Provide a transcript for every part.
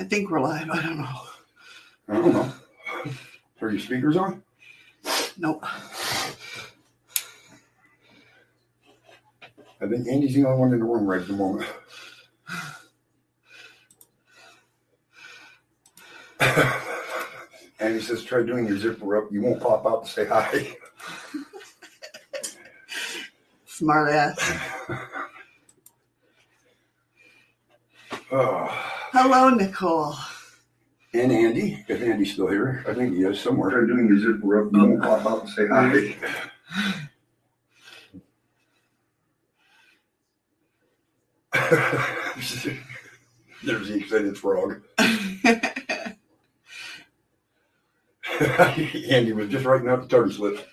I think we're live. I don't know. I don't know. Are your speakers on? Nope. I think Andy's the only one in the room right at the moment. Andy says, try doing your zipper up. You won't pop out to say hi. Smart ass. Oh. Hello, Nicole. And Andy, if Andy's still here, I think he is somewhere. Try doing your zipper up. You won't pop out and say hi. There's the excited frog. Andy was just writing out the tardy slip.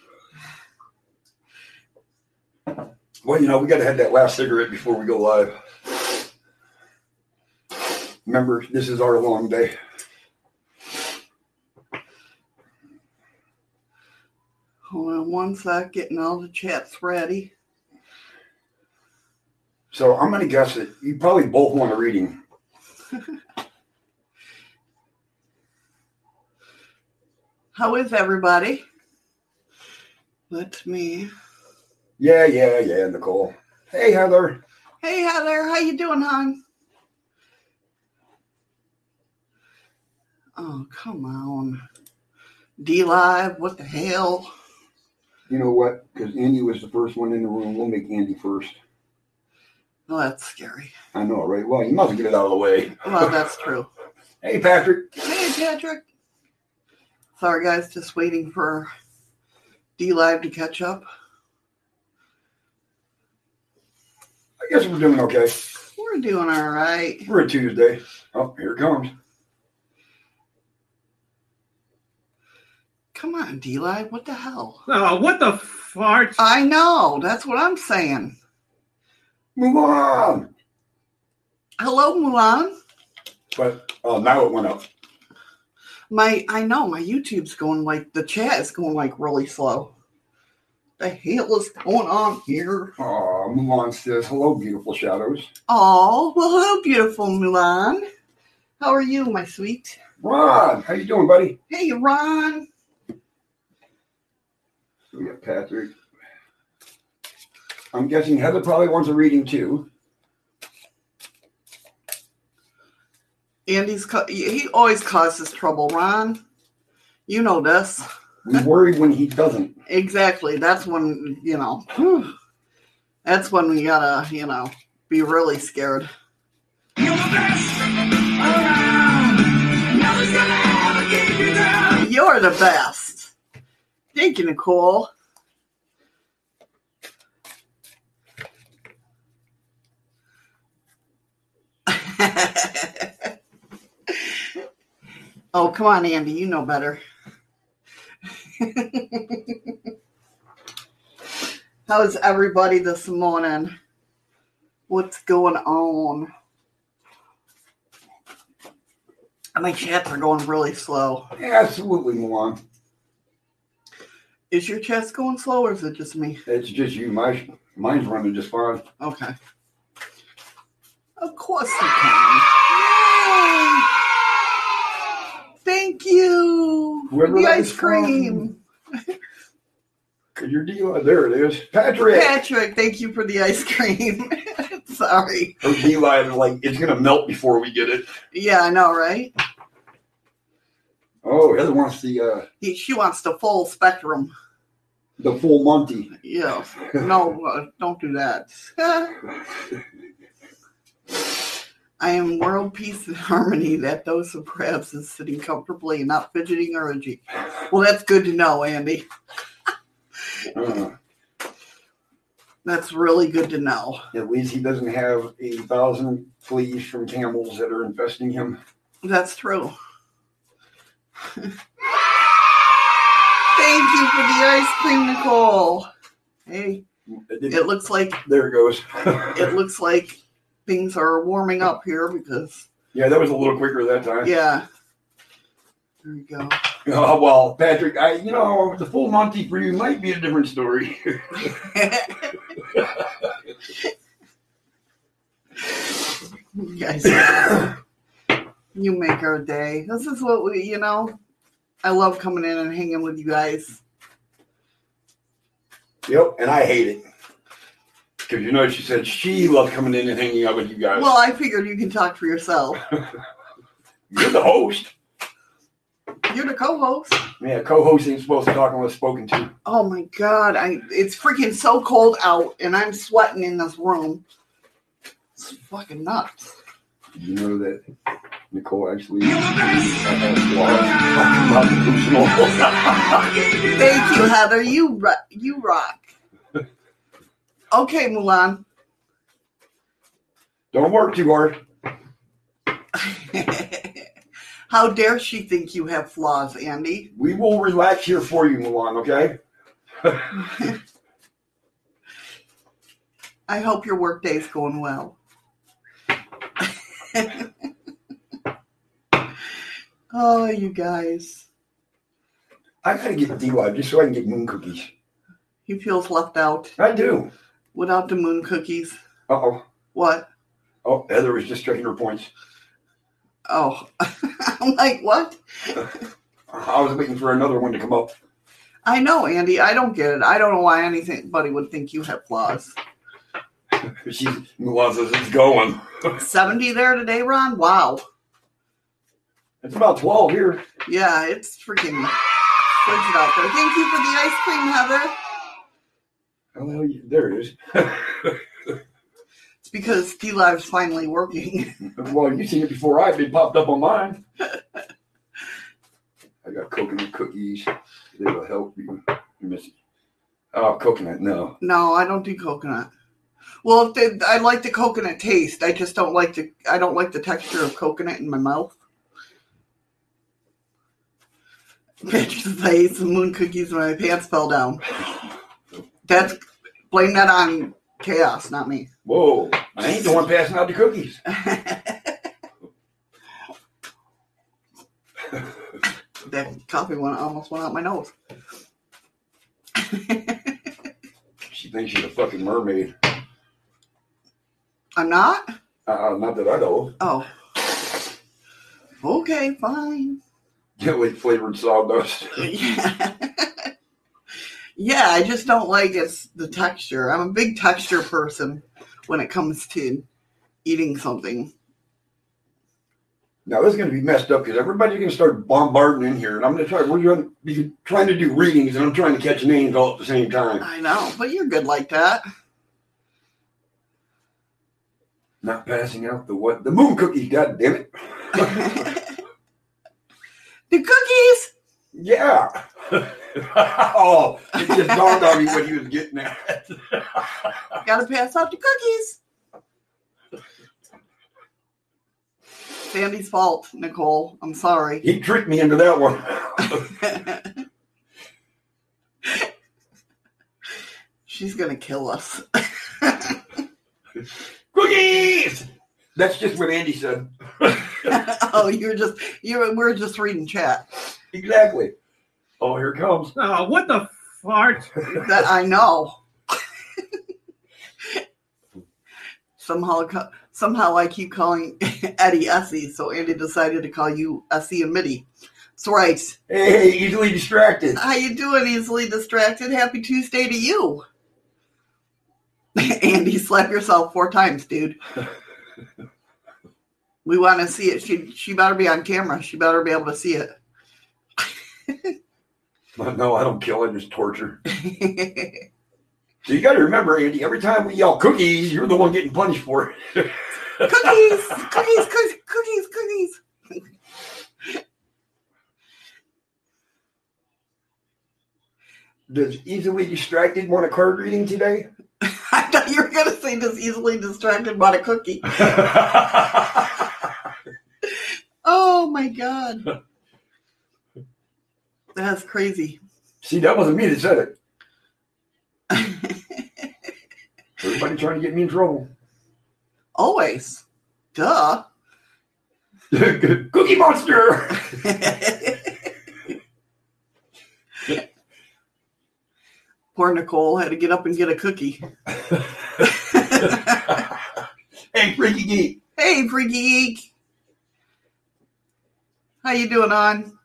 Well, you know, we got to have that last cigarette before we go live. Remember, this is our long day. Hold on one sec, getting all the chats ready. So I'm going to guess that you probably both want a reading. How is everybody? That's me. Yeah, yeah, yeah, Nicole. Hey, Heather. Hey, Heather. How you doing, hon? Oh, come on. D Live, what the hell? You know what? Because Andy was the first one in the room. We'll make Andy first. Oh, that's scary. I know, right? Well, you must get it out of the way. Well, that's true. Hey, Patrick. Hey, Patrick. Sorry, guys, just waiting for D Live to catch up. I guess we're doing okay. We're doing all right. We're a Tuesday. Oh, here it comes. Come on, D Live. What the hell? Oh, what the fart? I know. That's what I'm saying. Move on. Hello, Mulan. But oh, now it went up. My, I know my YouTube's going like the chat is going like really slow. The hell is going on here? Oh, Mulan says, hello, beautiful shadows. Oh, well, hello, beautiful Mulan. How are you, my sweet? Ron, how you doing, buddy? Hey, Ron. Oh, we got Patrick. I'm guessing Heather probably wants a reading too. Andy's ca- he always causes trouble, Ron. You know this. We worry when he doesn't. Exactly. That's when, you know, that's when we gotta, you know, be really scared. You're the best. Thank you, Nicole. oh, come on, Andy. You know better. How's everybody this morning? What's going on? My chats are going really slow. Absolutely, Mulan. Is your chest going slow or is it just me? It's just you. My mine's running just fine. Okay. Of course you can. Yay! Thank you Whoever the ice cream. Your deal, there it is. Patrick. Patrick, thank you for the ice cream. Sorry. Her D line like it's gonna melt before we get it. Yeah, I know, right? Oh, Heather wants the uh He, she wants the full spectrum. the full Monty. Yeah. No, uh, don't do that. I am world peace and harmony. That dose of crabs is sitting comfortably and not fidgeting or itchy. Well, that's good to know, Andy. Uh, That's really good to know. at least he doesn't have a thousand fleas from camels that are infesting him. That's true. Thank you for the ice cream, Nicole. Hey, It looks like there it goes. it looks like things are warming up here because yeah, that was a little quicker that time. yeah. There you go. Oh well, Patrick, I you know the full Monty for you might be a different story. you guys, You make our day. This is what we, you know. I love coming in and hanging with you guys. Yep, and I hate it. Because you know, she said she loved coming in and hanging out with you guys. Well, I figured you can talk for yourself. You're the host. You're the co-host. Yeah, co-host ain't supposed to talk unless spoken to. Oh my god, I it's freaking so cold out and I'm sweating in this room. It's fucking nuts. You know that Nicole actually Thank you, Heather. You ro- you rock. Okay, Mulan. Don't work too hard. How dare she think you have flaws, Andy? We will relax here for you, Mulan. okay? I hope your workday's going well. Oh, you guys. I gotta get D-Live just so I can get moon cookies. He feels left out I do. without the moon cookies. Uh-oh. What? Oh, Heather was just checking her points. Oh, I'm like, what? I was waiting for another one to come up. I know, Andy. I don't get it. I don't know why anybody would think you have flaws. She's Milan says it's going. 70 there today, Ron? Wow. It's about 12 here. Yeah, it's freaking frigid out there. Thank you for the ice cream, Heather. Oh, yeah, there it is. It's because D Live's finally working. well, you seen it before I did. Popped up on mine. I got coconut cookies. They will help you. You miss it. Oh, coconut, no. No, I don't do coconut. Well, if they, I like the coconut taste. I just don't like the. I don't like the texture of coconut in my mouth. Bitch says I ate some moon cookies when my pants fell down. That's blame that on chaos, not me. Whoa, I ain't the one passing out the cookies. that coffee one almost went out my nose. She thinks she's a fucking mermaid. I'm not. Uh, not that I know. Oh. Okay, fine. Get with flavored sawdust. Yeah. yeah, I just don't like it's the texture. I'm a big texture person when it comes to eating something. Now this is going to be messed up because everybody's going to start bombarding in here, and I'm going to try. We're going to be trying to do readings, and I'm trying to catch names all at the same time. I know, but you're good like that. Not passing out the what? The moon cookies. God damn it! the cookies. Yeah. oh, it just dawned on me what he was getting at. Gotta pass out the cookies. Sandy's fault, Nicole. I'm sorry. he tricked me into that one. She's gonna kill us. cookies. That's just what Andy said. oh, you're just you we're just reading chat. exactly. Oh, here it comes. Oh, what the fart? That I know. somehow co- somehow I keep calling Eddie Essie, so Andy decided to call you Essie and Mitty. That's right. Hey, easily distracted. How you doing? Easily distracted. Happy Tuesday to you. Andy, slap yourself four times, dude. We want to see it. She she better be on camera. She better be able to see it. No, I don't kill. I just torture. So you got to remember, Andy. Every time we yell cookies, you're the one getting punished for it. cookies, cookies, cookies, cookies, cookies. Does easily distracted want a card reading today? I thought you were gonna say just easily distracted by a cookie. Oh my god. That's crazy. See, that wasn't me that said it. Everybody trying to get me in trouble. Always. Duh. Cookie monster. Poor Nicole had to get up and get a cookie. hey, freaky geek. Hey, freaky geek. How you doing, on?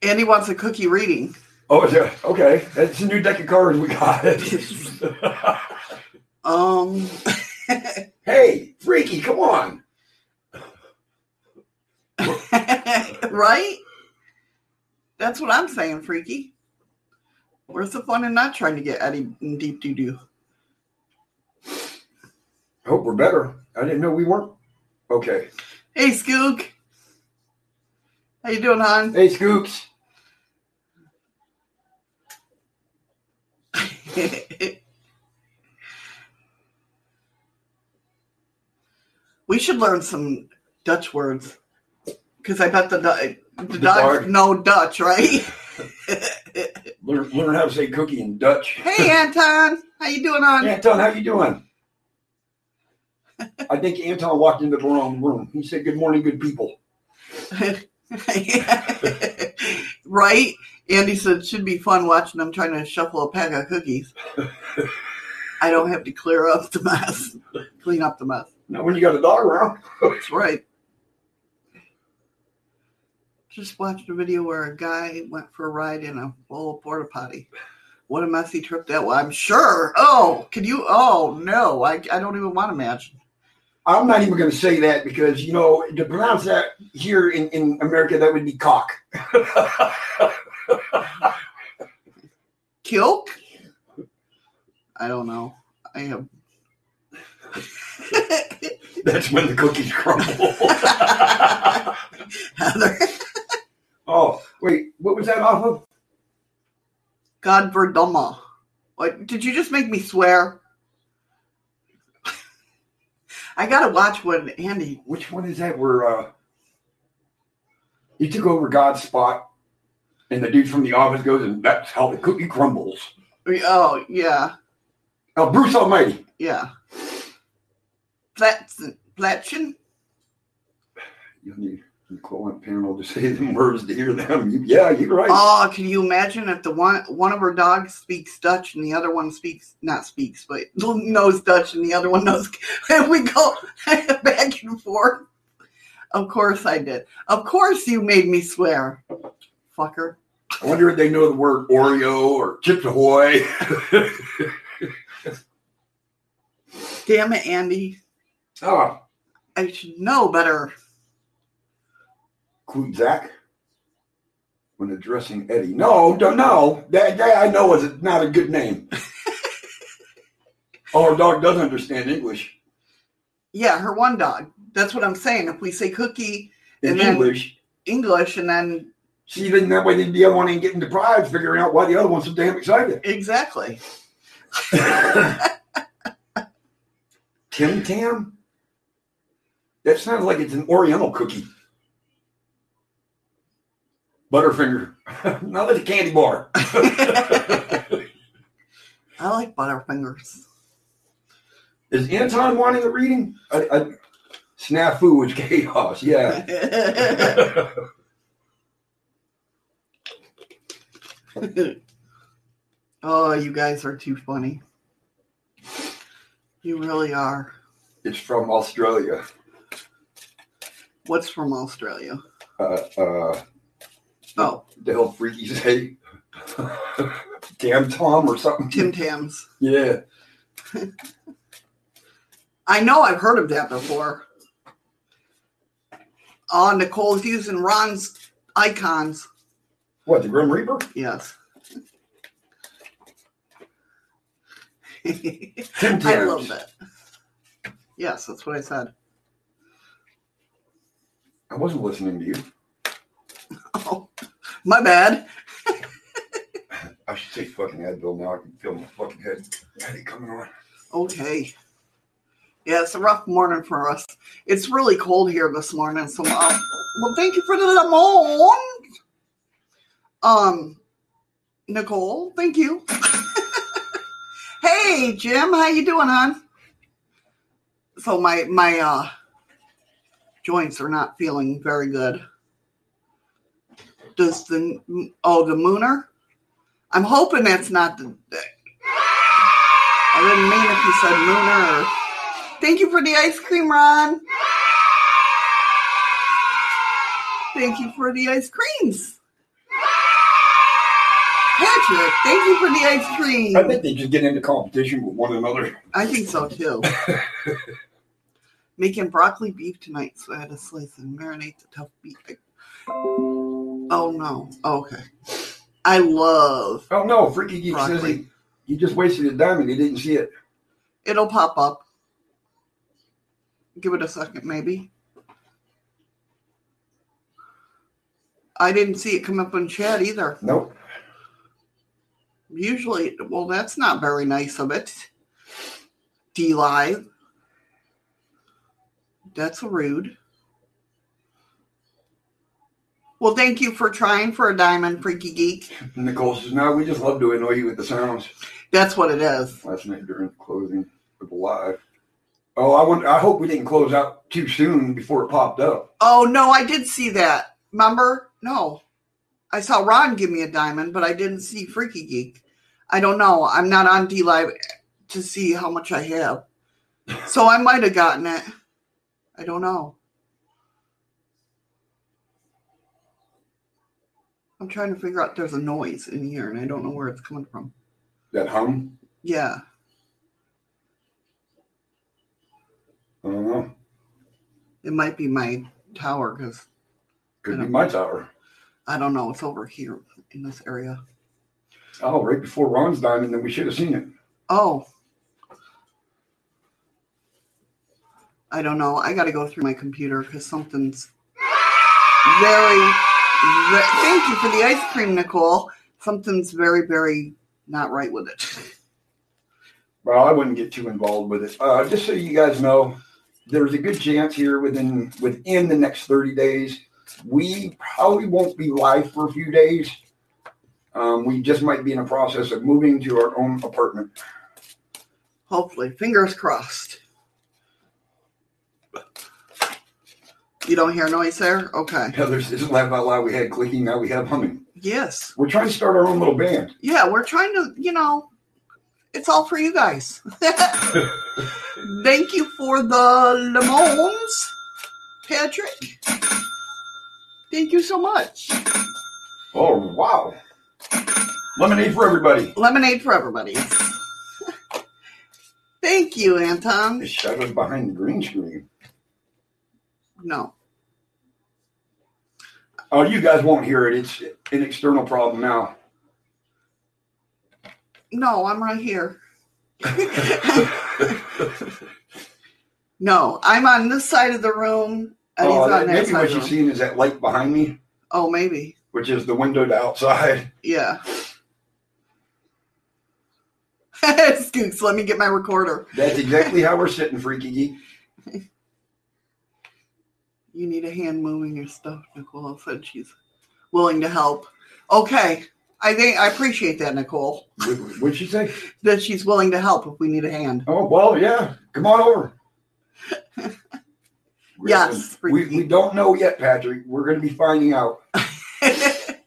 Andy wants a cookie reading. Oh, it? okay. That's a new deck of cards we got. Um, hey, freaky, come on. right? That's what I'm saying, freaky. Where's the fun in not trying to get Eddie in deep doo doo? I hope we're better. I didn't know we weren't. Okay. Hey, Skook. How you doing, hon? Hey, Skooks. we should learn some Dutch words because I bet the the, The dog. know Dutch, right? Learn, learn how to say cookie in Dutch. hey, Anton, how you doing, on? Anton, how you doing? I think Anton walked into the wrong room. He said, "Good morning, good people." right? Andy said it should be fun watching them trying to shuffle a pack of cookies. I don't have to clear up the mess, clean up the mess. Now, when you got a dog around, That's right. Just watched a video where a guy went for a ride in a full porta potty. What a messy trip that was. I'm sure. Oh, can you? Oh, no. I, I don't even want to imagine. I'm not even going to say that because you know to pronounce that here in, in America that would be cock. Kilk? I don't know. I have. That's when the cookies crumble. Heather. oh, wait, what was that off of? God verdumma. What did you just make me swear? I gotta watch what Andy. Which one is that? Where uh, he took over God's spot, and the dude from the office goes, and that's how the cookie crumbles. Oh yeah, Now, Bruce Almighty. yeah. Platchen. You need equivalent panel to say them words to hear them. Yeah, you're right. Oh, can you imagine if the one one of her dogs speaks Dutch and the other one speaks not speaks but knows Dutch and the other one knows and we go back and forth. Of course I did. Of course you made me swear. Fucker. I wonder if they know the word Oreo or Chips Ahoy. Damn it, Andy. oh, I should know better. Zach when addressing Eddie. No, don't know. That, that I know is not a good name. oh, our dog doesn't understand English. Yeah, her one dog. That's what I'm saying. If we say cookie In And then- English, English and then see, then that way the other one ain't getting deprived, figuring out why the other one's so damn excited. exactly. Tim Tam? That sounds like it's an Oriental cookie. Butterfinger. now that's a candy bar. I like Butterfingers. Is Anton wanting a reading? I, I, snafu is chaos. Yeah. oh, you guys are too funny. You really are. it's from Australia. What's from Australia? Uh, uh, Oh, the hell freaky say? Damn Tom or something. Tim Tams. Yeah. I know I've heard of that before. Oh, Nicole's using Ron's icons. What, the Grim Reaper? Yes. Tim I Tams. love that. Yes, that's what I said. I wasn't listening to you. Oh, my bad. I should take fucking Advil now. I can feel my fucking head headache coming on. Okay. Yeah, it's a rough morning for us. It's really cold here this morning, so uh, well, thank you for the lemon. Um, Nicole, thank you. hey, Jim, how you doing, hon? So my my uh joints are not feeling very good. Does the oh the mooner? I'm hoping that's not the. I didn't mean if you said mooner. Or, thank you for the ice cream, Ron. Thank you for the ice creams. Patrick, thank you for the ice cream. I think they just get into competition with one another. I think so too. Making broccoli beef tonight, so I had to slice and marinate the tough beef. Oh no. okay. I love Oh no, Freaky Geek says he, he just wasted his diamond. He didn't see it. it'll pop up. Give it a second, maybe. I didn't see it come up in chat either. Nope. Usually, well, that's not very nice of it. D Live. That's rude. Well, thank you for trying for a diamond, Freaky Geek. Nicole says, no, we just love to annoy you with the sounds. That's what it is. Last night during closing of the live. Oh, I wonder, I hope we didn't close out too soon before it popped up. Oh, no, I did see that. Remember? No. I saw Ron give me a diamond, but I didn't see Freaky Geek. I don't know. I'm not on D Live to see how much I have. So I might have gotten it. I don't know. I'm trying to figure out there's a noise in here and I don't know where it's coming from. That hum. Yeah. I don't know. It might be my tower because Could be my tower. I don't know. It's over here in this area. Oh, right before Ron's diamond, then we should have seen it. Oh. I don't know. I got to go through my computer because something's very, ve- Thank you for the ice cream, Nicole. Something's very, very not right with it. Well, I wouldn't get too involved with it. Uh, just so you guys know, there's a good chance here within within the next 30 days, we probably won't be live for a few days. Um, we just might be in a process of moving to our own apartment. Hopefully, fingers crossed. You don't hear noise there? Okay. Heather's isn't laugh out loud. We had clicking, now we have humming. Yes. We're trying to start our own little band. Yeah, we're trying to, you know, it's all for you guys. Thank you for the lemons, Patrick. Thank you so much. Oh wow! Lemonade for everybody. Lemonade for everybody. Thank you, Anton. The shadows behind the green screen. No. Oh, you guys won't hear it. It's an external problem now. No, I'm right here. No, I'm on this side of the room, and Oh, he's that- on that maybe what you're seeing is that light behind me, Oh, maybe. which is the window to outside. Yeah. Scoots, let me get my recorder. That's exactly how we're sitting, Freaky Geek. You need a hand moving your stuff. Nicole said she's willing to help. Okay. I think I appreciate that, Nicole. What- What'd she say? That she's willing to help if we need a hand. Oh, well, yeah. Come on over. Yes, We, we don't know yet, Patrick. We're going to be finding out.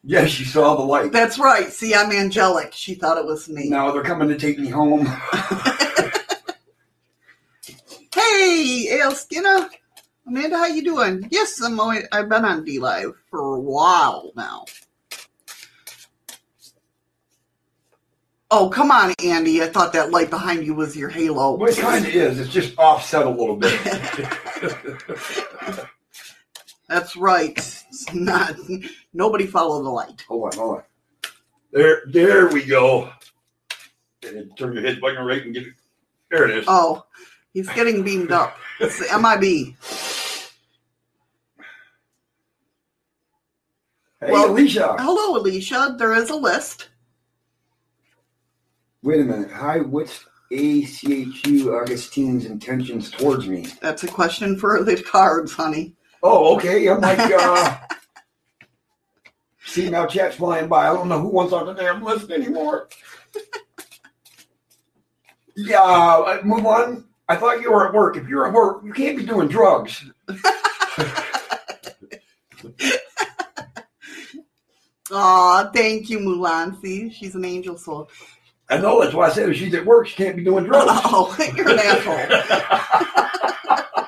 Yes, you saw the light. That's right. See, I'm angelic. She thought it was me. Now they're coming to take me home. Hey, Al Skinner. Amanda, how you doing? Yes, I'm always, I've been on D Live for a while now. Oh, come on, Andy. I thought that light behind you was your halo. Well, it kind of is. It's just offset a little bit. That's right. It's not nobody follow the light. hold on, hold on. There, there we go. And turn your head button right and get it. There it is. Oh, he's getting beamed up. It's the MIB. Hey, well- Alicia. Hello, Alicia. There is a list. Wait a minute. Hi, what's ACHU Augustine's intentions towards me? That's a question for the cards, honey. Oh, okay. I'm like, uh, see now chat's flying by. I don't know who wants on the damn list anymore. yeah, uh, move on. I thought you were at work. If you're at work, you can't be doing drugs. Aw, thank you, Mulan. See, she's an angel soul. I know that's why I said if she's at work, she can't be doing drugs. Oh, you're an asshole.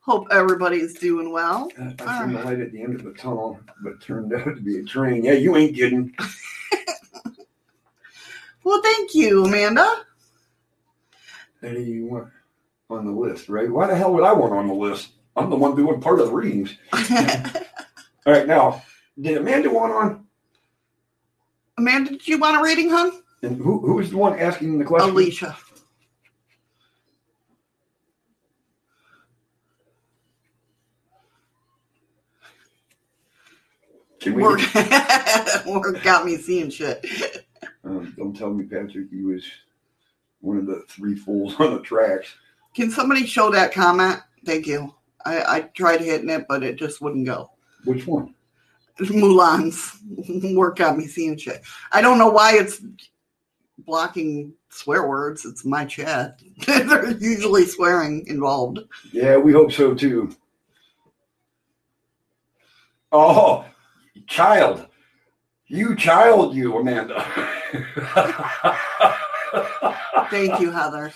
Hope everybody's doing well. I seen the light at the end of the tunnel, but turned out to be a train. Yeah, you ain't kidding. Well, thank you, Amanda. Hey, you want on the list, right? Why the hell would I want on the list? I'm the one doing part of the readings. All right, now, did Amanda want on? Amanda, did you want a reading, hon? And who who was the one asking the question? Alicia. Can we? Work, work got me seeing shit. Um, don't tell me, Patrick, he was one of the three fools on the tracks. Can somebody show that comment? Thank you. I, I tried hitting it, but it just wouldn't go. Which one? Mulan's work got me seeing shit. I don't know why it's blocking swear words. It's my chat. There's usually swearing involved. Yeah, we hope so too. Oh, child. You child, you, Amanda. Thank you, Heather.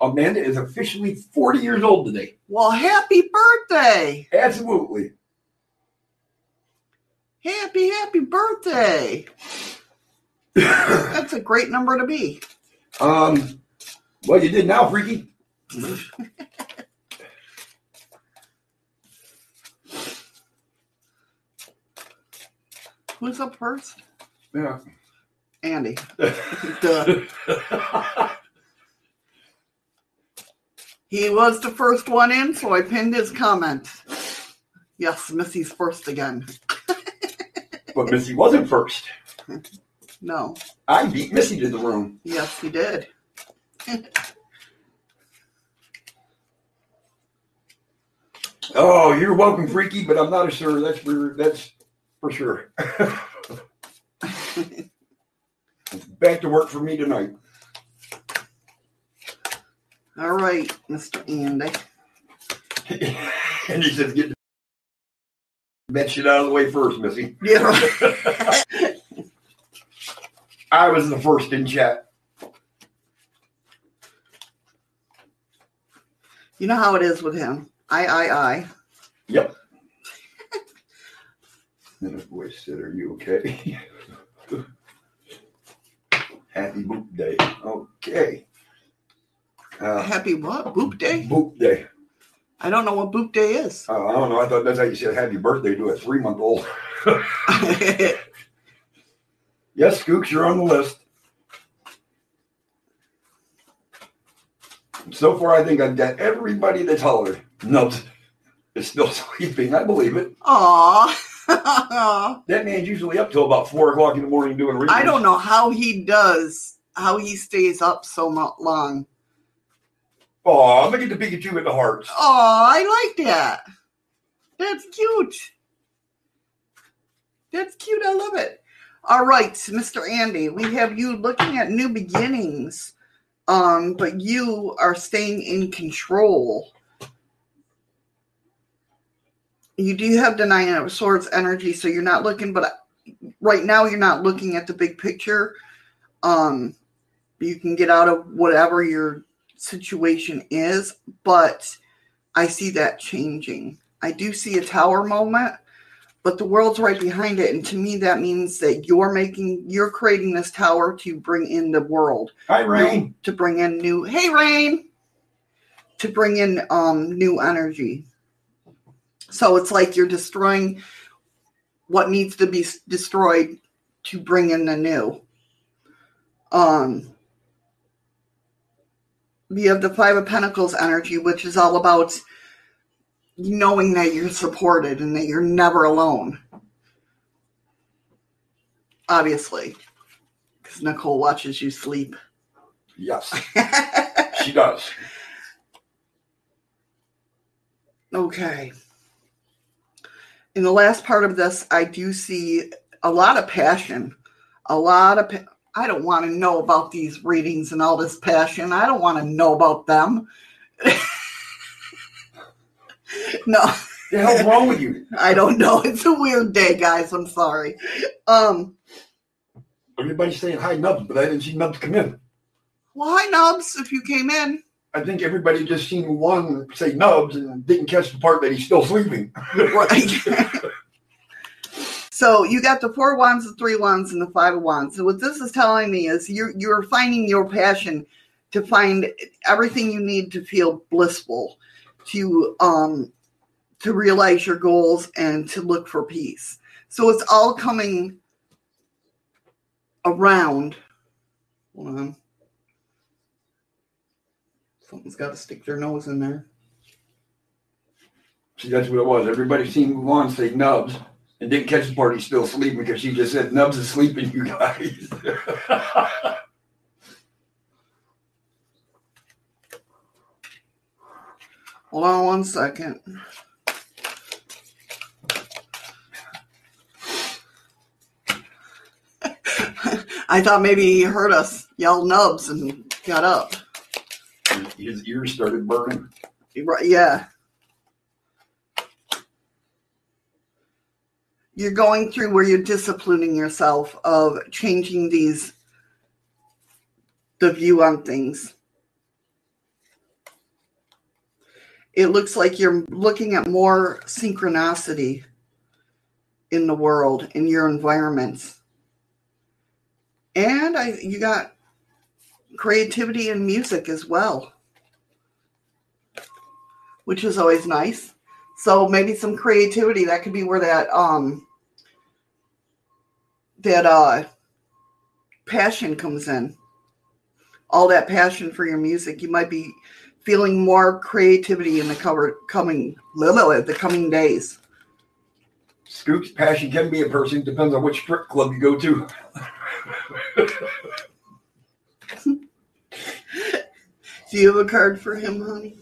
Amanda is officially 40 years old today. Well, happy birthday. Absolutely. Happy, happy birthday. That's a great number to be. Um, well, you did now, Freaky. Who's up first? Yeah. Andy. Duh. He was the first one in, so I pinned his comment. Yes, Missy's first again. but Missy wasn't first. No. I beat Missy to the room. Yes, he did. Oh, you're welcome, Freaky, but I'm not a sure. That's for that's for sure. Back to work for me tonight. All right, Mr. Andy. and he says, "Get that shit out of the way first, Missy." Yeah. I was the first in chat. You know how it is with him. I, I, I. Yep. And his voice said, Are you okay? Happy boop day. Okay. Uh, Happy what? Boop day? boop day. I don't know what boop day is. Uh, I don't know. I thought that's how you said happy birthday to a three month old. yes, Skooks, you're on the list. So far, I think I've got everybody that's hollered. Nubs is still sleeping. I believe it. Aw. That man's usually up till about four o'clock in the morning doing readings. I don't know how he does, how he stays up so long. Oh, I'm gonna get the Pikachu with the hearts. Oh, I like that. That's cute. That's cute. I love it. All right, Mr. Andy, we have you looking at new beginnings, um, but you are staying in control. You do have the Nine of Swords energy, so you're not looking, but right now you're not looking at the big picture. Um, you can get out of whatever your situation is, but I see that changing. I do see a tower moment, but the world's right behind it. And to me, that means that you're making, you're creating this tower to bring in the world, Hi, Rain. to bring in new, hey, Rain, to bring in um, new energy. So it's like you're destroying what needs to be destroyed to bring in the new. Um, we have the Five of Pentacles energy, which is all about knowing that you're supported and that you're never alone. Obviously, because Nicole watches you sleep. Yes, she does. Okay. In the last part of this, I do see a lot of passion. A lot of. I don't want to know about these readings and all this passion. I don't want to know about them. no, The hell's wrong with you? I don't know. It's a weird day, guys. I'm sorry. Um, Everybody's saying hi, Nubs, but I didn't see Nubs come in. well, hi, Nubs, if you came in. I think everybody just seen one say nubs and didn't catch the part that he's still sleeping. Right. so you got the four wands, the three wands, and the five of wands. So what this is telling me is you're you're finding your passion to find everything you need to feel blissful, to um to realize your goals and to look for peace. So it's all coming around. Hold on. Something's got to stick their nose in there. See, that's what it was. Everybody seen one say nubs and didn't catch the part he's still sleeping because she just said nubs is sleeping, you guys. Hold on one second. I thought maybe he heard us yell nubs and got up. His ears started burning. Right, yeah. You're going through where you're disciplining yourself of changing these the view on things. It looks like you're looking at more synchronicity in the world, in your environments. And I you got creativity in music as well which is always nice. So maybe some creativity that could be where that um that uh passion comes in. All that passion for your music, you might be feeling more creativity in the cover coming the coming days. Scoop's passion can be a person, depends on which strip club you go to. Do you have a card for him, honey?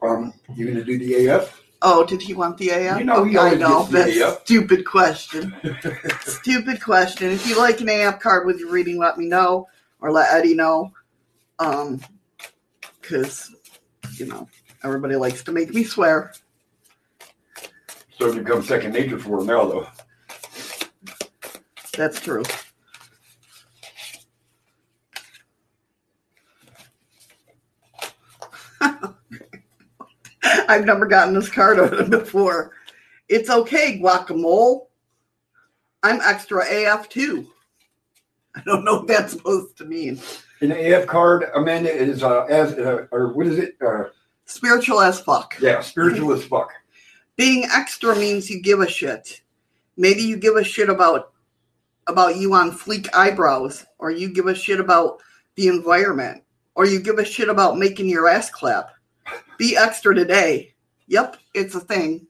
Um, you gonna do the AF? Oh, did he want the AF? You know he I know. That's AF. stupid question. stupid question. If you like an AF card with your reading, let me know or let Eddie know. Um, because you know everybody likes to make me swear. Starting to become second nature for him now, though. That's true. I've never gotten this card out of before. It's okay, guacamole. I'm extra AF too. I don't know what that's supposed to mean. An AF card, Amanda, is uh, as uh, or what is it? Uh, Spiritual as fuck. yeah, spiritual as fuck. Being extra means you give a shit. Maybe you give a shit about about you on fleek eyebrows, or you give a shit about the environment, or you give a shit about making your ass clap. Be extra today. Yep, it's a thing.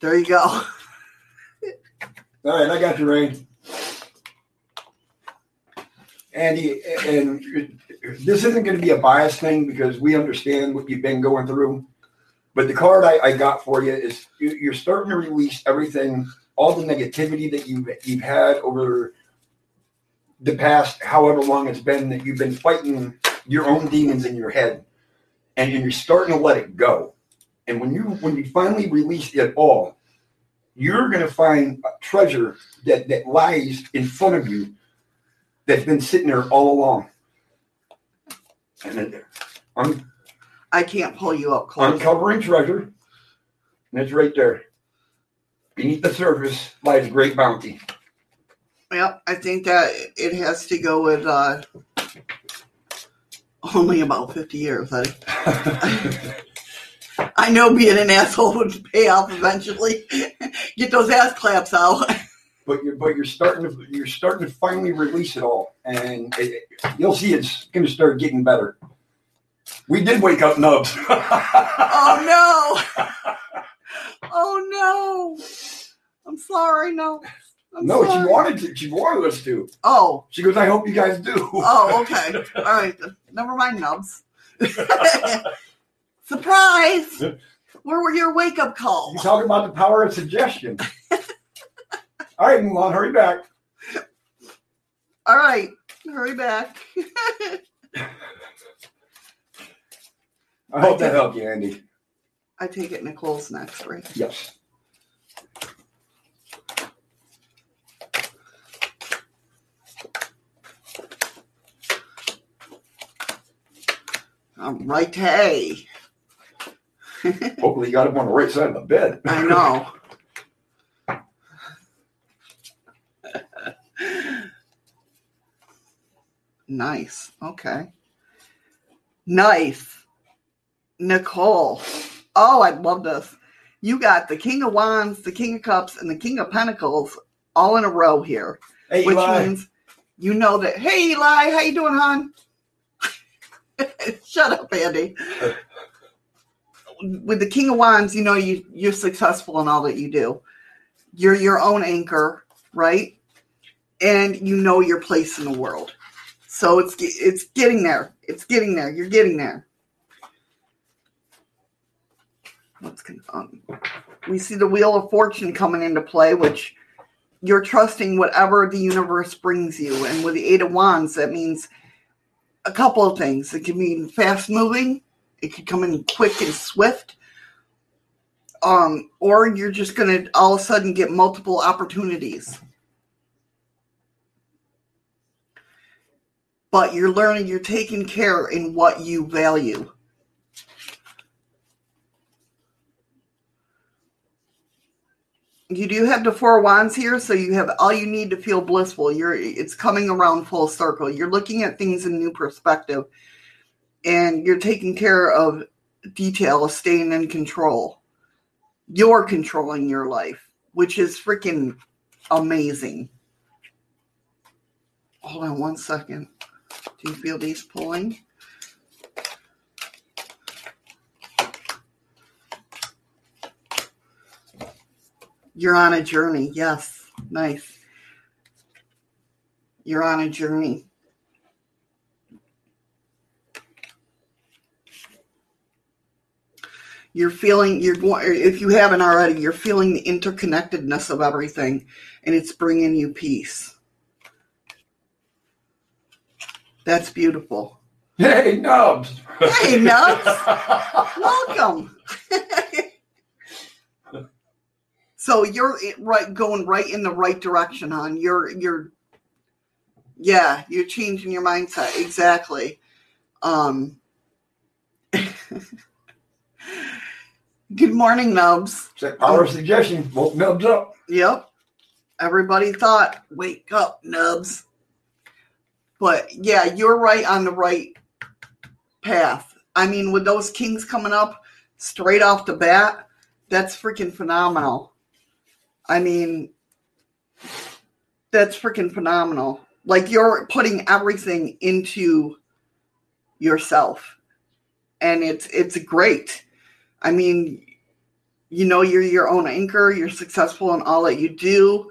There you go. All right, I got you, Rain. Andy, and this isn't going to be a biased thing because we understand what you've been going through. But the card I, I got for you is you- you're starting to release everything, all the negativity that you've you've had over the past however long it's been that you've been fighting your own demons in your head, and you're starting to let it go. And when you when you finally release it all, you're going to find a treasure that, that lies in front of you that's been sitting there all along. And it, I'm I can't pull you up close. uncovering treasure, and it's right there. Beneath the surface lies great bounty. Well, I think that it has to go with uh, only about 50 years. I, I know being an asshole would pay off eventually. Get those ass claps out. but you're but you're starting to you're starting to finally release it all, and it, you'll see it's going to start getting better. We did wake up nubs. Oh no! Oh no! I'm sorry, no. I'm no, sorry. she wanted to. She wanted us to. Oh, She goes, "I hope you guys do." oh, okay. All right. Never mind, nubs. Surprise! Where were your wake up calls? You calls? talk about the power of suggestion. All right, Mulan, hurry back. All right, hurry back. I hope that helped you, Andy. I take it Nicole's next, right? Yes. All right, hey. Hopefully, you got him on the right side of the bed. I know. nice. Okay. Nice. Nicole. Oh, I love this. You got the King of Wands, the King of Cups, and the King of Pentacles all in a row here, Hey, which Eli. means you know that. Hey, Eli, how you doing, hon? Shut up, Andy. With the King of Wands, you know you you're successful in all that you do. You're your own anchor, right? And you know your place in the world. So it's it's getting there. It's getting there. You're getting there. What's going? We see the Wheel of Fortune coming into play, which you're trusting whatever the universe brings you. And with the Eight of Wands, that means a couple of things. It can mean fast moving. It could come in quick and swift. Um, or you're just gonna all of a sudden get multiple opportunities. But you're learning, you're taking care in what you value. You do have the four wands here, so you have all you need to feel blissful. You're it's coming around full circle. You're looking at things in new perspective and you're taking care of detail, staying in control. You're controlling your life, which is freaking amazing. Hold on one second. Do you feel these pulling? You're on a journey. Yes. Nice. You're on a journey. you're feeling you're going if you haven't already you're feeling the interconnectedness of everything and it's bringing you peace that's beautiful Hey, Nubs. Hey, Nubs. welcome so you're right going right in the right direction hon you're you're yeah you're changing your mindset exactly um good morning nubs that power suggestion. Woke Nubs up. Yep. Everybody thought, wake up, nubs. But yeah, you're right on the right path. I mean, with those kings coming up straight off the bat, that's freaking phenomenal. I mean, that's freaking phenomenal. Like you're putting everything into yourself. And it's it's great. I mean, you know you're your own anchor you're successful in all that you do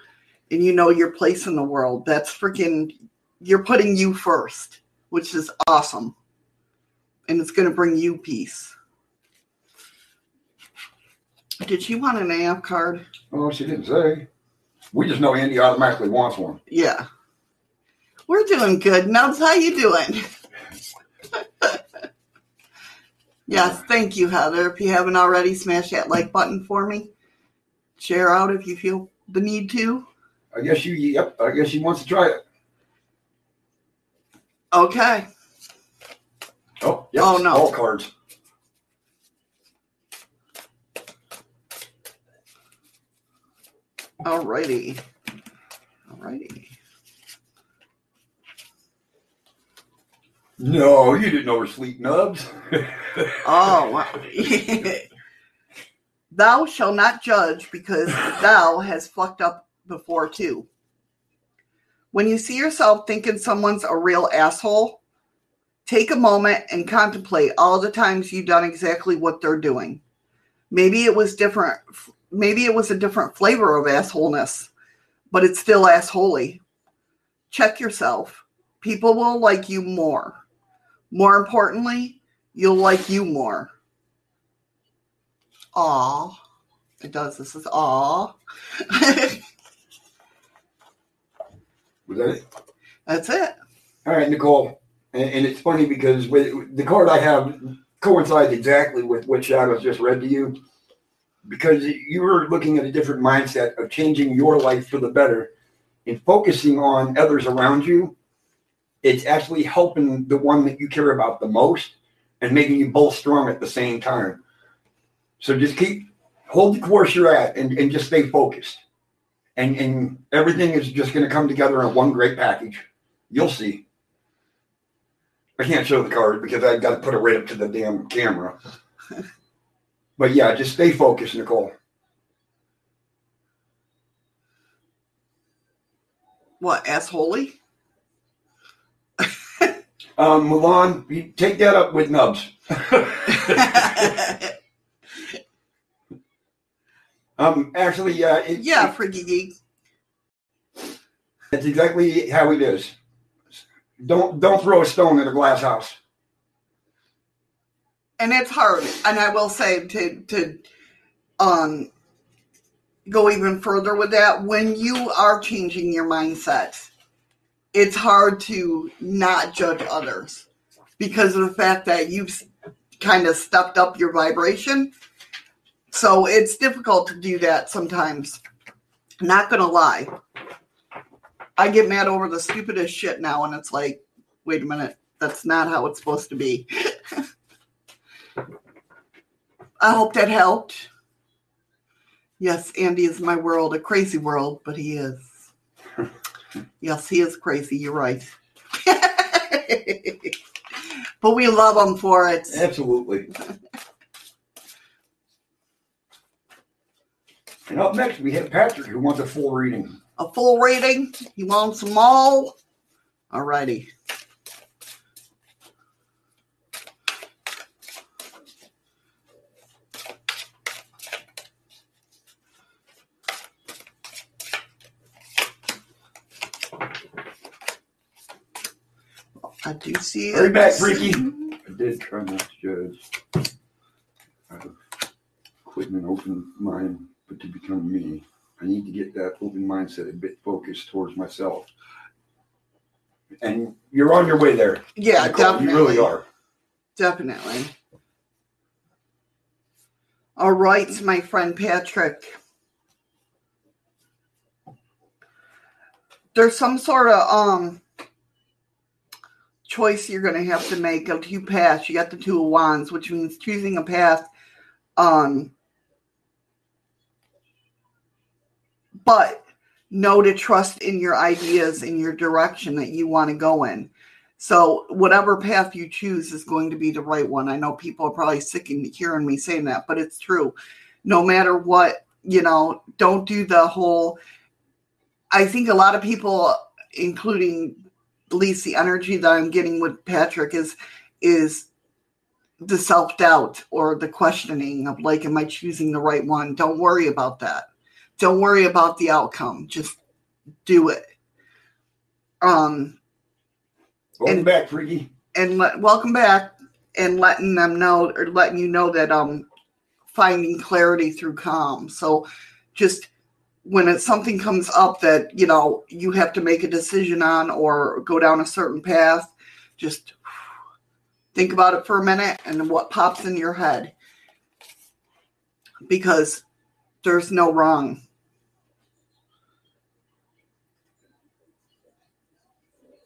and you know your place in the world that's freaking you're putting you first which is awesome and it's going to bring you peace did she want an AF card Oh, she didn't say. We just know Andy automatically wants one. yeah we're doing good nubs how you doing yes thank you heather if you haven't already smash that like button for me share out if you feel the need to I guess you. Yep. I guess she wants to try it. okay Oh, yep. Oh, no. All cards. Alrighty. Alrighty. No, you didn't oversleep, Nubs. Oh, wow. thou shall not judge because thou has fucked up before too. When you see yourself thinking someone's a real asshole, take a moment and contemplate all the times you've done exactly what they're doing. Maybe it was different. Maybe it was a different flavor of assholeness, but it's still assholey. Check yourself. People will like you more. More importantly, you'll like you more. Aw. It does. This is aw. Was that it? That's it. All right, Nicole. And, and it's funny because with, the card I have coincides exactly with what Shadows just read to you. Because you were looking at a different mindset of changing your life for the better and focusing on others around you. It's actually helping the one that you care about the most. and making you both strong at the same time. So just keep hold the course you're at and, and just stay focused. And and everything is just gonna come together in one great package. You'll see. I can't show the card because I got to put it right up to the damn camera. but yeah, just stay focused, Nicole. What, assholey? Um, Mulan, you take that up with Nubs. um, actually, yeah, it, yeah, it- freaky geek. that's exactly how it is. Don't don't throw a stone at a glass house. And it's hard. And i will say to to um go even further with that when you are changing your mindset it's hard to not judge others because of the fact that you've kind of stepped up your vibration. So it's difficult to do that sometimes. Not gonna lie. I get mad over the stupidest shit now and it's like wait a minute. That's not how it's supposed to be I hope that helped. Yes, Andy is my world, a crazy world, but he is. yes, he is crazy. You're right. but we love him for it. Absolutely. and up next, we have Patrick, who wants a full reading. A full reading? He wants them all. Alrighty. I do see Hurry it. back, freaky. I did try not to judge. Out of quitting an open mind, but to become me. I need to get that open mindset a bit focused towards myself. And you're on your way there. Yeah, Nicole, definitely. You really are. Definitely. All right, my friend Patrick. There's some sort of um choice you're going to have to make of two paths. You got the two of wands, which means choosing a path. Um, but know to trust in your ideas in your direction that you want to go in. So whatever path you choose is going to be the right one. I know people are probably sick of hearing me saying that, but it's true. No matter what, you know, don't do the whole. I think a lot of people, including at least the energy that I'm getting with Patrick, is is the self doubt or the questioning of like, am I choosing the right one? Don't worry about that. Don't worry about the outcome. Just do it. Um, Welcome And- back, freaky. and let, welcome back and letting them know or letting you know that um finding clarity through calm so just when it's something comes up that you know you have to make a decision on or go down a certain path just think about it for a minute and what pops in your head because there's no wrong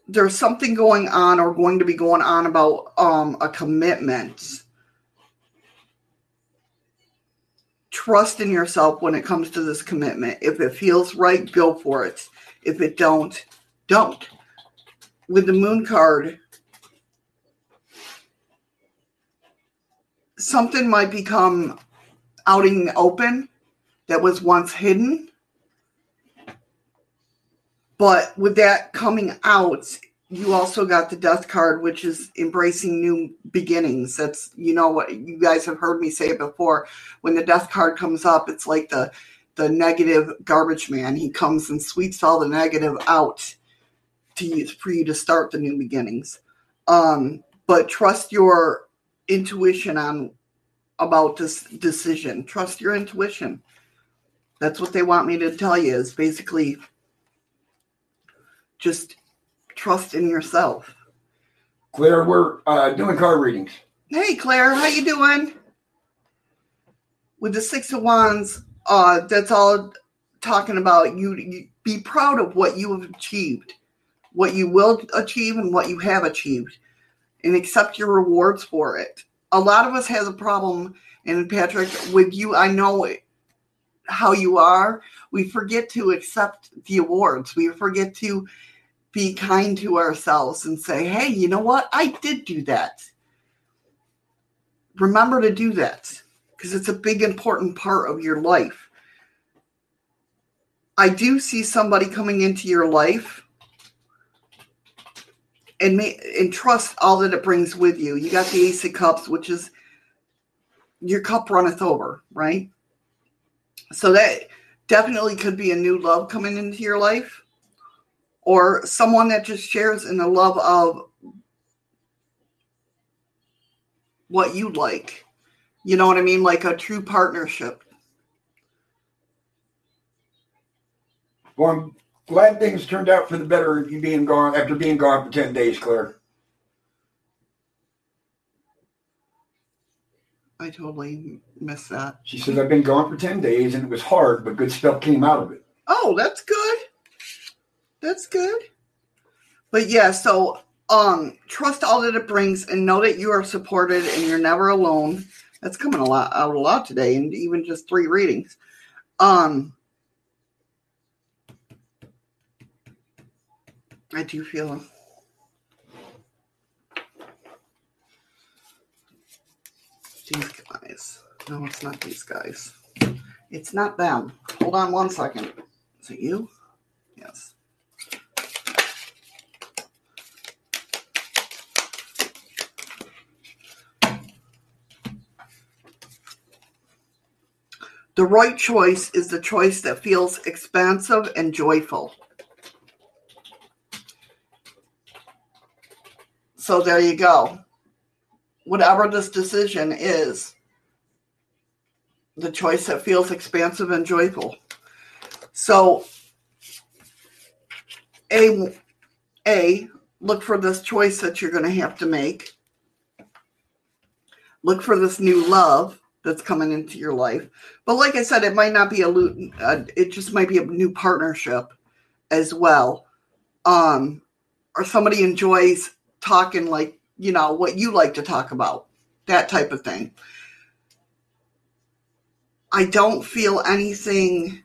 there's something going on or going to be going on about um, a commitment. Trust in yourself when it comes to this commitment. If it feels right, go for it. If it don't, don't. With the moon card, something might become out in the open that was once hidden but with that coming out, you also got the death card, which is embracing new beginnings. That's you know what you guys have heard me say it before. When the death card comes up, it's like the the negative garbage man. He comes and sweeps all the negative out to use for you to start the new beginnings. Um, but trust your intuition on about this decision. Trust your intuition. That's what they want me to tell you is basically just trust in yourself. Claire, we're uh, doing card readings. Hey Claire, how you doing? With the six of wands, uh, that's all talking about you, you be proud of what you have achieved, what you will achieve and what you have achieved. and accept your rewards for it. A lot of us has a problem, and Patrick, with you, I know it, how you are. We forget to accept the awards. We forget to be kind to ourselves and say, hey, you know what? I did do that. Remember to do that because it's a big, important part of your life. I do see somebody coming into your life and may, and trust all that it brings with you. You got the Ace of Cups, which is your cup runneth over, right? So that definitely could be a new love coming into your life, or someone that just shares in the love of what you like. You know what I mean? Like a true partnership. Well, I'm glad things turned out for the better. You being gone after being gone for ten days, Claire. I totally missed that. She says I've been gone for ten days and it was hard, but good stuff came out of it. Oh, that's good. That's good. But yeah, so um trust all that it brings and know that you are supported and you're never alone. That's coming a lot out a lot today, and even just three readings. Um I do feel these guys. No, it's not these guys. It's not them. Hold on one second. Is it you? Yes. The right choice is the choice that feels expansive and joyful. So there you go. Whatever this decision is, the choice that feels expansive and joyful. So, a a look for this choice that you're going to have to make. Look for this new love that's coming into your life. But like I said, it might not be a uh, it just might be a new partnership as well. Um, or somebody enjoys talking like you know what you like to talk about, that type of thing. I don't feel anything.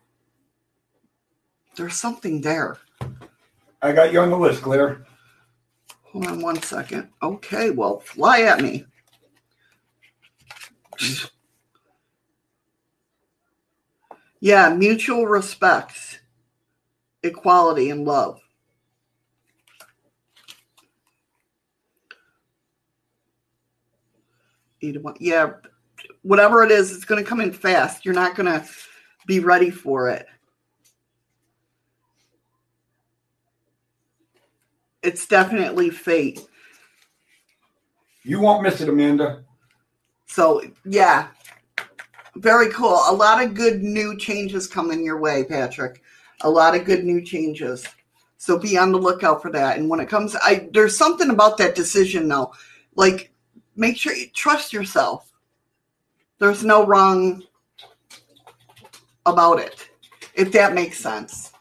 There's something there. I got you on the list, Claire. Hold on one second. Okay, well, fly at me. Yeah, mutual respect, equality, and love. Yeah, whatever it is, it's going to come in fast. You're not going to be ready for it. It's definitely fate. You won't miss it, Amanda. So, yeah, very cool. A lot of good new changes coming your way, Patrick. A lot of good new changes. So be on the lookout for that. And when it comes, I there's something about that decision though. Like, make sure you trust yourself. There's no wrong about it, if that makes sense.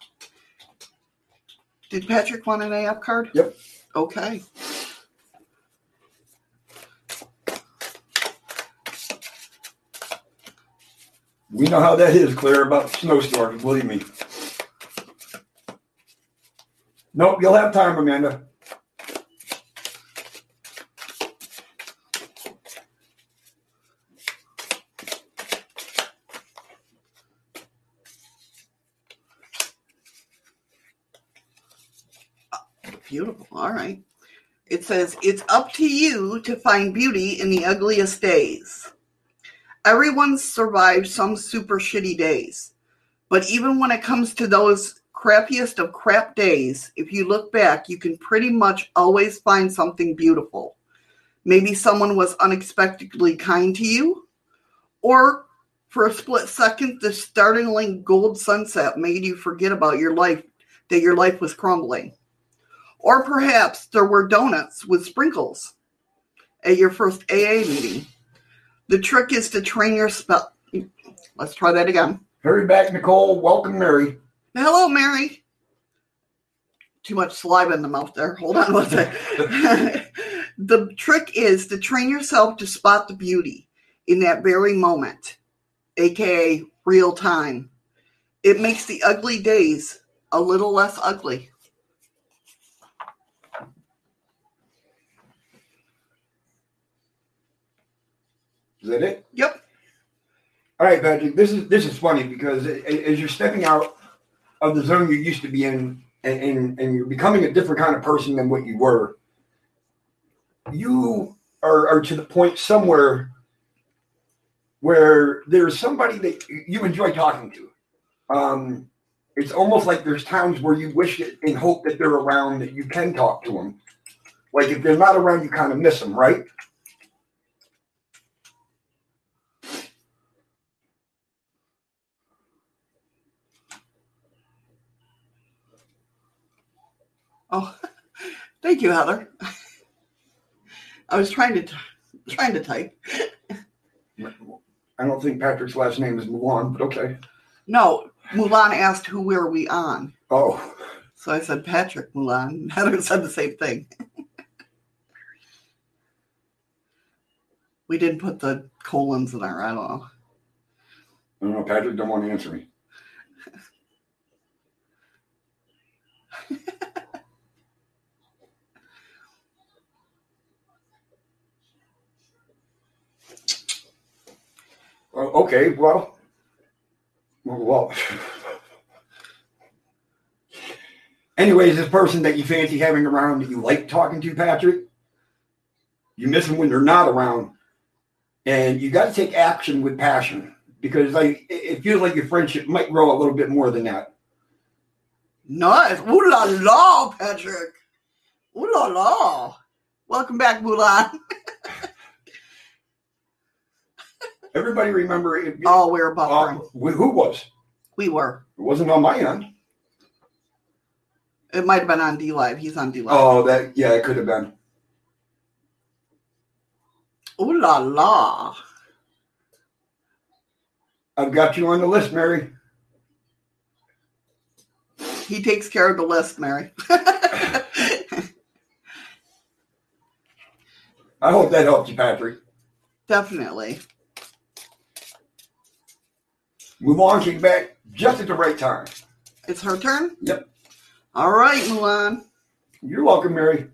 Did Patrick want an AF card? Yep. Okay. We know how that is, Claire, about snowstorms, believe me. Nope, you'll have time, Amanda. Beautiful. All right. It says, It's up to you to find beauty in the ugliest days. Everyone survived some super shitty days. But even when it comes to those crappiest of crap days, if you look back, you can pretty much always find something beautiful. Maybe someone was unexpectedly kind to you, or for a split second, the startling gold sunset made you forget about your life, that your life was crumbling. Or perhaps there were donuts with sprinkles at your first AA meeting. The trick is to train your spell. Let's try that again. Hurry back, Nicole. Welcome, Mary. Hello, Mary. Too much saliva in the mouth there. Hold on one second. The trick is to train yourself to spot the beauty in that very moment, aka real time. It makes the ugly days a little less ugly. Is that it? Yep. All right, Patrick. This is this is funny because as you're stepping out of the zone you used to be in, and, and, and you're becoming a different kind of person than what you were, you are, are to the point somewhere where there's somebody that you enjoy talking to. Um, it's almost like there's times where you wish it and hope that they're around that you can talk to them. Like if they're not around, you kind of miss them, right? Oh, thank you, Heather. I was trying to t- trying to type. I don't think Patrick's last name is Mulan, but okay. No, Mulan asked who were we on. Oh, So I said Patrick Mulan. Heather said the same thing. we didn't put the colons in there. I don't know. I don't know. Patrick don't want to answer me. Uh, okay, well, well. Anyways, this person that you fancy having around that you like talking to, Patrick, you miss them when they're not around, and you got to take action with passion because like it feels like your friendship might grow a little bit more than that. Nice. Ooh la la, Patrick. Ooh la la. Welcome back, Mulan. Everybody remember it, Oh, we were uh, buffering. wh- who was? We were. It wasn't on my end. It might have been on D Live. He's on DLive. Oh, that yeah, it could have been. Ooh la la. I've got you on the list, Mary. He takes care of the list, Mary. I hope that helped you, Patrick. Definitely. On, kick back just at the right time. It's her turn? Yep. All right, Mulan. You're welcome, Mary.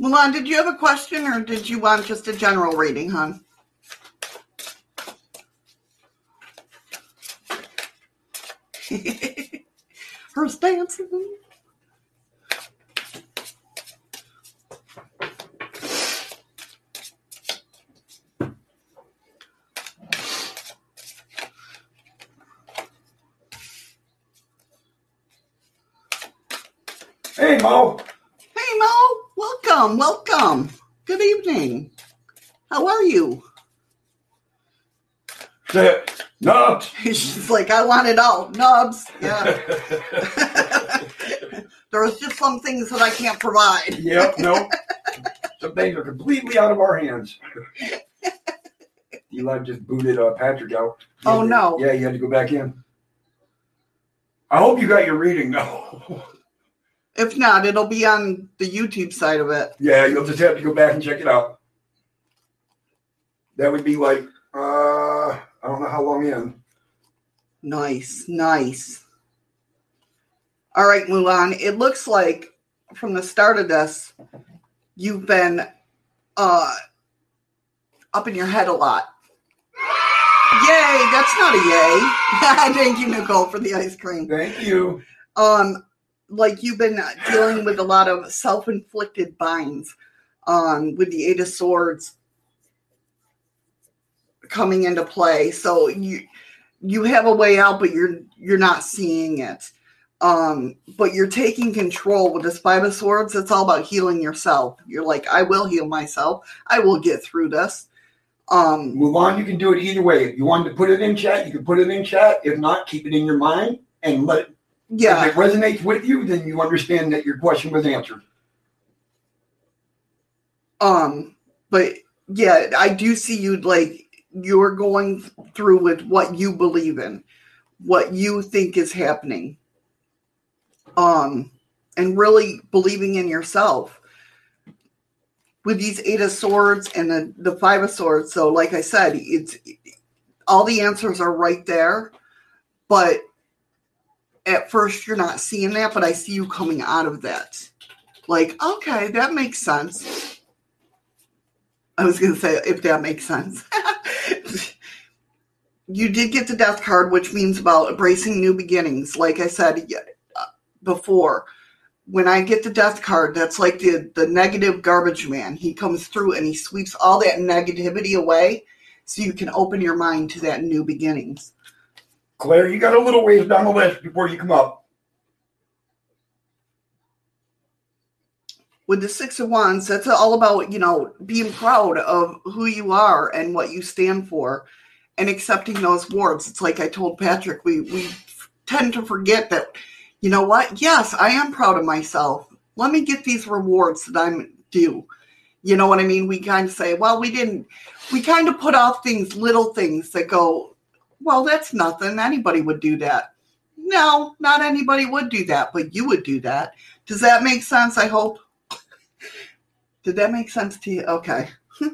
Mulan, did you have a question or did you want just a general reading, hon? Dancing. Hey, Mo. Hey, Mo. Welcome. Welcome. Good evening. How are you? No. She's like, I want it all. Nubs. Yeah. There's just some things that I can't provide. yep. No. Some things are completely out of our hands. Eli just booted uh, Patrick out. Oh, no. Yeah, you had to go back in. I hope you got your reading though. If not, it'll be on the YouTube side of it. yeah, you'll just have to go back and check it out. That would be like I don't know how long in. Nice, nice. All right, Mulan. It looks like from the start of this, you've been uh up in your head a lot. Yay! That's not a yay. Thank you, Nicole, for the ice cream. Thank you. um like you've been dealing with a lot of self-inflicted binds um with the eight of swords coming into play. So you you have a way out but you're you're not seeing it. Um but you're taking control with this five of swords. It's all about healing yourself. You're like i will heal myself. I will get through this. Um Mulan, you can do it either way. If you wanted to put it in chat, you can put it in chat. If not, keep it in your mind and let it yeah. if it resonates with you, then you understand that your question was answered. Um, but yeah, I do see you like you're going through with what you believe in, what you think is happening. Um and really believing in yourself. With these eight of swords and the, the five of swords, so like I said, it's all the answers are right there, but at first you're not seeing that, but I see you coming out of that. Like, okay, that makes sense. I was going to say, if that makes sense. you did get the death card, which means about embracing new beginnings. Like I said uh, before, when I get the death card, that's like the, the negative garbage man. He comes through and he sweeps all that negativity away so you can open your mind to that new beginnings. Claire, you got a little ways down the list before you come up. With the Six of Wands, that's all about, you know, being proud of who you are and what you stand for and accepting those awards. It's like I told Patrick, we, we tend to forget that, you know what? Yes, I am proud of myself. Let me get these rewards that I'm due. You know what I mean? We kind of say, well, we didn't, we kind of put off things, little things that go, well, that's nothing. Anybody would do that. No, not anybody would do that, but you would do that. Does that make sense? I hope. Did that make sense to you? Okay.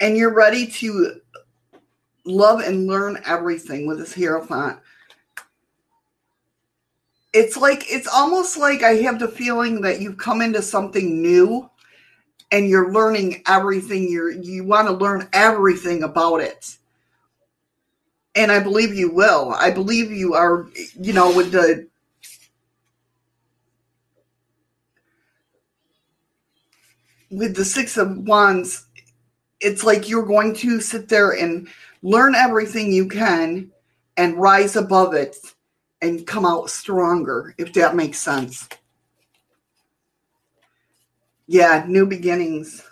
and you're ready to love and learn everything with this Hierophant. It's like, it's almost like I have the feeling that you've come into something new and you're learning everything you're you want to learn everything about it and i believe you will i believe you are you know with the with the six of wands it's like you're going to sit there and learn everything you can and rise above it and come out stronger if that makes sense yeah, new beginnings.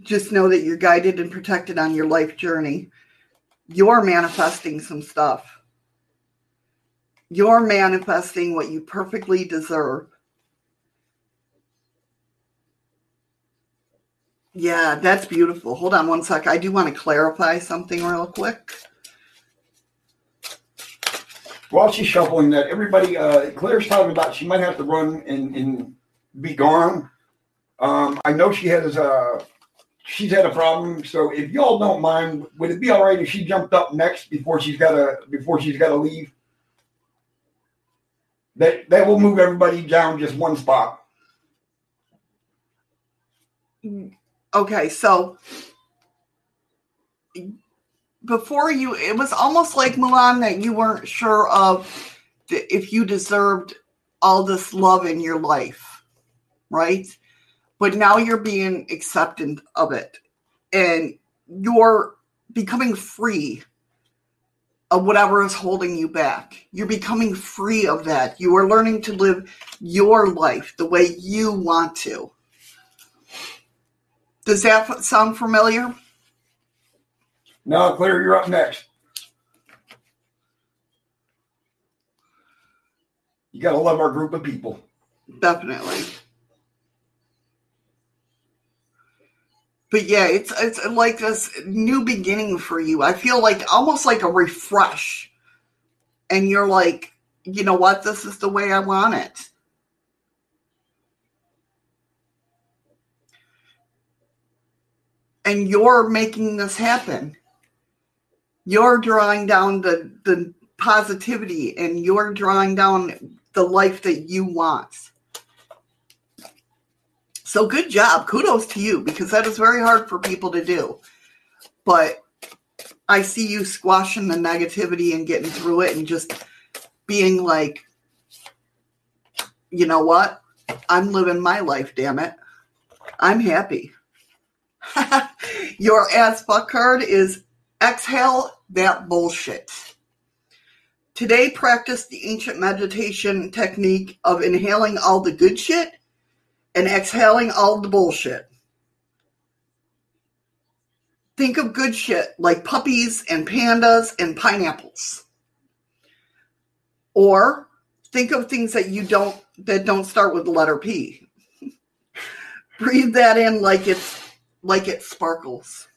Just know that you're guided and protected on your life journey. You're manifesting some stuff. You're manifesting what you perfectly deserve. Yeah, that's beautiful. Hold on one sec. I do want to clarify something real quick. While she's shuffling that, everybody, uh, Claire's talking about she might have to run and, and be gone. Um, I know she has a she's had a problem. So if y'all don't mind, would it be all right if she jumped up next before she's got to before she's got to leave? That that will move everybody down just one spot. Okay, so before you, it was almost like Milan that you weren't sure of if you deserved all this love in your life right? But now you're being acceptant of it and you're becoming free of whatever is holding you back. You're becoming free of that. You are learning to live your life the way you want to. Does that sound familiar? No, Claire, you're up next. You got to love our group of people. Definitely. but yeah, it's it's like this new beginning for you. I feel like almost like a refresh. And you're like, you know what? This is the way I want it. And you're making this happen. You're drawing down the, the positivity and you're drawing down the life that you want. So good job. Kudos to you because that is very hard for people to do. But I see you squashing the negativity and getting through it and just being like, you know what? I'm living my life, damn it. I'm happy. Your ass fuck card is exhale that bullshit. Today, practice the ancient meditation technique of inhaling all the good shit and exhaling all the bullshit. Think of good shit like puppies and pandas and pineapples. Or think of things that you don't that don't start with the letter P. Breathe that in like it's like it sparkles.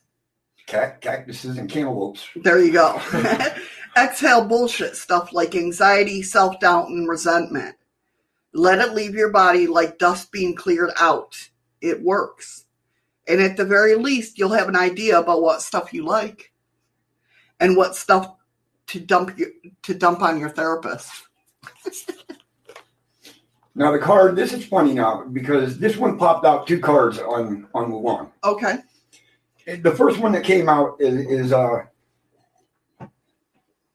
Cac- cactuses and cantaloupes. There you go. Exhale bullshit stuff like anxiety, self doubt, and resentment. Let it leave your body like dust being cleared out. It works. And at the very least, you'll have an idea about what stuff you like and what stuff to dump your, to dump on your therapist. Now the card, this is funny now because this one popped out two cards on on Mulan. Okay. The first one that came out is, is uh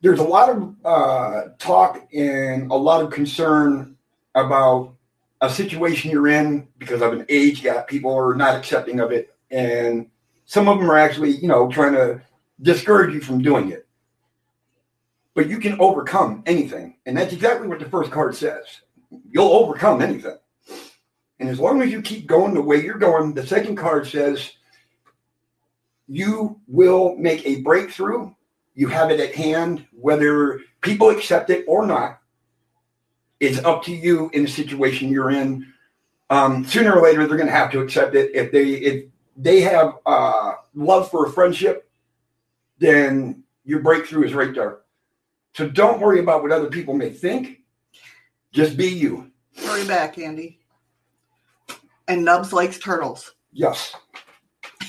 there's a lot of uh, talk and a lot of concern about a situation you're in because of an age gap. People are not accepting of it, and some of them are actually, you know, trying to discourage you from doing it. But you can overcome anything, and that's exactly what the first card says. You'll overcome anything, and as long as you keep going the way you're going, the second card says you will make a breakthrough. You have it at hand, whether people accept it or not. It's up to you in the situation you're in. Um, sooner or later, they're going to have to accept it. If they if they have uh, love for a friendship, then your breakthrough is right there. So don't worry about what other people may think. Just be you. Hurry back, Andy. And Nubs likes turtles. Yes.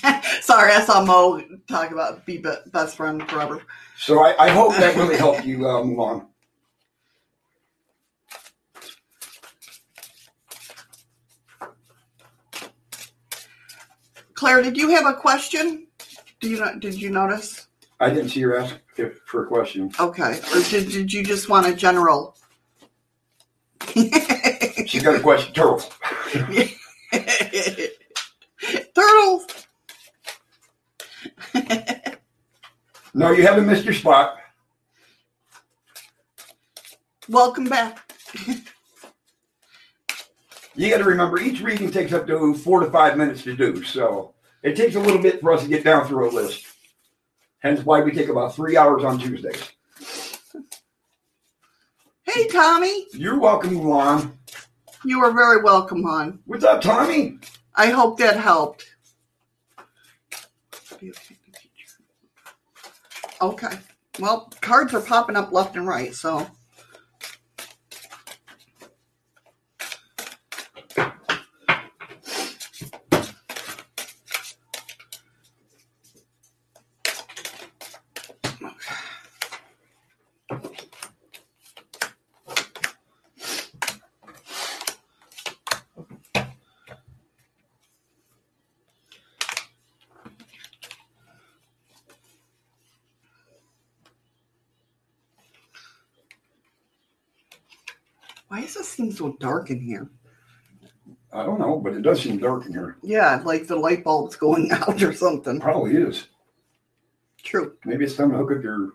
Sorry, I saw Mo talk about be be- best friend forever. So I, I hope that really helped you uh, move on. Claire, did you have a question? Do you not? Did you notice? I didn't see her ask if, for a question. Okay, or did, did you just want a general? She's got a question. Turtles. Turtles. No, you haven't missed your spot. Welcome back. You got to remember, each reading takes up to four to five minutes to do. So it takes a little bit for us to get down through a list. Hence why we take about three hours on Tuesdays. Hey, Tommy. You're welcome, Mulan. You are very welcome, hon. What's up, Tommy? I hope that helped. Okay. Well, cards are popping up left and right, so. Why does it seem so dark in here? I don't know, but it does seem dark in here. Yeah, like the light bulb's going out or something. Probably is. True. Maybe it's time to hook up your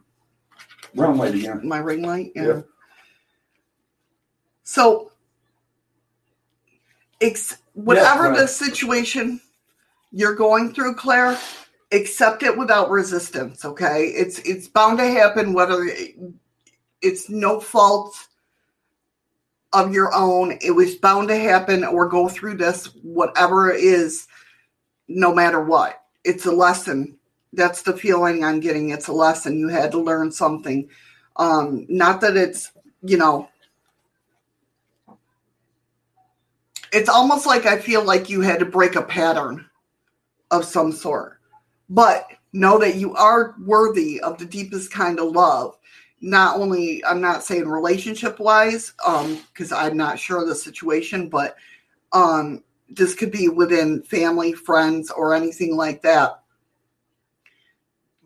round light again. My ring light. Yeah. Yeah. So, ex- whatever go the situation you're going through, Claire, accept it without resistance. Okay, it's it's bound to happen. Whether it- it's no fault of your own, it was bound to happen, or go through this, whatever it is, no matter what. It's a lesson. That's the feeling I'm getting. It's a lesson. You had to learn something. Um, not that it's you know it's almost like I feel like you had to break a pattern of some sort. But know that you are worthy of the deepest kind of love. Not only, I'm not saying relationship wise, um, because I'm not sure of the situation, but um, this could be within family, friends, or anything like that.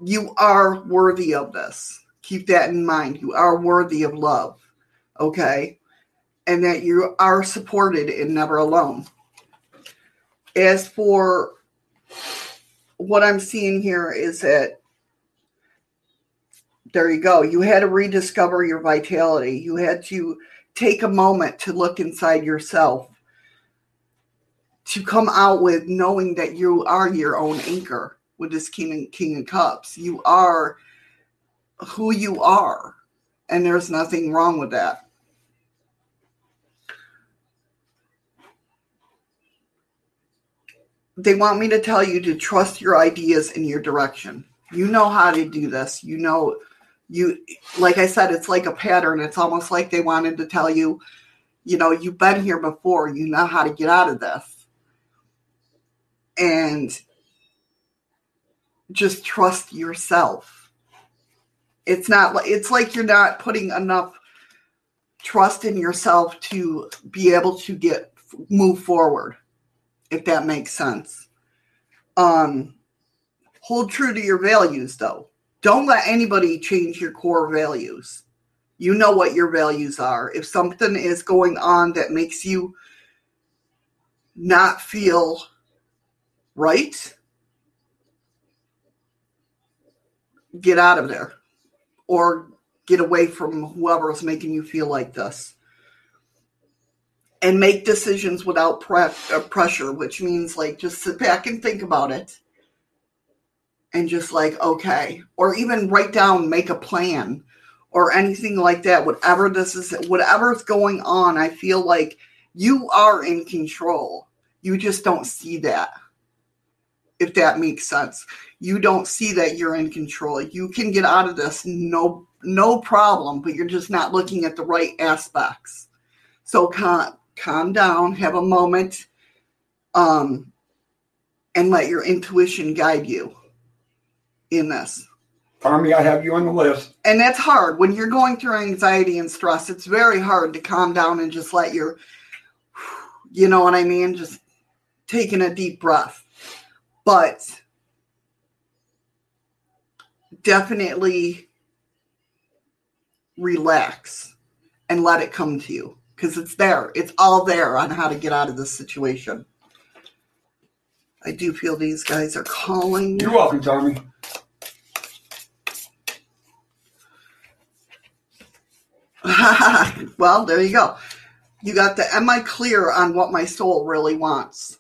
You are worthy of this. Keep that in mind. You are worthy of love. Okay and that you are supported and never alone. As for what I'm seeing here is that there you go. You had to rediscover your vitality. You had to take a moment to look inside yourself, to come out with knowing that you are your own anchor with this King and King of Cups. You are who you are, and there's nothing wrong with that. they want me to tell you to trust your ideas in your direction. You know how to do this. You know, you, like I said, it's like a pattern. It's almost like they wanted to tell you, you know, you've been here before. You know how to get out of this. And just trust yourself. It's not like it's like you're not putting enough trust in yourself to be able to get move forward if that makes sense. Um, hold true to your values, though. Don't let anybody change your core values. You know what your values are. If something is going on that makes you not feel right, get out of there or get away from whoever is making you feel like this and make decisions without pre- uh, pressure, which means like just sit back and think about it and just like, okay, or even write down, make a plan or anything like that. Whatever this is, whatever's going on, I feel like you are in control. You just don't see that. If that makes sense, you don't see that you're in control. You can get out of this no no problem, but you're just not looking at the right aspects. So con- calm down, have a moment, um, and let your intuition guide you in this. Tommy, I have you on the list. And that's hard when you're going through anxiety and stress. It's very hard to calm down and just let your, you know what I mean? Just taking a deep breath. But definitely relax and let it come to you because it's there. It's all there on how to get out of this situation. I do feel these guys are calling. You're welcome, Tommy. well, there you go. You got the Am I clear on what my soul really wants?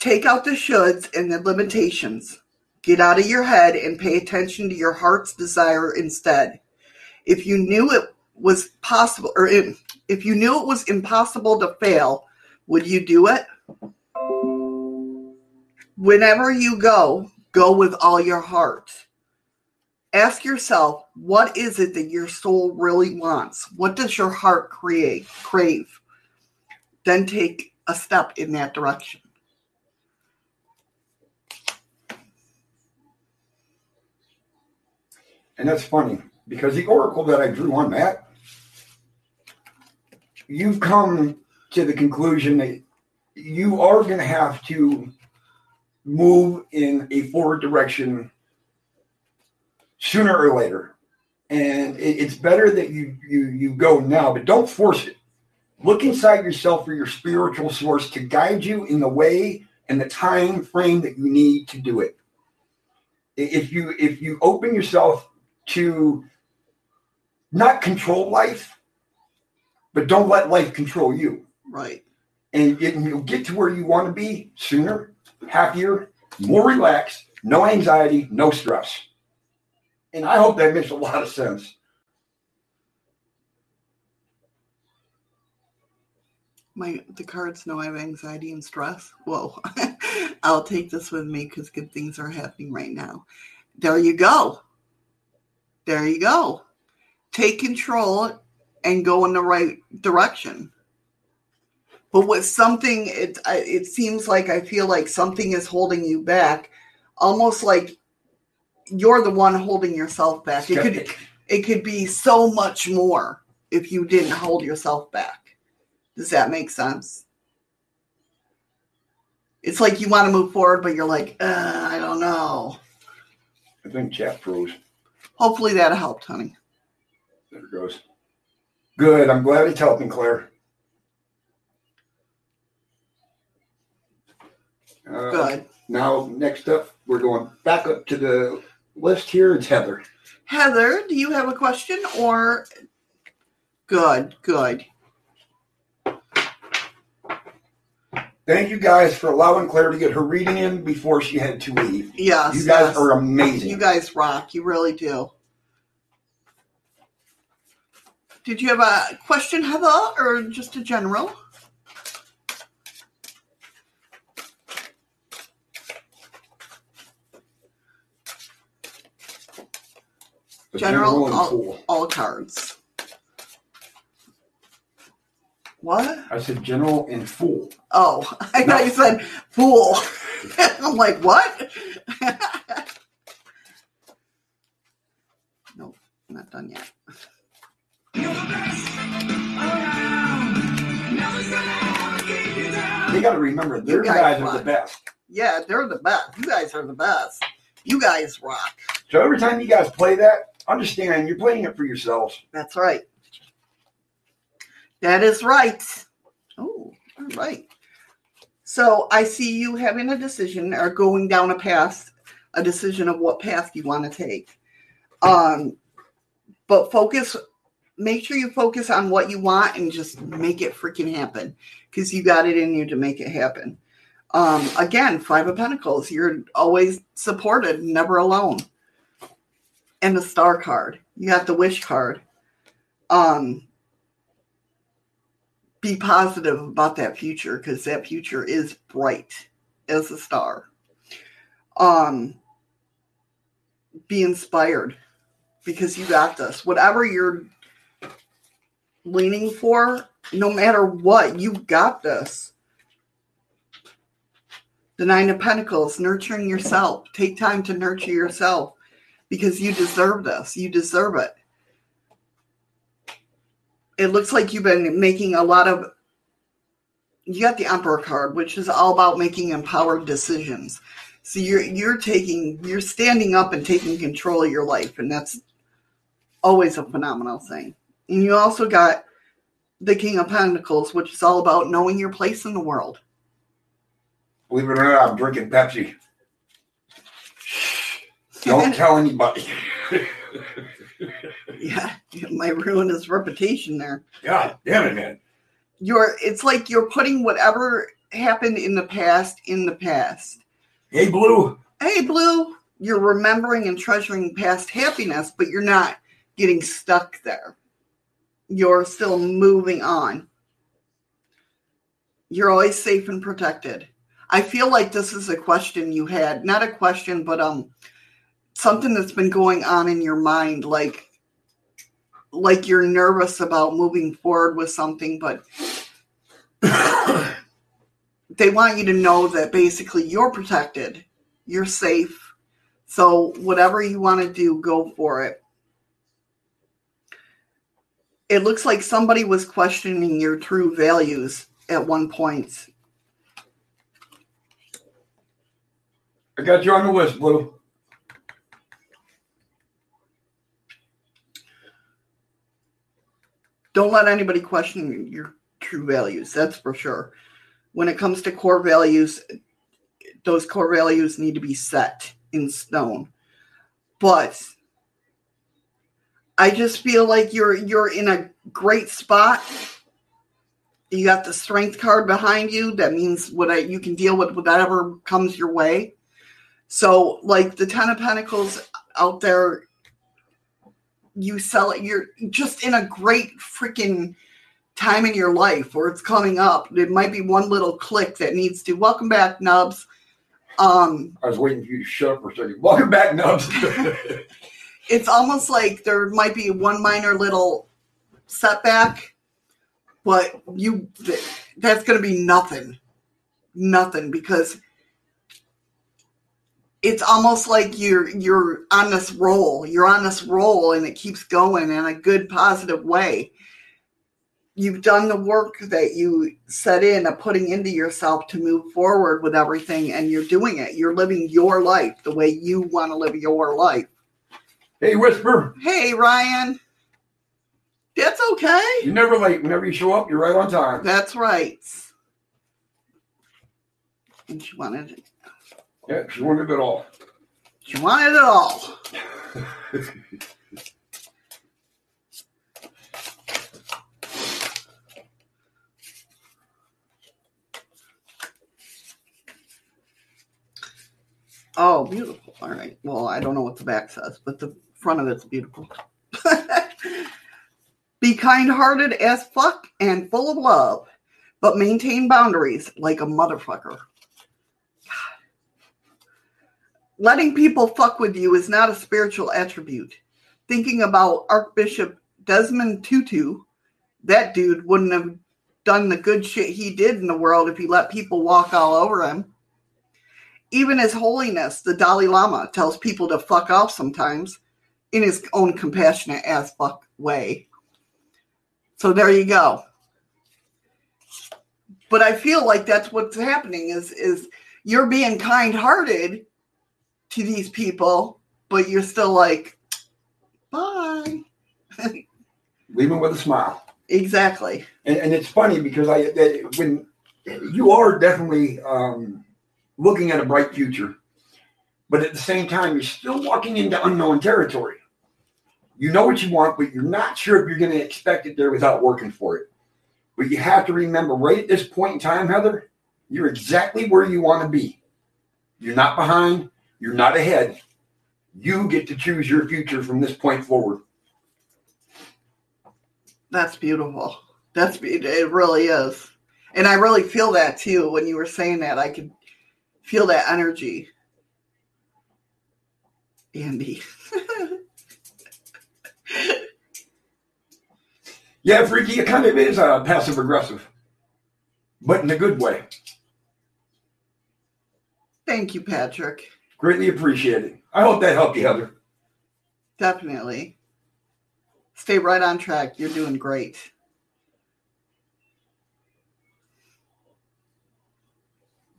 Take out the shoulds and the limitations. Get out of your head and pay attention to your heart's desire instead. If you knew it was possible, or if you knew it was impossible to fail, would you do it? Whenever you go, go with all your heart. Ask yourself, what is it that your soul really wants? What does your heart create, crave? Then take a step in that direction. And that's funny because the oracle that I drew on that you've come to the conclusion that you are going to have to move in a forward direction sooner or later and it's better that you you you go now but don't force it look inside yourself for your spiritual source to guide you in the way and the time frame that you need to do it if you if you open yourself to not control life but don't let life control you. Right. And you'll get to where you want to be sooner, happier, more relaxed, no anxiety, no stress. And I hope that makes a lot of sense. My the cards know I have anxiety and stress. Whoa. I'll take this with me because good things are happening right now. There you go. There you go. Take control and go in the right direction. But with something, it it seems like I feel like something is holding you back, almost like you're the one holding yourself back. It could it could be so much more if you didn't hold yourself back. Does that make sense? It's like you want to move forward, but you're like, uh, I don't know. I think chat froze. Hopefully that helped, honey. There it goes. Good. I'm glad it's helping, Claire. Uh, Good. Now, next up, we're going back up to the list here. It's Heather. Heather, do you have a question or? Good, good. Thank you guys for allowing Claire to get her reading in before she had to leave. Yes. You guys yes. are amazing. You guys rock. You really do. Did you have a question, Heather, or just a general? General, and all- all cards. What? I said general and fool. Oh, I No. thought you said fool. I'm like, what? nope, not done yet. They got to remember, their guys guys are the best. Yeah, they're the best. You guys are the best. You guys rock. So every time you guys play that, understand you're playing it for yourselves. That's right. That is right. Oh, all right. So I see you having a decision or going down a path, a decision of what path you want to take. Um, but focus, make sure you focus on what you want and just make it freaking happen because you got it in you to make it happen. Um, again, Five of Pentacles, you're always supported, never alone. And the Star card, you got the Wish card. Um, be positive about that future because that future is bright as a star. Um, be inspired because you got this. Whatever you're leaning for, no matter what, you got this. The Nine of Pentacles, nurturing yourself. Take time to nurture yourself because you deserve this. You deserve it. It looks like you've been making a lot of. You got the Emperor card, which is all about making empowered decisions. So you're you're taking you're standing up and taking control of your life, and that's always a phenomenal thing. And you also got the King of Pentacles, which is all about knowing your place in the world. Believe it or not, I'm drinking Pepsi. Don't tell anybody. yeah, it might ruin his reputation there. God damn it, man. You're it's like you're putting whatever happened in the past in the past. Hey, Blue. Hey Blue, you're remembering and treasuring past happiness, but you're not getting stuck there. You're still moving on. You're always safe and protected. I feel like this is a question you had, not a question, but um something that's been going on in your mind like like you're nervous about moving forward with something but they want you to know that basically you're protected you're safe. So whatever you want to do go for it. It looks like somebody was questioning your true values at one point. I got you on the list, Blue. Don't let anybody question your true values that's for sure. When it comes to core values those core values need to be set in stone. But i just feel like you're you're in a great spot. You got the strength card behind you. That means what I, you can deal with whatever comes your way. So like the ten of pentacles out there you sell it you're just in a great freaking time in your life or it's coming up it might be one little click that needs to welcome back nubs um I was waiting for you to shut up for a second. Welcome back, Nubs. it's almost like there might be one minor little setback but you that's going to be nothing nothing because it's almost like you're you're on this roll. You're on this roll and it keeps going in a good positive way. You've done the work that you set in of putting into yourself to move forward with everything and you're doing it. You're living your life the way you want to live your life. Hey, Whisper. hey ryan. That's okay. You're never late. Whenever you show up, you're right on time. that's right. And she wanted it Yeah, she wanted it all. she wanted it all Oh, beautiful. All right. Well, I don't know what the back says, but the front of it's beautiful. Be kind hearted as fuck and full of love, but maintain boundaries like a motherfucker. God. Letting people fuck with you is not a spiritual attribute. thinking about Archbishop Desmond Tutu. That dude wouldn't have done the good shit he did in the world if he let people walk all over him. Even His Holiness, the Dalai Lama, tells people to fuck off sometimes in his own compassionate ass fuck way. So there you go. But I feel like that's what's happening is is you're being kind-hearted to these people, but you're still like, bye. Leave them with a smile. exactly. And, and it's funny because I when you are definitely um, looking at a bright future, but at the same time you're still walking into unknown territory. You know what you want, but you're not sure if you're going to expect it there without working for it. But you have to remember, right at this point in time, Heather, you're exactly where you want to be. You're not behind. You're not ahead. You get to choose your future from this point forward. That's beautiful. That's it. Really is, and I really feel that too. When you were saying that, I could feel that energy. Andy, Yeah, Freaky, it kind of is uh, passive aggressive, but in a good way. thank you, Patrick. Greatly appreciated. I hope that helped you, Heather. Definitely. Stay right on track. You're doing great.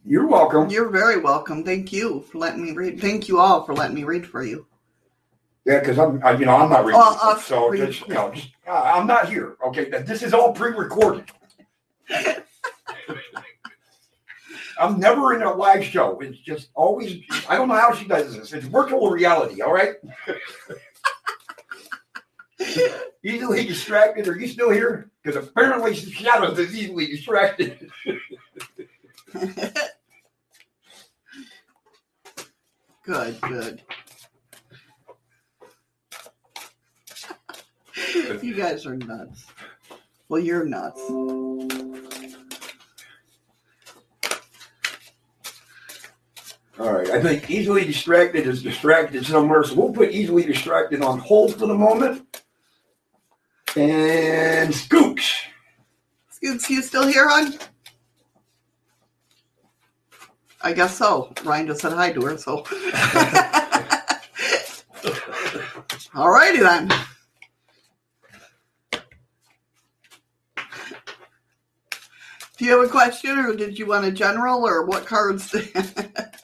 You're welcome. You're very welcome. Thank you for letting me read. Thank you all for letting me read for you. Yeah, because I'm, I, you know, I'm not reading, Oh, uh, so just, you know, just, uh, I'm not here. Okay, this is all pre-recorded. I'm never in a live show. It's just always. I don't know how she does this. It's virtual reality. All right. easily distracted. Are you still here? Because apparently Shadows is easily distracted. Good, good. you guys are nuts. Well, you're nuts. All right. I think easily distracted is distracted somewhere. So we'll put easily distracted on hold for the moment. And Skooks. Scoots, you still here, hon? I guess so. Ryan just said hi to her, so. All righty then. Do you have a question, or did you want a general, or what cards?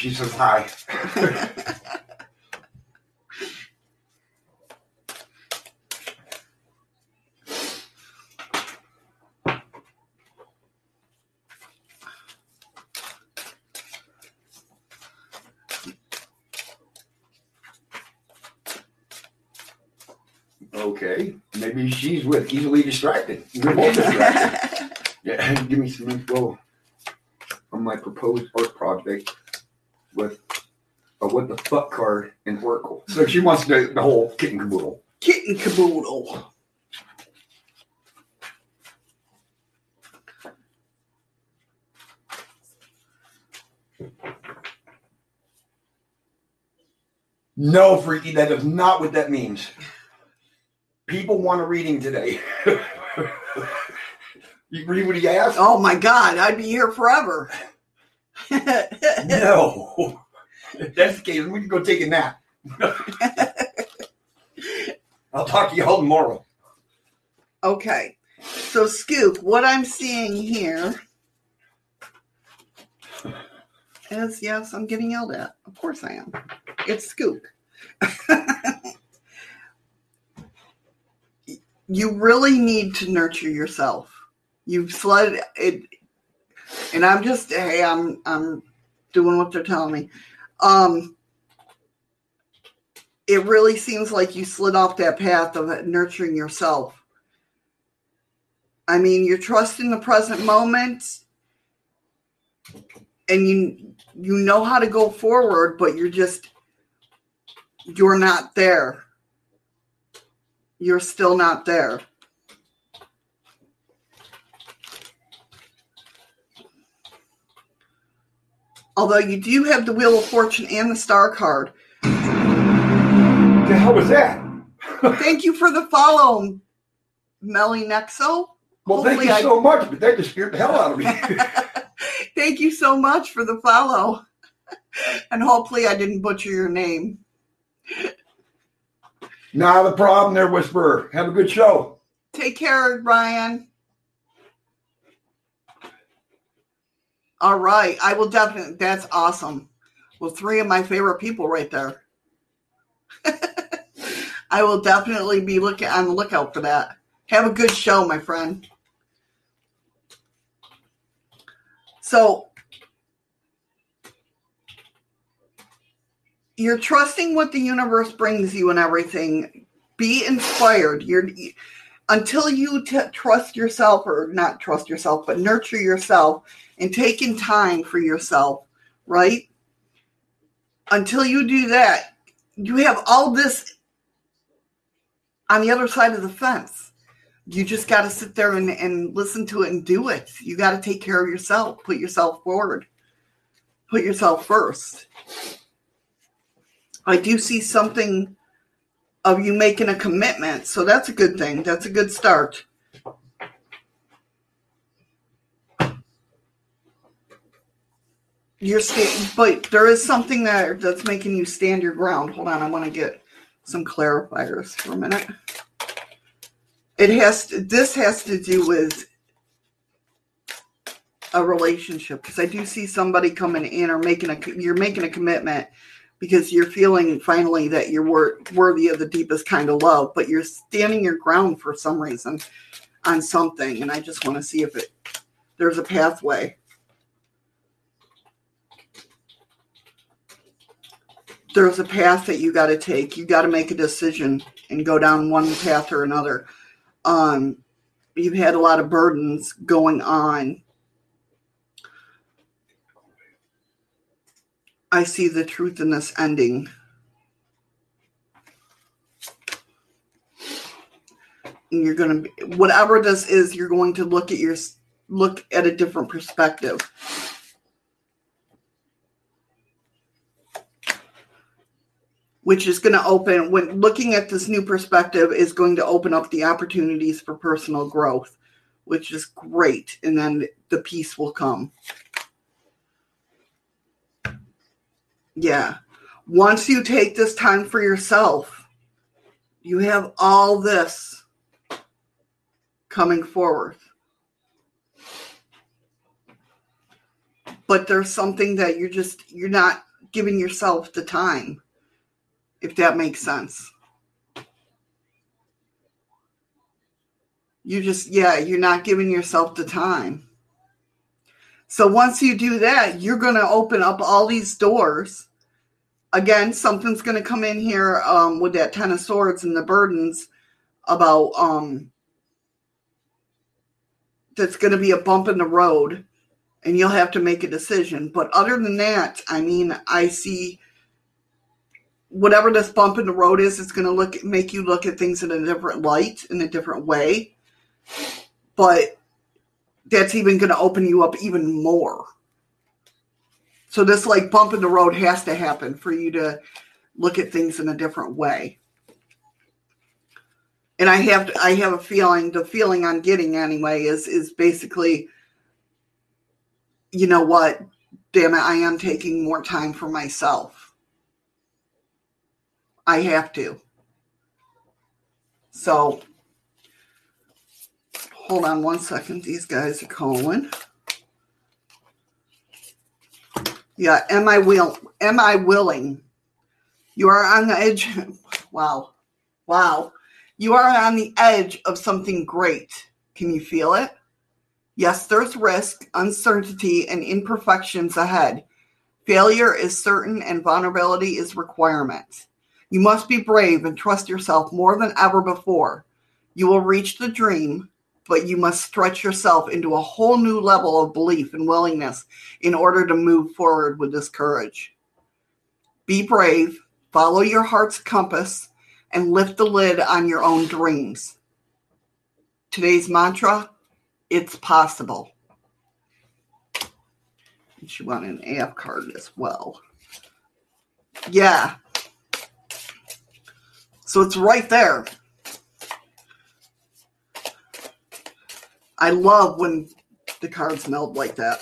She says hi. Okay, maybe she's with easily distracted. You're both distracted. Yeah, give me some info on my proposed art project what the fuck card in Oracle. So she wants the, the whole kit and caboodle. Kitten caboodle. No, Freaky, that is not what that means. People want a reading today. you read what he asked? Oh my God, I'd be here forever. No. If that's the case, we can go take a nap. I'll talk to you all tomorrow. Okay. So, Scoop, what I'm seeing here is yes, I'm getting yelled at. Of course I am. It's Scoop. you really need to nurture yourself. You've slid it, and I'm just hey, I'm I'm doing what they're telling me. Um, it really seems like you slid off that path of nurturing yourself. I mean, you're trusting the present moment and you you know how to go forward, but you're just you're not there. You're still not there. Although you do have the Wheel of Fortune and the Star card. The hell was that? Thank you for the follow, Melly Nexo. Well, thank you I- so much, but that just scared the hell out of me. Thank you so much for the follow. And hopefully I didn't butcher your name. Not a problem there, Whisperer. Have a good show. Take care, Ryan. All right. I will definitely. That's awesome. Well, three of my favorite people right there. I will definitely be looking on the lookout for that. Have a good show, my friend. So, you're trusting what the universe brings you and everything. Be inspired. You're until you t- trust yourself, or not trust yourself, but nurture yourself and taking time for yourself, right? Until you do that, you have all this on the other side of the fence. You just got to sit there and, and listen to it and do it. You got to take care of yourself, put yourself forward, put yourself first. I do see something of you making a commitment, so that's a good thing. That's a good start. You're but there is something that that's making you stand your ground. Hold on, I want to get some clarifiers for a minute. It has to, this has to do with a relationship because I do see somebody coming in or making a you're making a commitment because you're feeling finally that you're wor- worthy of the deepest kind of love, but you're standing your ground for some reason on something, and I just want to see if it there's a pathway. There's a path that you got to take. You got to make a decision and go down one path or another. Um, you've had a lot of burdens going on. I see the truth in this ending. And you're going to whatever this is, you're going to look at your look at a different perspective. Which is going to open when looking at this new perspective is going to open up the opportunities for personal growth, which is great. And then the peace will come. Yeah. Once you take this time for yourself, you have all this coming forward. But there's something that you're just you're not giving yourself the time. If that makes sense. You just yeah, you're not giving yourself the time. So once you do that, you're going to open up all these doors again, something's going to come in here um, with that Ten of Swords and the burdens about um, that's going to be a bump in the road and you'll have to make a decision. But other than that, I mean, I see whatever this bump in the road is, it's going to look make you look at things in a different light, in a different way. But that's even going to open you up even more. So this like bump in the road has to happen for you to look at things in a different way. And I have to, I have a feeling the feeling I'm getting anyway is is basically you know what damn it I am taking more time for myself. I have to. So hold on one second these guys are calling. Yeah, am I will am I willing? You are on the edge. Wow. Wow. You are on the edge of something great. Can you feel it? Yes, there's risk, uncertainty, and imperfections ahead. Failure is certain and vulnerability is requirement. You must be brave and trust yourself more than ever before. You will reach the dream, but you must stretch yourself into a whole new level of belief and willingness in order to move forward with this courage. Be brave, follow your heart's compass, and lift the lid on your own dreams. Today's mantra it's possible. And she wanted an AF card as well. Yeah. So it's right there. I love when the cards meld like that.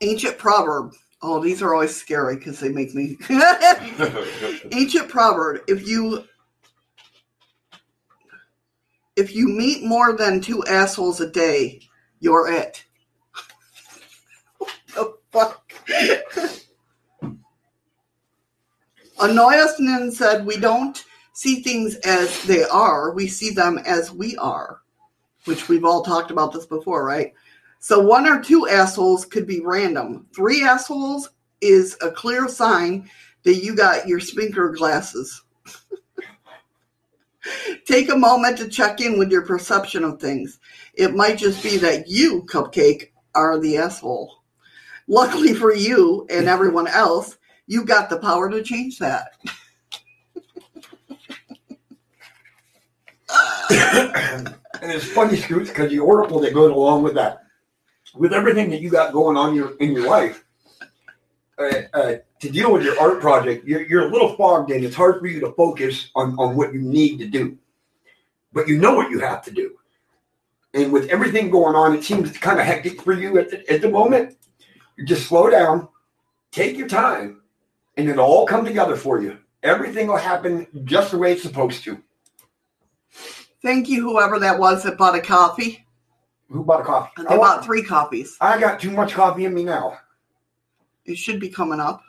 Ancient proverb. Oh, these are always scary because they make me. Ancient proverb. If you if you meet more than two assholes a day, you're it. what the fuck? Anaïs Nin said, We don't see things as they are, we see them as we are, which we've all talked about this before, right? So one or two assholes could be random. Three assholes is a clear sign that you got your spinker glasses. Take a moment to check in with your perception of things. It might just be that you, Cupcake, are the asshole. Luckily for you and everyone else, you got the power to change that. and it's funny, Scoots, because the oracle that goes along with that, with everything that you got going on your, in your life, uh, uh, to deal with your art project, you're, you're a little fogged in. It's hard for you to focus on, on what you need to do, but you know what you have to do. And with everything going on, it seems kind of hectic for you at the, at the moment. Just slow down, take your time, and it'll all come together for you. Everything will happen just the way it's supposed to. Thank you, whoever that was that bought a coffee. Who bought a coffee? They I, want- bought three coffees. I got too much coffee in me now. It should be coming up.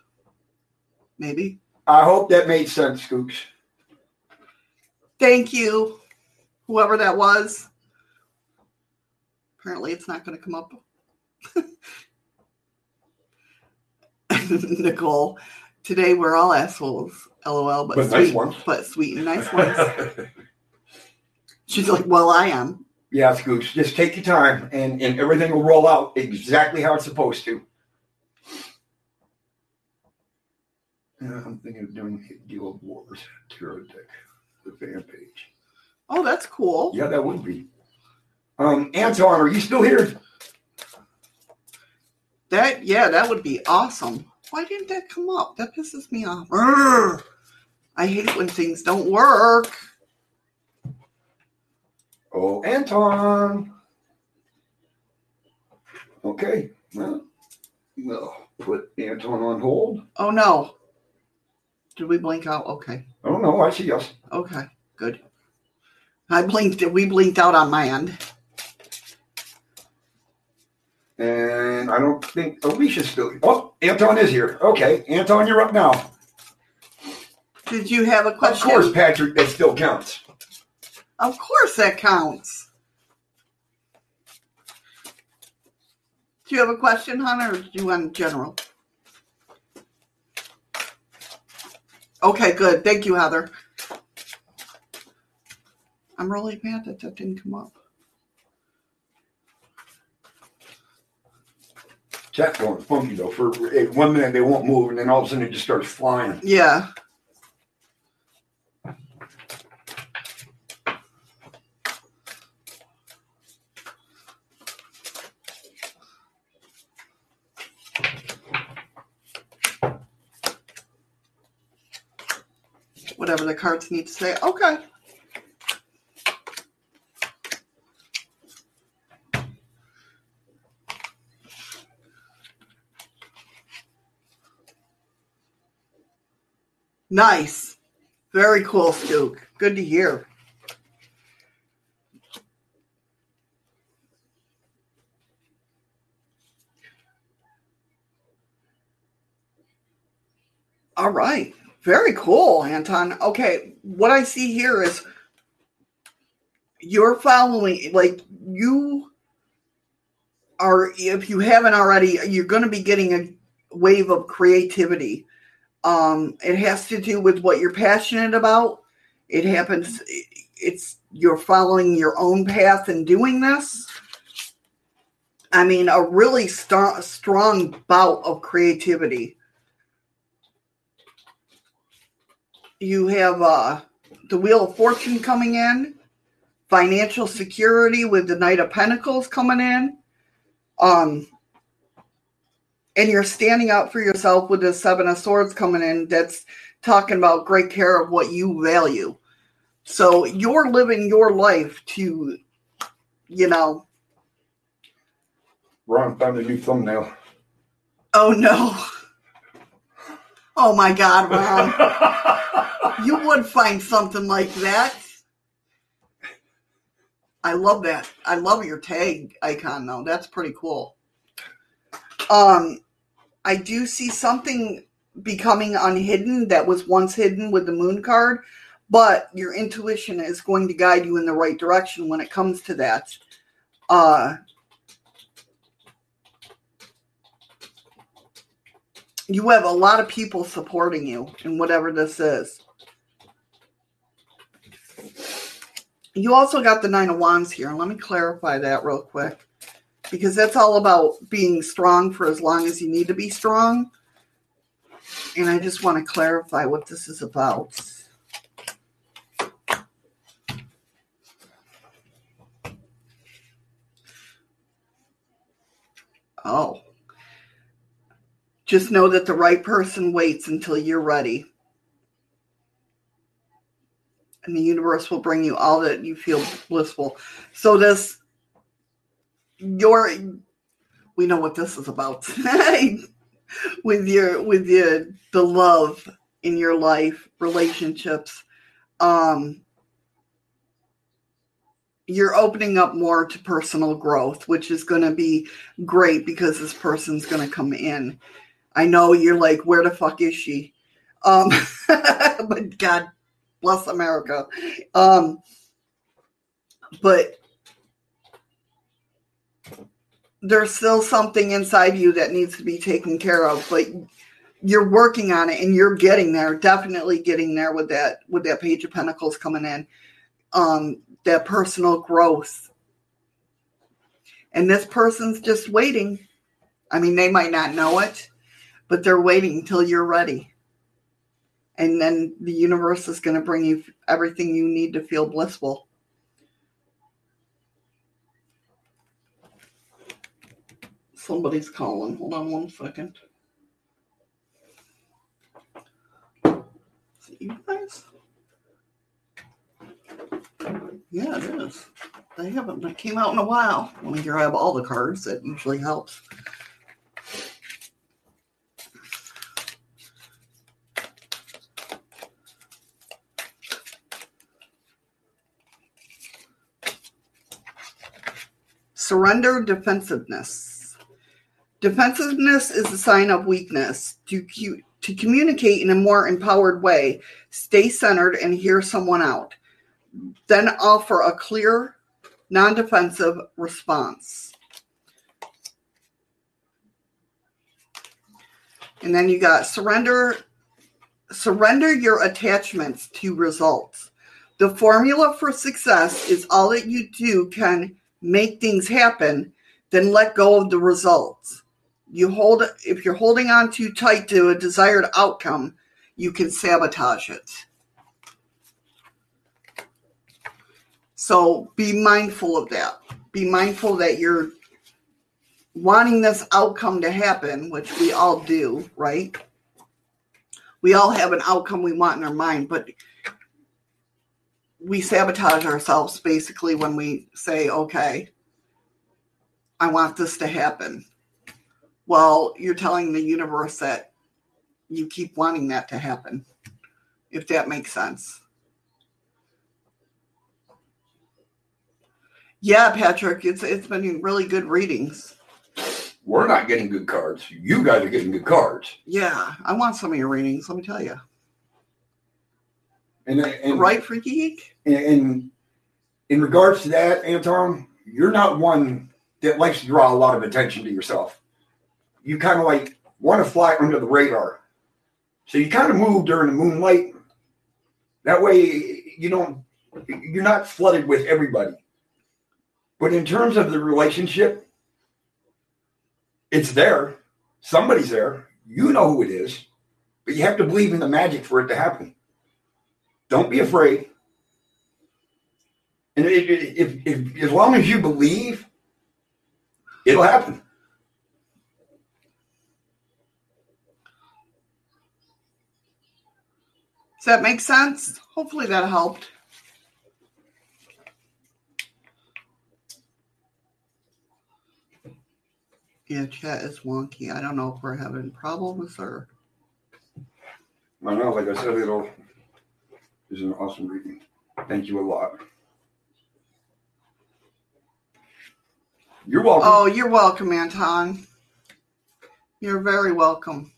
Maybe. I hope that made sense, Scoops. Thank you, whoever that was. Apparently, it's not going to come up. Nicole, today we're all assholes. LOL, but, But sweet, nice ones. but sweet and nice ones. She's like, well, I am. yeah, Scoops. Just take your time, and, and everything will roll out exactly how it's supposed to. Yeah, I'm thinking of doing Deal of Wars tarot deck, the fan page. Oh, that's cool. Yeah, that would be. Um, Anton, are you still here? That yeah, that would be awesome. Why didn't that come up? That pisses me off. Urgh. I hate when things don't work. Oh, Anton. Okay, well, no, put Anton on hold. Oh no. Did we blink out? Okay. Oh, don't. I see us. Okay. Good. I blinked we blinked out on my end. And I don't think Alicia's still. Oh, Anton is here. Okay, Anton, you're up now. Did you have a question? Of question? course, Patrick, that still counts. Of course that counts. Do you have a question, Hunter, or do you want general? Okay, good. Thank you, Heather. I'm really mad that that didn't come up. Chat's going funky though. For eh, one minute they won't move, and then all of a sudden it just starts flying. Yeah. Whatever the cards need to say. Okay. Nice. Very cool, Stook. Good to hear. All right. Very cool, Anton. Okay, what I see here is you're following, like, you are, if you haven't already, you're going to be getting a wave of creativity. Um, it has to do with what you're passionate about. It happens, it's you're following your own path and doing this. I mean, a really st- strong bout of creativity. You have uh, the Wheel of Fortune coming in financial security with the Knight of Pentacles coming in. Um, and you're standing up for yourself with the Seven of Swords coming in. That's talking about great care of what you value. So you're living your life to, you know. Ron found a new thumbnail. Oh no. Oh my God, Ron. you would find something like that. I love that. I love your tag icon though. That's pretty cool. Um I do see something becoming unhidden that was once hidden with the moon card, but your intuition is going to guide you in the right direction when it comes to that. Uh you have a lot of people supporting you in whatever this is. You also got the Nine of Wands here. Let me clarify that real quick because that's all about being strong for as long as you need to be strong. And I just want to clarify what this is about. Oh. Just know that the right person waits until you're ready. And the universe will bring you all that you feel blissful. So this your we know what this is about. with your with your the love in your life, relationships. Um you're opening up more to personal growth, which is going to be great because this person's going to come in I know you're like, where the fuck is she? Um, but God bless America. Um, but there's still something inside you that needs to be taken care of, but you're working on it and you're getting there, definitely getting there with that, with that page of pentacles coming in. Um, that personal growth. And this person's just waiting. I mean, they might not know it, but they're waiting until you're ready. And then the universe is going to bring you everything you need to feel blissful. Somebody's calling. Hold on one second. Is it you guys? Yeah, it is. They haven't they came out in a while. Let me grab all the cards. That usually helps. Surrender defensiveness. Defensiveness is a sign of weakness. To, to communicate in a more empowered way, stay centered and hear someone out. Then offer a clear, non defensive response. And then you got surrender surrender your attachments to results. The formula for success is all that you do can make things happen, then let go of the results. You hold if you're holding on too tight to a desired outcome, you can sabotage it. So be mindful of that. Be mindful that you're wanting this outcome to happen, which we all do, right? We all have an outcome we want in our mind, but we sabotage ourselves basically when we say, okay, I want this to happen. Well, you're telling the universe that you keep wanting that to happen, if that makes sense. Yeah, Patrick, it's it's been really good readings. We're not getting good cards. You guys are getting good cards. Yeah, I want some of your readings. Let me tell you. And, uh, and right, Freaky Geek. And, and in regards to that, Anton, you're not one that likes to draw a lot of attention to yourself. You kind of like want to fly under the radar. So you kind of move during the moonlight. That way you don't you're not flooded with everybody. But in terms of the relationship, it's there. Somebody's there. You know who it is. But you have to believe in the magic for it to happen. Don't be afraid. And if, if, if, as long as you believe, it'll happen. Does that make sense? Hopefully that helped. Yeah, chat is wonky. I don't know if we're having problems or. I know, like I said, it'll is an awesome reading. Thank you a lot. You're welcome. Oh, you're welcome, Anton. You're very welcome.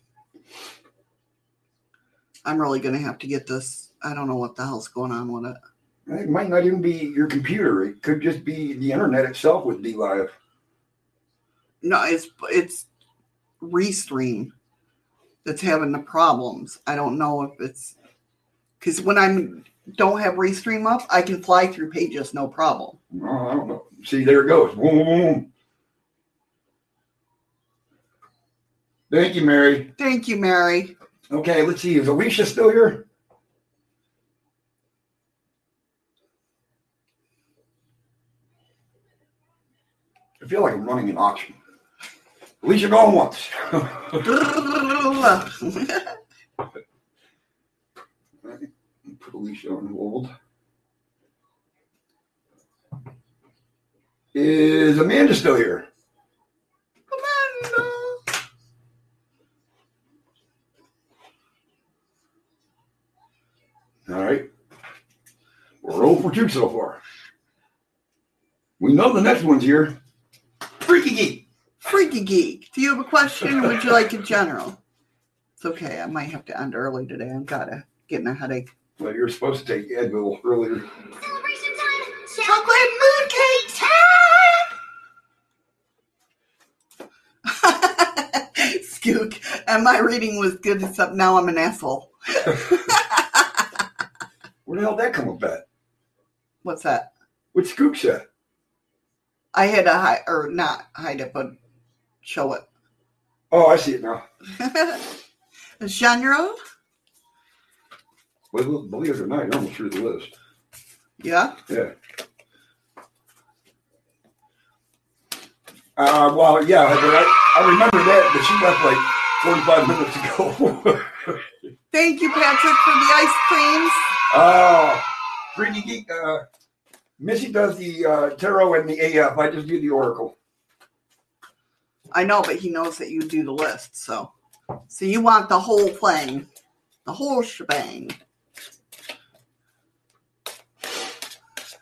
I'm really going to have to get this. I don't know what the hell's going on with it. It might not even be your computer. It could just be the internet itself with DLive. No, it's it's Restream that's having the problems. I don't know if it's because when I don't have Restream up, I can fly through pages no problem. Oh, I don't know. See, there it goes. Boom, boom. Thank you, Mary. Thank you, Mary. Okay, let's see. Is Alicia still here? I feel like I'm running an auction. Alicia, going once. Put Alicia on hold. Is Amanda still here? All right. We're 0 for 2 so far. We know the next one's here. Freaky Geek. Freaky Geek. Do you have a question or would you like in general? It's okay. I might have to end early today. I've got to getting a headache. Well, you're supposed to take Advil earlier. Celebration time! Chocolate mooncake time! Skook. And my reading was good, except now I'm an asshole. Where the hell did that come about? What's that? What Skook said? I had to hide, or not hide it, but show it. Oh, I see it now. Genre? Well, believe it or not, you're almost through the list. Yeah. Yeah. Uh, well, yeah, but I, I remember that, but she left like 45 minutes ago. Thank you, Patrick, for the ice creams. Oh, Freaky Geek. Uh, Missy does the uh, tarot and the AF. I just do the oracle. I know, but he knows that you do the list, so so you want the whole thing, the whole shebang.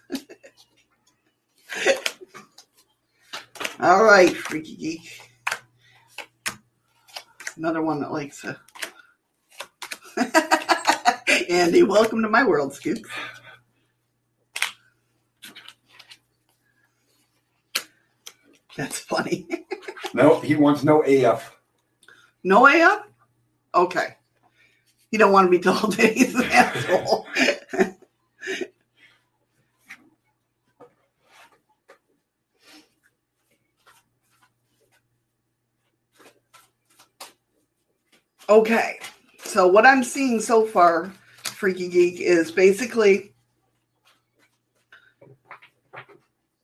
All right, freaky geek. Another one that likes to. Andy, welcome to my world, Scoop. That's funny. No, he wants no AF. No AF? Okay. He don't want to be told that he's an asshole. okay. So what I'm seeing so far, Freaky Geek, is basically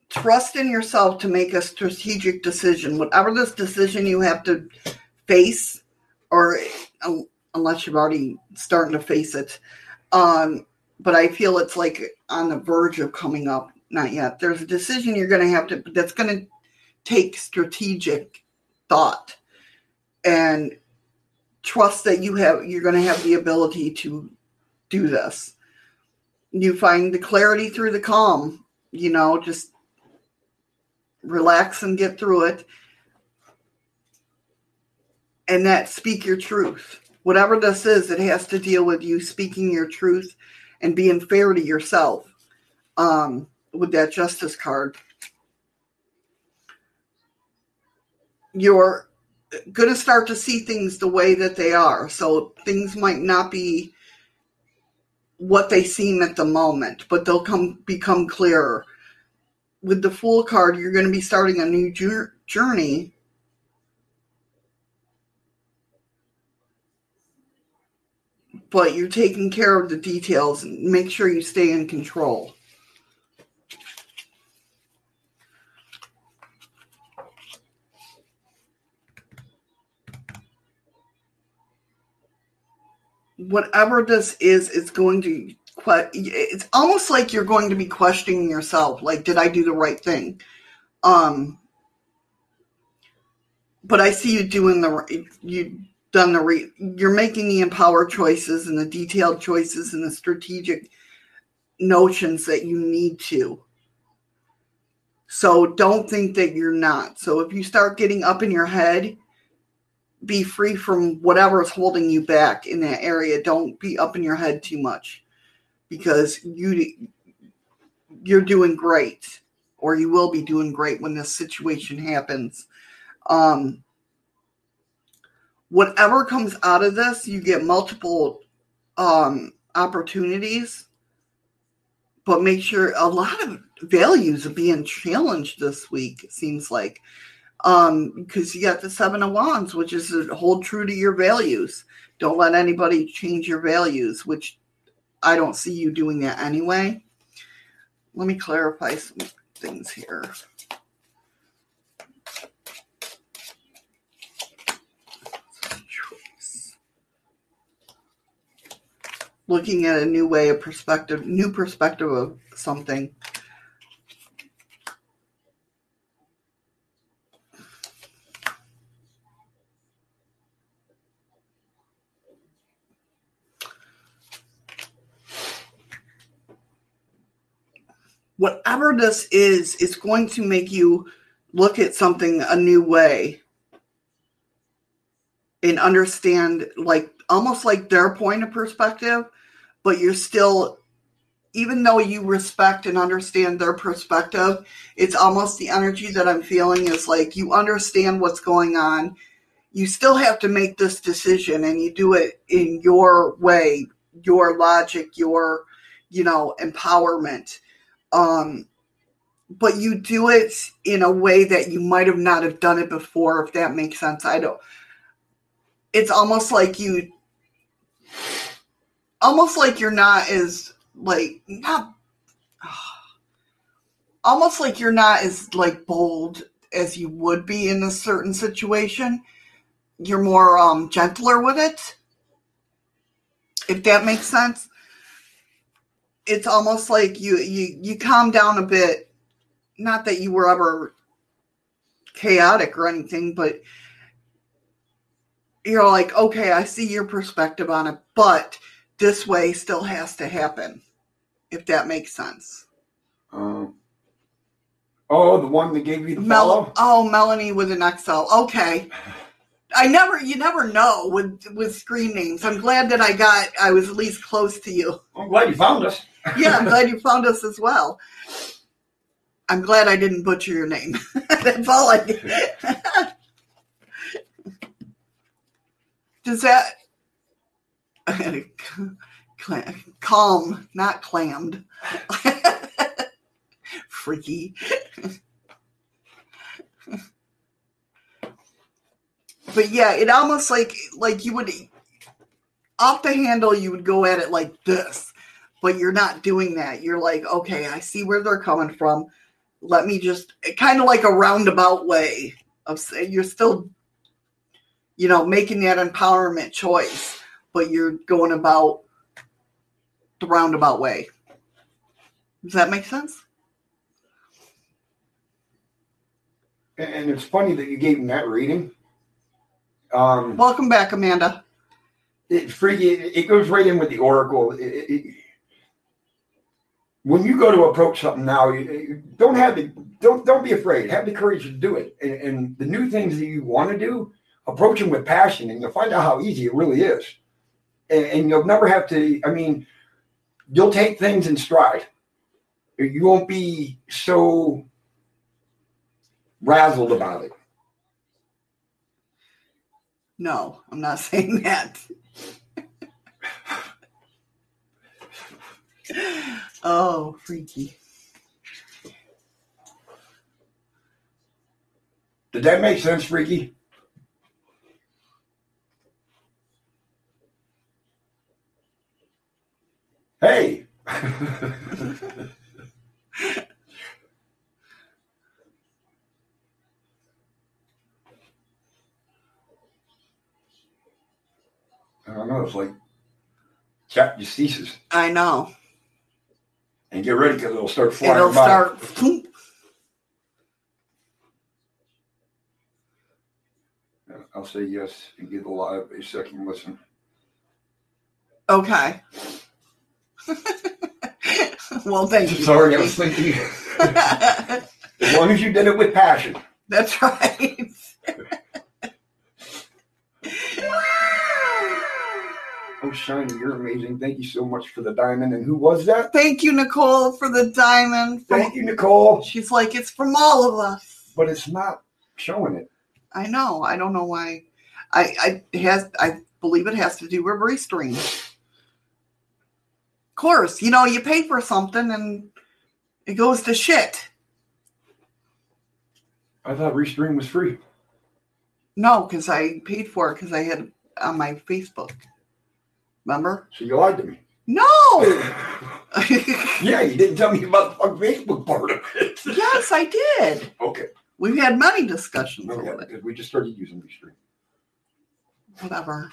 trust in yourself to make a strategic decision. Whatever this decision you have to face, or um, unless you've already starting to face it. Um, but I feel it's like on the verge of coming up. Not yet. There's a decision you're going to have to. That's going to take strategic thought and trust that you have. You're going to have the ability to do this. You find the clarity through the calm. You know, just relax and get through it and that speak your truth whatever this is it has to deal with you speaking your truth and being fair to yourself um, with that justice card you're going to start to see things the way that they are so things might not be what they seem at the moment but they'll come become clearer with the Fool card, you're going to be starting a new journey. But you're taking care of the details and make sure you stay in control. Whatever this is, it's going to. It's almost like you're going to be questioning yourself. Like, did I do the right thing? Um, but I see you doing the right- you done the re, you're making the empowered choices and the detailed choices and the strategic notions that you need to. So don't think that you're not. So if you start getting up in your head, be free from whatever is holding you back in that area. Don't be up in your head too much because you you're doing great or you will be doing great when this situation happens. Um whatever comes out of this, you get multiple um opportunities but make sure a lot of values are being challenged this week it seems like um because you got the seven of wands which is hold true to your values. Don't let anybody change your values which i don't see you doing that anyway. Let me clarify some things here. Looking at a new way of perspective new perspective of something whatever this is, it's going to make you look at something a new way and understand, like almost like their point of perspective, but you're still, even though you respect and understand their perspective, it's almost the energy that I'm feeling is like you understand what's going on. You still have to make this decision and you do it in your way, your logic, your, you know, empowerment um but you do it in a way that you might have not have done it before if that makes sense. I don't it's almost like you almost like you're not as like not almost like you're not as like bold as you would be in a certain situation. You're more um gentler with it if that makes sense it's almost like you you you calm down a bit. Not that you were ever chaotic or anything but you're like okay i see your perspective on it but this way still has to happen if that makes sense. Um, oh, the one that gave you the Mel- follow? oh melanie with an xl okay. I never you never know with with screen names. I'm glad that i got i was at least close to you. I'm glad you found us. Yeah, I'm glad you found us as well. I'm glad I didn't butcher your name. That's all I did. Does that calm, not clammed? Freaky. but yeah, it almost like like you would off the handle. You would go at it like this but you're not doing that. You're like, okay, I see where they're coming from. Let me just kind of like a roundabout way of say you're still, you know, making that empowerment choice, but you're going about the roundabout way. Does that make sense? And it's funny that you gave him that reading. Um, Welcome back, Amanda. it freaky. It, goes right in with the oracle. It, it- when you go to approach something now, you, you don't have the don't don't be afraid. Have the courage to do it. And, and the new things that you want to do, approach them with passion, and you'll find out how easy it really is. And, and you'll never have to. I mean, you'll take things in stride. You won't be so razzled about it. No, I'm not saying that. oh, freaky. Did that make sense, Freaky? Hey. I don't know. It's like just ceases. I know. And get ready because it'll start flying It'll by. start. I'll say yes and give the live a second listen. Okay. well, thank you. Sorry, I was thinking. As long as you did it with passion. That's right. Oh, Shiny, you're amazing. Thank you so much for the diamond. And who was that? Thank you, Nicole, for the diamond. Thank you, Nicole. She's like, it's from all of us. But it's not showing it. I know. I don't know why. I I has I believe it has to do with restream. Of course, you know you pay for something and it goes to shit. I thought Restream was free. No, because I paid for it because I had it on my Facebook. Remember? So you lied to me. No. Yeah, you didn't tell me about the Facebook part of it. yes, I did. Okay. We've had many discussions Okay. about it. We just started using Restream. Whatever.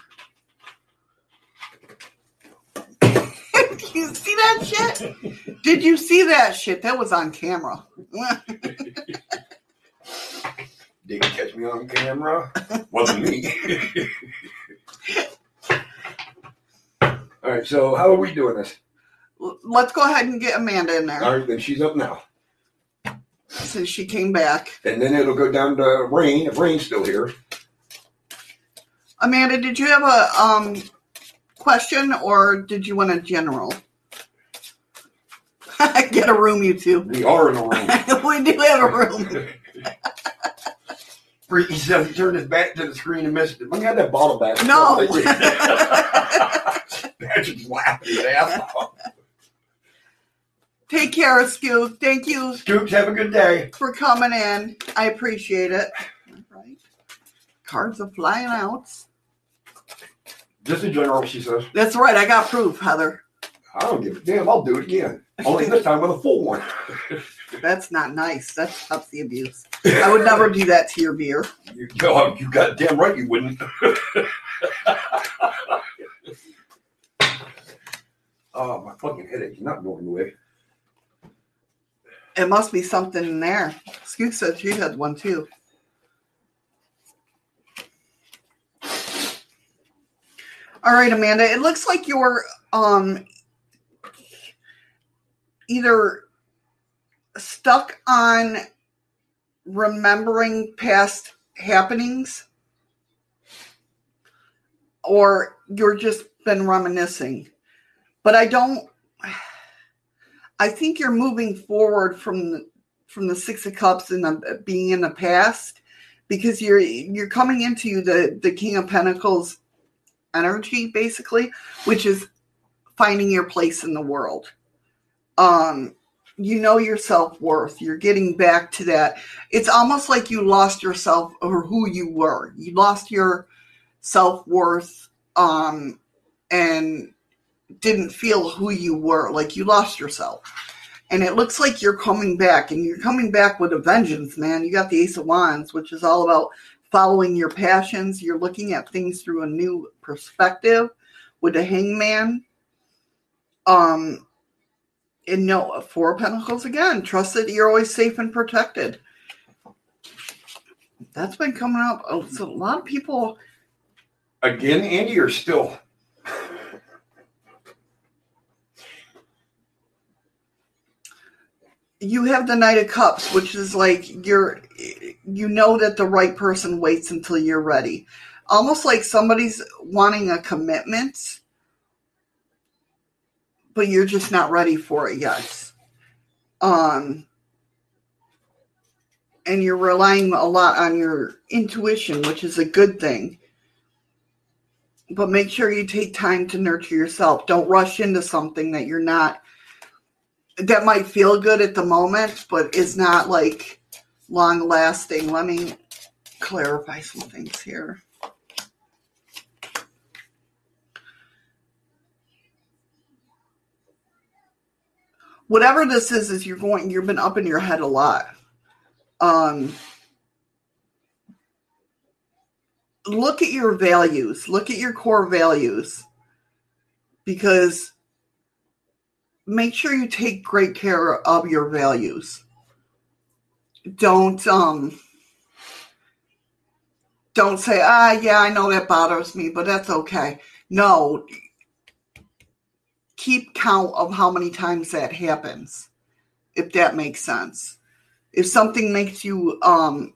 Did you see that shit? Did you see that shit? That was on camera. Did you catch me on camera? Wasn't me. All right, so how are we doing this? Let's go ahead and get Amanda in there All right, then she's up now. since she came back. And then it'll go down to rain if rain's still here. Amanda, did you have a um question or did you want a general? get a room, you two. We are in a room. we do have a room. Freaky said he turned his back to the screen and missed it. Look at that bottle back. No. Patrick's laughing his ass off. Take care, Scoop. Thank you Scoops, have a good day. for coming in. I appreciate it. All right. Cards are flying out. Just a general, she says. That's right. I got proof, Heather. I don't give a damn. I'll do it again. Only this time with a full one. That's not nice. That's the abuse. I would never do that to your beer. You, oh, you got damn right you wouldn't. oh, my fucking headache's not going away. It must be something in there. Scoop said she had one too. All right, Amanda. It looks like you're um either stuck on remembering past happenings or you're just been reminiscing. But I don't I think you're moving forward from the from the six of cups and being in the past because you're you're coming into the the king of pentacles energy basically which is finding your place in the world. Um you know your self-worth. You're getting back to that. It's almost like you lost yourself or who you were. You lost your self-worth um and didn't feel who you were like you lost yourself. And it looks like you're coming back and you're coming back with a vengeance man. You got the ace of wands which is all about following your passions. You're looking at things through a new perspective with the hangman. Um and no four of pentacles again. Trust that you're always safe and protected. That's been coming up. Oh, so a lot of people Again, Andy, are still? You have the knight of cups which is like you're you know that the right person waits until you're ready. Almost like somebody's wanting a commitment but you're just not ready for it yet. Um and you're relying a lot on your intuition which is a good thing. But make sure you take time to nurture yourself. Don't rush into something that you're not that might feel good at the moment, but is not like long lasting. Let me clarify some things here. Whatever this is, is you're going, you've been up in your head a lot. Um, look at your values, look at your core values because make sure you take great care of your values. Don't um don't say, ah, yeah, I know that bothers me, but that's okay. No, keep count of how many times that happens, if that makes sense. If something makes you um,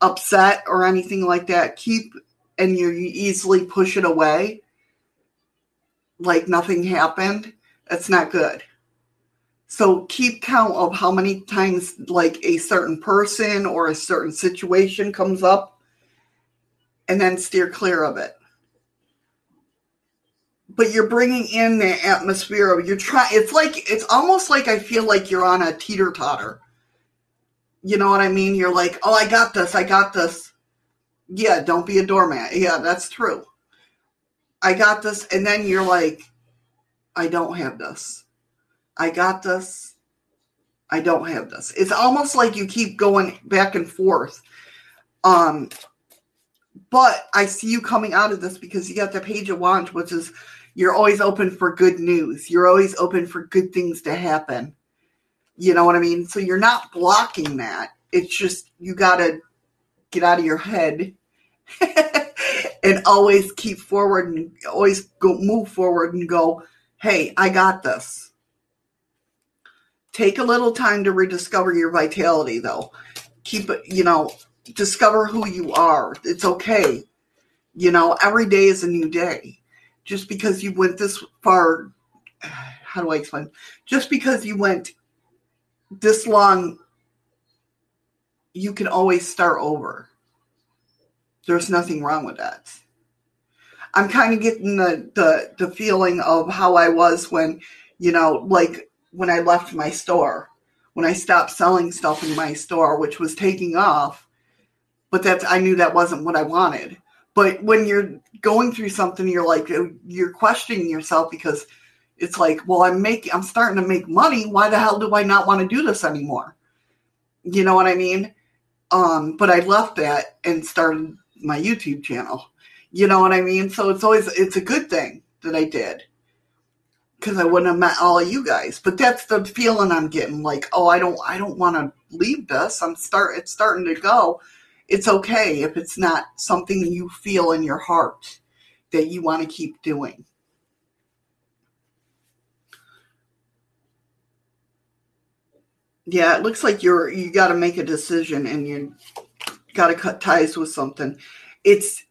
upset or anything like that, keep and you easily push it away like nothing happened. That's not good. So keep count of how many times like a certain person or a certain situation comes up and then steer clear of it. But you're bringing in the atmosphere of you're trying. It's like it's almost like I feel like you're on a teeter totter. You know what I mean? You're like, oh, I got this. I got this. Yeah, don't be a doormat. Yeah, that's true. I got this, and then you're like, I don't have this. I got this. I don't have this. It's almost like you keep going back and forth. Um, but I see you coming out of this because you got the page of wands, which is you're always open for good news. You're always open for good things to happen. You know what I mean? So you're not blocking that. It's just you got to get out of your head and always keep forward and always go move forward and go, "Hey, I got this." Take a little time to rediscover your vitality though. Keep it, you know, discover who you are. It's okay. You know, every day is a new day. Just because you went this far, how do I explain? Just because you went this long, you can always start over. There's nothing wrong with that. I'm kind of getting the, the the feeling of how I was when, you know, like when I left my store, when I stopped selling stuff in my store, which was taking off but that's I knew that wasn't what I wanted. But when you're going through something, you're like you're questioning yourself because it's like, well, I'm making, I'm starting to make money. Why the hell do I not want to do this anymore? You know what I mean? Um, but I left that and started my YouTube channel. You know what I mean? So it's always it's a good thing that I did because I wouldn't have met all of you guys. But that's the feeling I'm getting. Like, oh, I don't, I don't want to leave this. I'm start, it's starting to go it's okay if it's not something you feel in your heart that you want to keep doing. Yeah, it looks like you're you got to make a decision and you got to cut ties with something. It's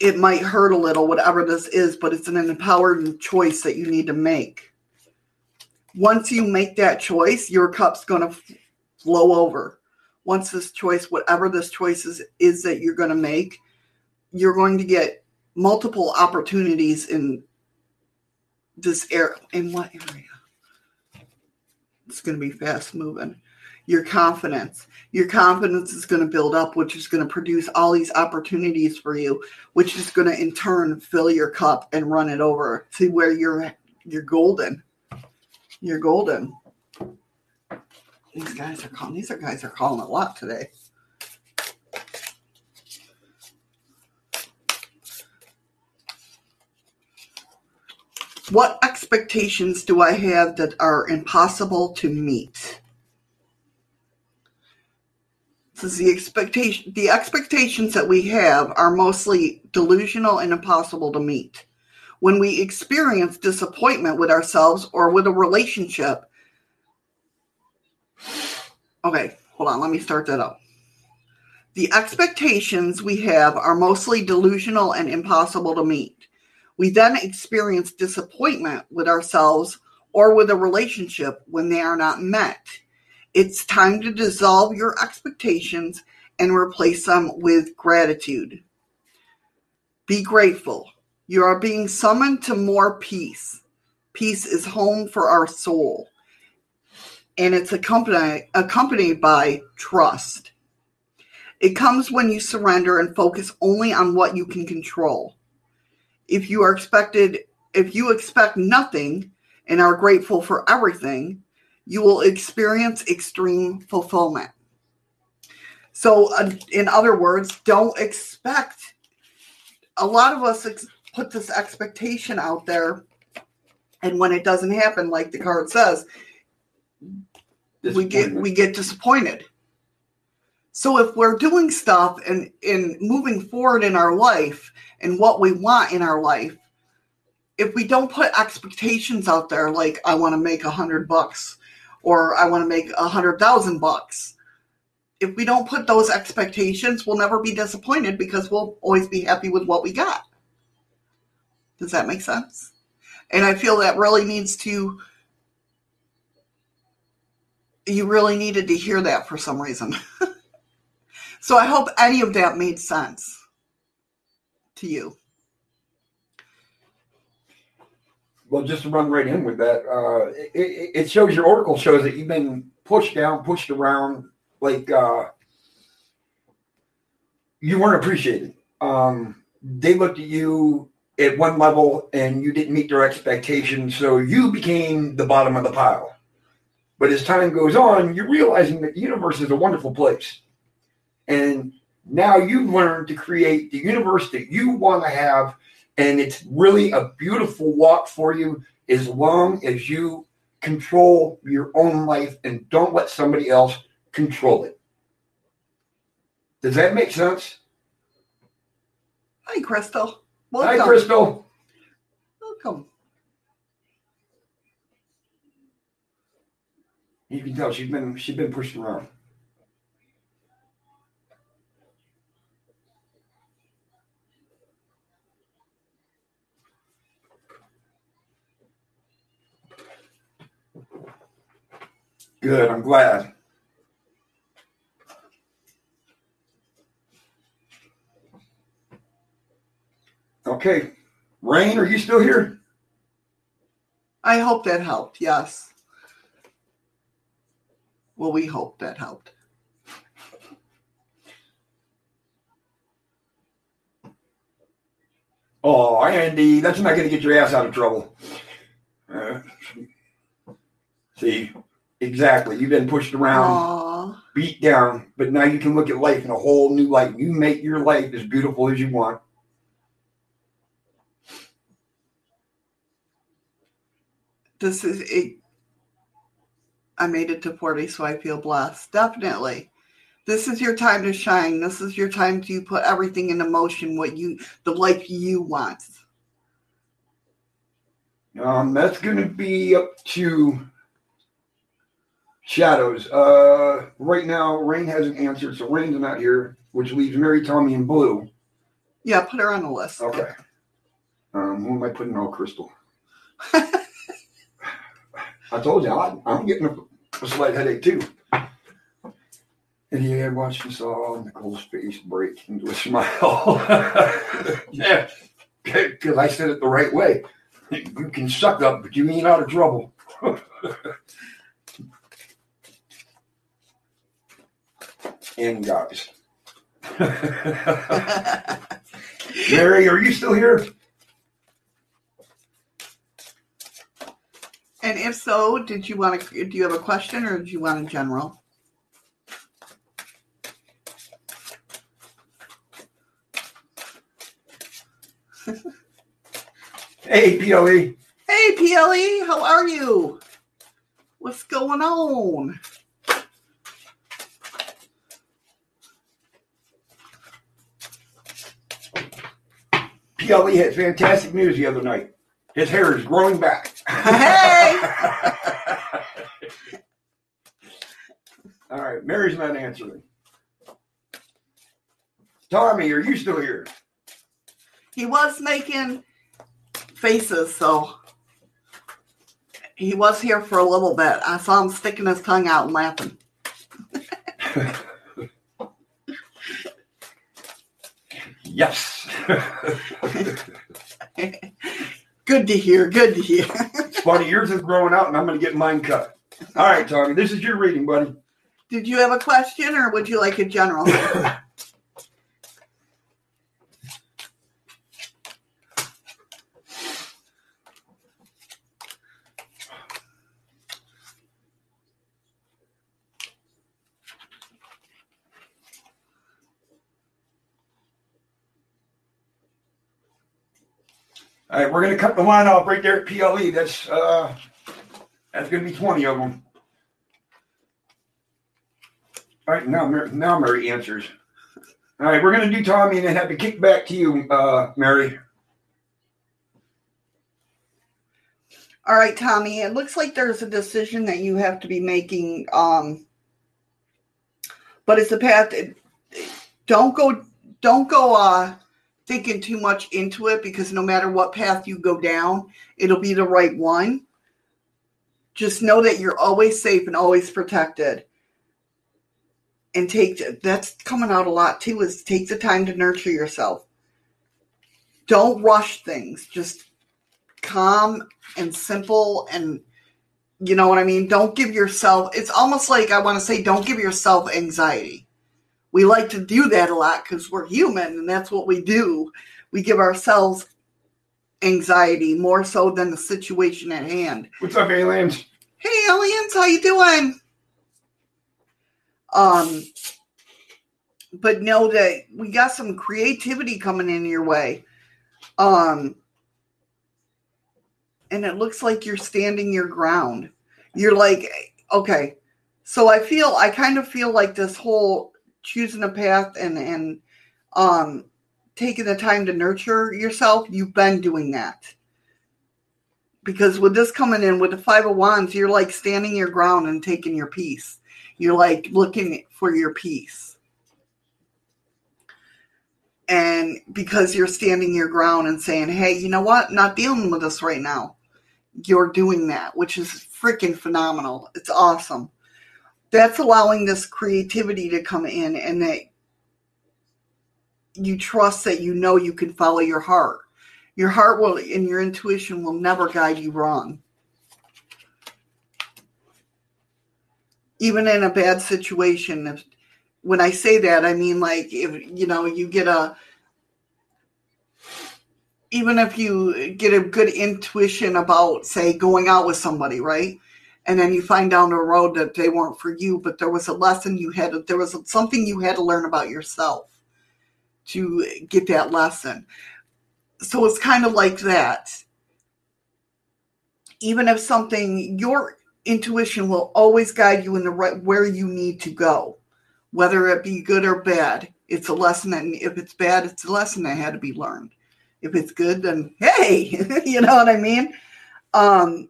it might hurt a little whatever this is, but it's an empowered choice that you need to make. Once you make that choice, your cup's going to flow over once this choice, whatever this choice is, is that you're going to make, you're going to get multiple opportunities in this area. In what area? It's going to be fast moving. Your confidence. Your confidence is going to build up, which is going to produce all these opportunities for you, which is going to in turn fill your cup and run it over to where you're you're golden. You're golden. These guys are calling. These are guys are calling a lot today. What expectations do I have that are impossible to meet? Is the expectation. The expectations that we have are mostly delusional and impossible to meet. When we experience disappointment with ourselves or with a relationship, Okay, hold on. Let me start that up. The expectations we have are mostly delusional and impossible to meet. We then experience disappointment with ourselves or with a relationship when they are not met. It's time to dissolve your expectations and replace them with gratitude. Be grateful. You are being summoned to more peace. Peace is home for our soul and it's accompanied, accompanied by trust. It comes when you surrender and focus only on what you can control. If you are expected, if you expect nothing and are grateful for everything, you will experience extreme fulfillment. So, uh, in other words, don't expect. A lot of us ex- put this expectation out there and when it doesn't happen like the card says we get we get disappointed so if we're doing stuff and in moving forward in our life and what we want in our life if we don't put expectations out there like i want to make a hundred bucks or i want to make a hundred thousand bucks if we don't put those expectations we'll never be disappointed because we'll always be happy with what we got does that make sense and i feel that really needs to you really needed to hear that for some reason. so I hope any of that made sense to you. Well, just to run right in with that, uh, it, it shows your oracle shows that you've been pushed down, pushed around, like uh, you weren't appreciated. Um, they looked at you at one level and you didn't meet their expectations, so you became the bottom of the pile. But as time goes on, you're realizing that the universe is a wonderful place. And now you've learned to create the universe that you want to have and it's really a beautiful walk for you as long as you control your own life and don't let somebody else control it. Does that make sense? Hi, Crystal. Hi, Crystal. Welcome. You can tell she's been she's been pushed around. Good, I'm glad. Okay. Rain, are you still here? I hope that helped. Yes. Well, we hope that helped. Oh, Andy, that's not going to get your ass out of trouble. Uh, see, exactly. You've been pushed around, Aw. beat down, but now you can look at life in a whole new light. You make your life as beautiful as you want. This is it. I made it to 40, so I feel blessed. Definitely. This is your time to shine. This is your time to put everything into motion, what you, the life you want. Um, that's going to be up to Shadows. Uh, right now, Rain hasn't answered, so Rain's not here, which leaves Mary, Tommy, and Blue. Yeah, put her on the list. Okay. Um, who am I putting on Crystal? I told you, I, I'm getting a, a slight headache too. And he had watched and saw Nicole's face break into a smile. yeah, because I said it the right way. You can suck up, but you ain't out of trouble. And guys. Mary, are you still here? and if so, did you want to, do you have a question or did you want a general? Hey, PLE. Hey, PLE, how are you? What's going on? PLE had fantastic news the other night. His hair is growing back. Hey! All right, Mary's not answering. Tommy, are you still here? He was making faces, so he was here for a little bit. I saw him sticking his tongue out and laughing. Yes. Good to hear. Good to hear. it's funny, yours is growing out, and I'm going to get mine cut. All right, Tommy, this is your reading, buddy. Did you have a question, or would you like a general? All right, we're gonna cut the line off right there at PLE. That's uh, that's gonna be twenty of them. All right, now Mary, now Mary answers. All right, we're gonna do Tommy and then have to kick back to you, uh, Mary. All right, Tommy. It looks like there's a decision that you have to be making. Um, but it's a path. Don't go. Don't go. Uh, thinking too much into it because no matter what path you go down, it'll be the right one. Just know that you're always safe and always protected. And take that's coming out a lot too. Is take the time to nurture yourself. Don't rush things. Just calm and simple and you know what I mean? Don't give yourself it's almost like I want to say don't give yourself anxiety. We like to do that a lot because we're human and that's what we do. We give ourselves anxiety more so than the situation at hand. What's up, aliens? Hey aliens, how you doing? Um but know that we got some creativity coming in your way. Um and it looks like you're standing your ground. You're like, okay. So I feel I kind of feel like this whole choosing a path and and um taking the time to nurture yourself, you've been doing that. Because with this coming in with the five of wands, you're like standing your ground and taking your peace. You're like looking for your peace. And because you're standing your ground and saying, hey, you know what? Not dealing with this right now you're doing that, which is freaking phenomenal. It's awesome. That's allowing this creativity to come in and that you trust that you know you can follow your heart. Your heart will and your intuition will never guide you wrong. Even in a bad situation, if, when I say that, I mean like if you know you get a even if you get a good intuition about, say, going out with somebody, right? And then you find down the road that they weren't for you, but there was a lesson you had, there was something you had to learn about yourself to get that lesson. So it's kind of like that. Even if something, your intuition will always guide you in the right where you need to go, whether it be good or bad. It's a lesson, and if it's bad, it's a lesson that had to be learned if it's good, then hey, you know what I mean? Um,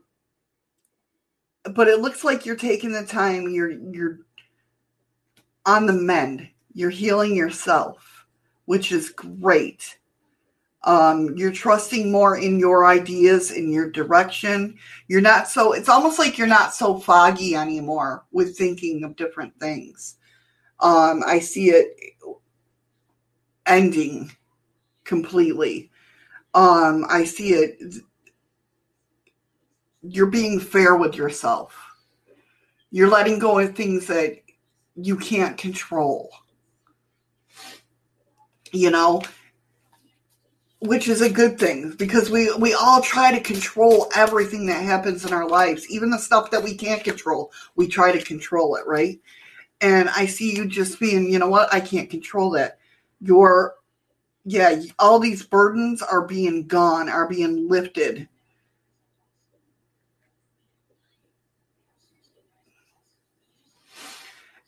but it looks like you're taking the time, you're you're on the mend, you're healing yourself, which is great. Um, you're trusting more in your ideas, in your direction. You're not so, it's almost like you're not so foggy anymore with thinking of different things. Um, I see it ending completely um, I see it. You're being fair with yourself. You're letting go of things that you can't control. You know, which is a good thing because we we all try to control everything that happens in our lives, even the stuff that we can't control. We try to control it, right? And I see you just being, you know what? I can't control that. You're yeah, all these burdens are being gone, are being lifted.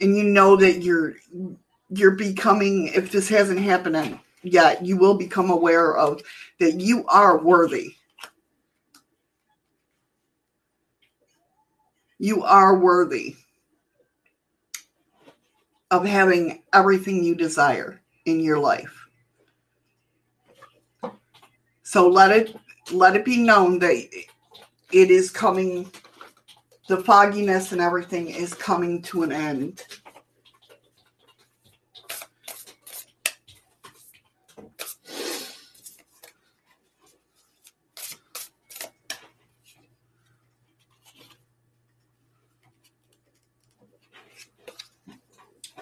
And you know that you're you're becoming if this hasn't happened yet, you will become aware of that you are worthy. You are worthy of having everything you desire in your life. So let it let it be known that it is coming the fogginess and everything is coming to an end.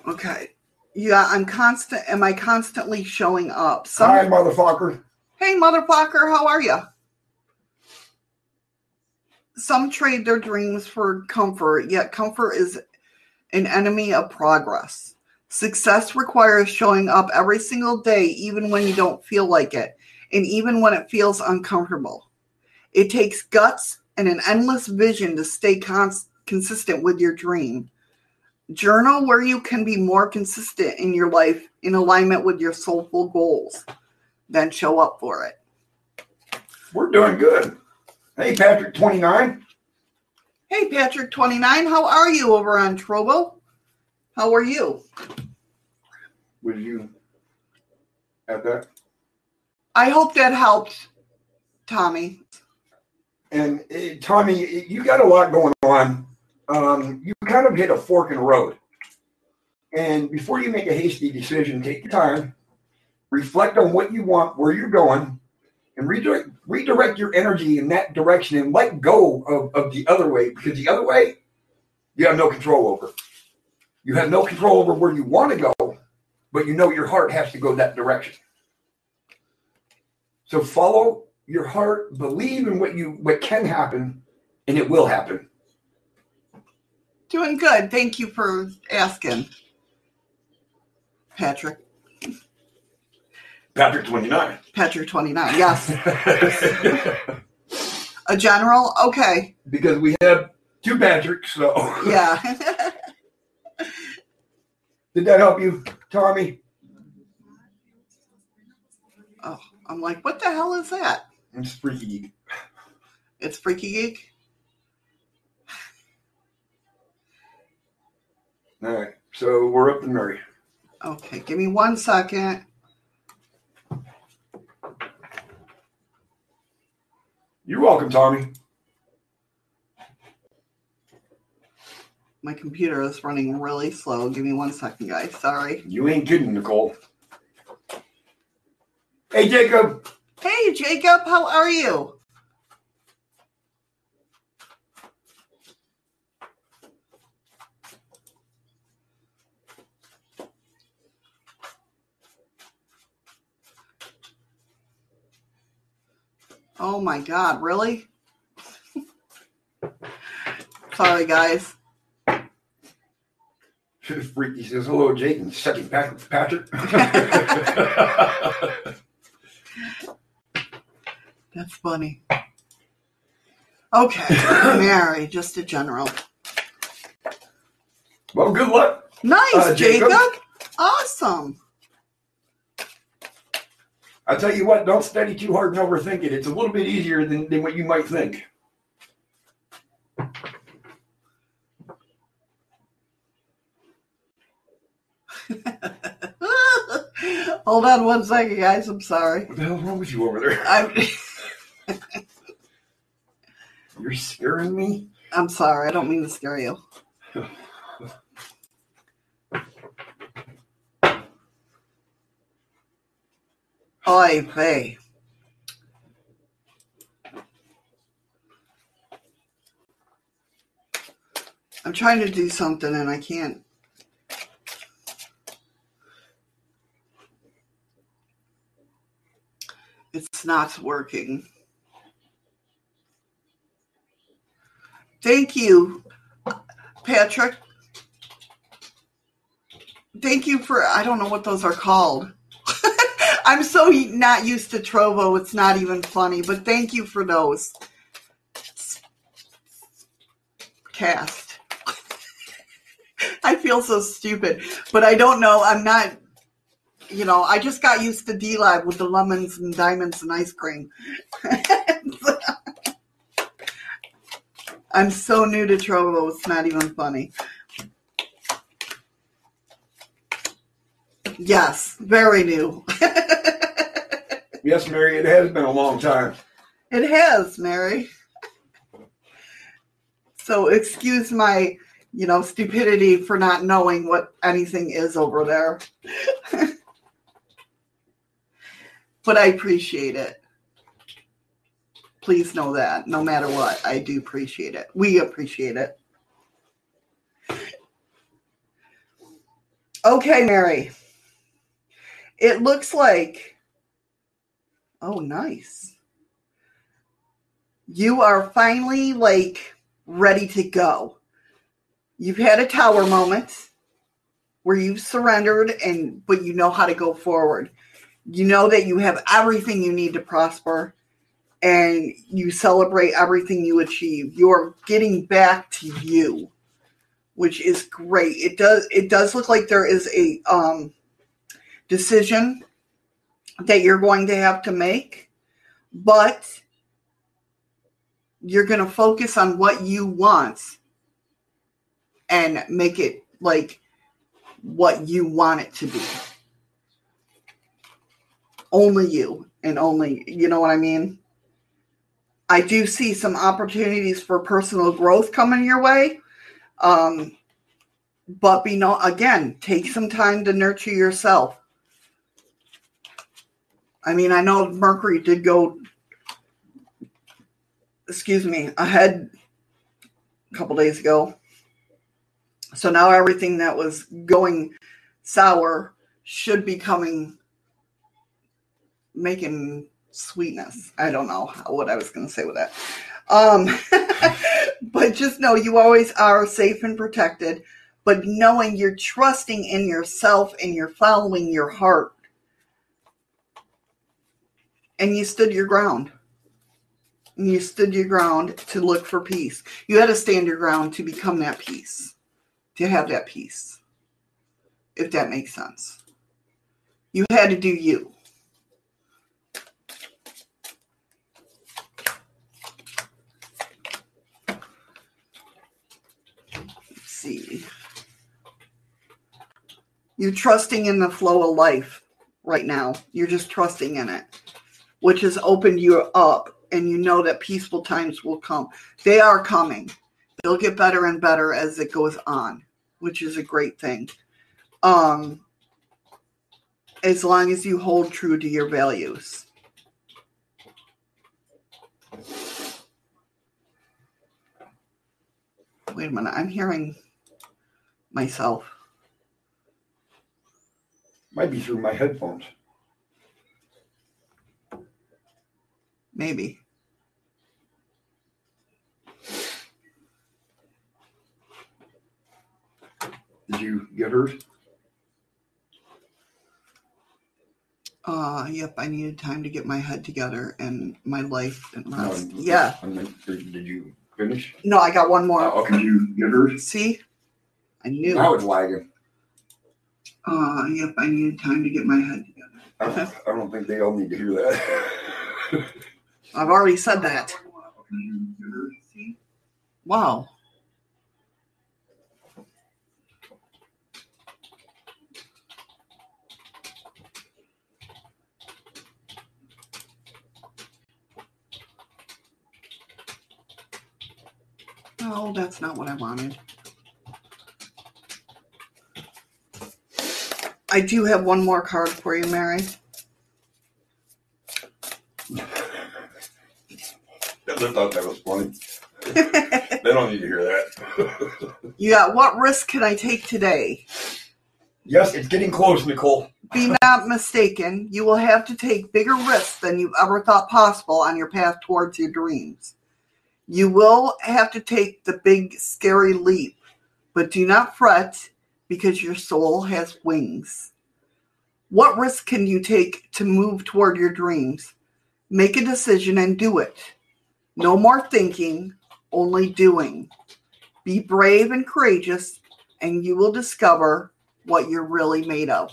Okay. Yeah, I'm constant. Am I constantly showing up? Some, Hi, motherfucker. Hey, motherfucker, how are you? Some trade their dreams for comfort, yet comfort is an enemy of progress. Success requires showing up every single day, even when you don't feel like it. and even when it feels uncomfortable. It takes guts and an endless vision to stay cons- consistent with your dream. Journal where you can be more consistent in your life in alignment with your soulful goals. Then show up for it. We're doing good. Hey, Patrick, 29. Hey, Patrick29, how are you over on Trovo? How are you? Was you at that? I hope that helped, Tommy. And eh, Tommy, you got a lot going on. Um, you kind of hit a fork in the road. And before you make a hasty decision, take your time, reflect on what you want, where you're going, and redirect, redirect your energy in that direction and let go of, of the other way because the other way you have no control over. You have no control over where you want to go, but you know your heart has to go that direction. So follow your heart, believe in what you what can happen, and it will happen. Doing good. Thank you for asking, Patrick. Patrick 29. Patrick29, yes. A general? Okay. because we have two Patricks, so Yeah. did that help you, Tommy? oh, I'm like, what the hell is that? It's freaky geek. It's Freaky Geek? All right. So we're up to Mary. Okay, give me one second. You're welcome, Tommy. My computer is running really slow. Give me one second, guys. Sorry. You ain't kidding, Nicole. Hey, Jacob. Hey, Jacob, how are you? Oh my God, really? Sorry, guys. Freaky says hello, Jake, and second Patrick. Patrick. That's funny. Okay, Mary, just a general. well, good luck. Nice, Uh, Jacob. Jacob? Awesome. I tell you what, don't study too hard and overthink it. It's a little bit easier than, than what you might think. Hold on one second, guys. I'm sorry. What the hell's wrong with you over there? I'm You're scaring me. I'm sorry. I don't mean to scare you. Oy vey. I'm trying to do something and I can't. It's not working. Thank you, Patrick. Thank you for, I don't know what those are called. I'm so not used to Trovo, it's not even funny, but thank you for those. Cast. I feel so stupid, but I don't know. I'm not, you know, I just got used to DLive with the lemons and diamonds and ice cream. I'm so new to Trovo, it's not even funny. Yes, very new. Yes, Mary, it has been a long time. It has, Mary. So excuse my, you know, stupidity for not knowing what anything is over there. but I appreciate it. Please know that no matter what, I do appreciate it. We appreciate it. Okay, Mary. It looks like Oh, nice. You are finally like ready to go. You've had a tower moment where you've surrendered and but you know how to go forward. You know that you have everything you need to prosper and you celebrate everything you achieve. You're getting back to you, which is great. It does it does look like there is a um decision that you're going to have to make, but you're going to focus on what you want and make it like what you want it to be. Only you and only, you know what I mean? I do see some opportunities for personal growth coming your way. Um, but be no again, take some time to nurture yourself. I mean, I know Mercury did go excuse me, ahead a couple days ago. So now everything that was going sour should be coming, making sweetness. I don't know what I was going to say with that. Um, but just know you always are safe and protected. But knowing you're trusting in yourself and you're following your heart, and you stood your ground and you stood your ground to look for peace. You had to stand your ground to become that peace, to have that peace, if that makes sense. You had to do you. Let's see. You're trusting in the flow of life right now. You're just trusting in it, which has opened you up and you know that peaceful times will come. They are coming. They'll get better and better as it goes on, which is a great thing. Um, as long as you hold true to your values. Wait a minute, I'm hearing myself. Might be through my headphones. Maybe. Did you get hers? Uh, yep, I needed time to get my head together and my life and No, yeah. I mean, did, did you finish? No, I got one more. Oh, okay. You get hers? See? I knew. Now it's lagging. Uh, yep, I needed time to get my head together. I don't, I don't think they all need to hear that. I've already said that. Wow. No, that's not what I wanted. I do have one more card for you, Mary. I thought that was funny. they don't need to hear that. Yeah, what risk can I take today? yes, it's getting close, Nicole. Be not mistaken, you will have to take bigger risks than you've ever thought possible on your path towards your dreams. You will have to take the big, scary leap, but do not fret because your soul has wings. What risk can you take to move toward your dreams? Make a decision and do it. No more thinking, only doing. Be brave and courageous, and you will discover what you're really made of.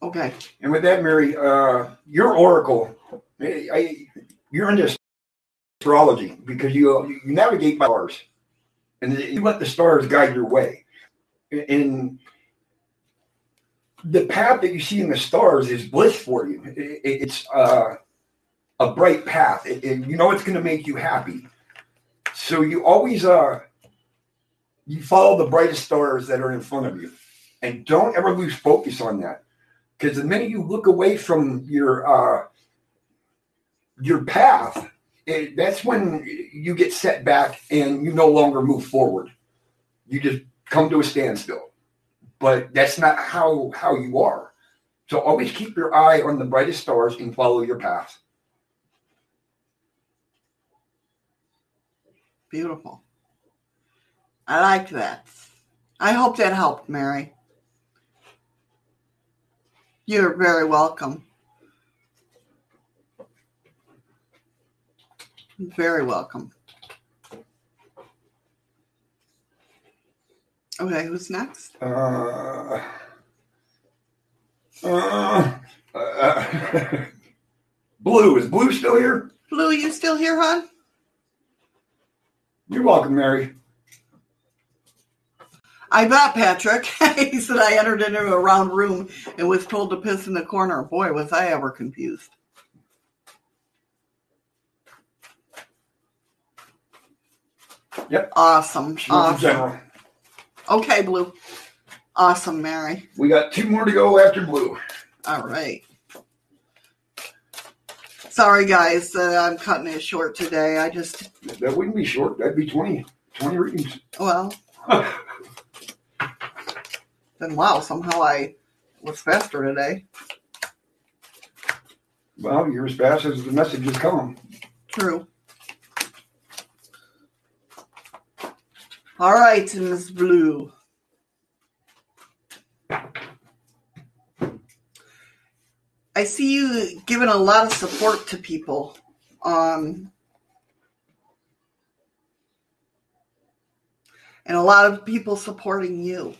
Okay. And with that, Mary, uh, your oracle, I, I, you're into astrology because you you navigate by stars, and you let the stars guide your way. And the path that you see in the stars is bliss for you. It, it's uh, a bright path. It, it, you know it's going to make you happy. So you always uh, you follow the brightest stars that are in front of you, and don't ever lose focus on that. Because the minute you look away from your uh, your path, that's when you get set back and you no longer move forward. You just come to a standstill. But that's not how how you are. So always keep your eye on the brightest stars and follow your path. Beautiful. I like that. I hope that helped, Mary. You're very welcome. Very welcome. Okay, who's next? Uh, uh, uh, Blue, is Blue still here? Blue, you still here, hon? You're welcome, Mary. I bet, Patrick. he said I entered into a round room and was told to piss in the corner. Boy, was I ever confused. Yep. Awesome. She Awesome. Okay, Blue. Awesome, Mary. We got two more to go after Blue. All right. Sorry, guys. Uh, I'm cutting it short today. I just, That wouldn't be short. That'd be 20, 20 readings. well, then wow, somehow I was faster today. well, you're as fast as the messages come. True. All right, Miss Blue. I see you giving a lot of support to people. Um, and a lot of people supporting you.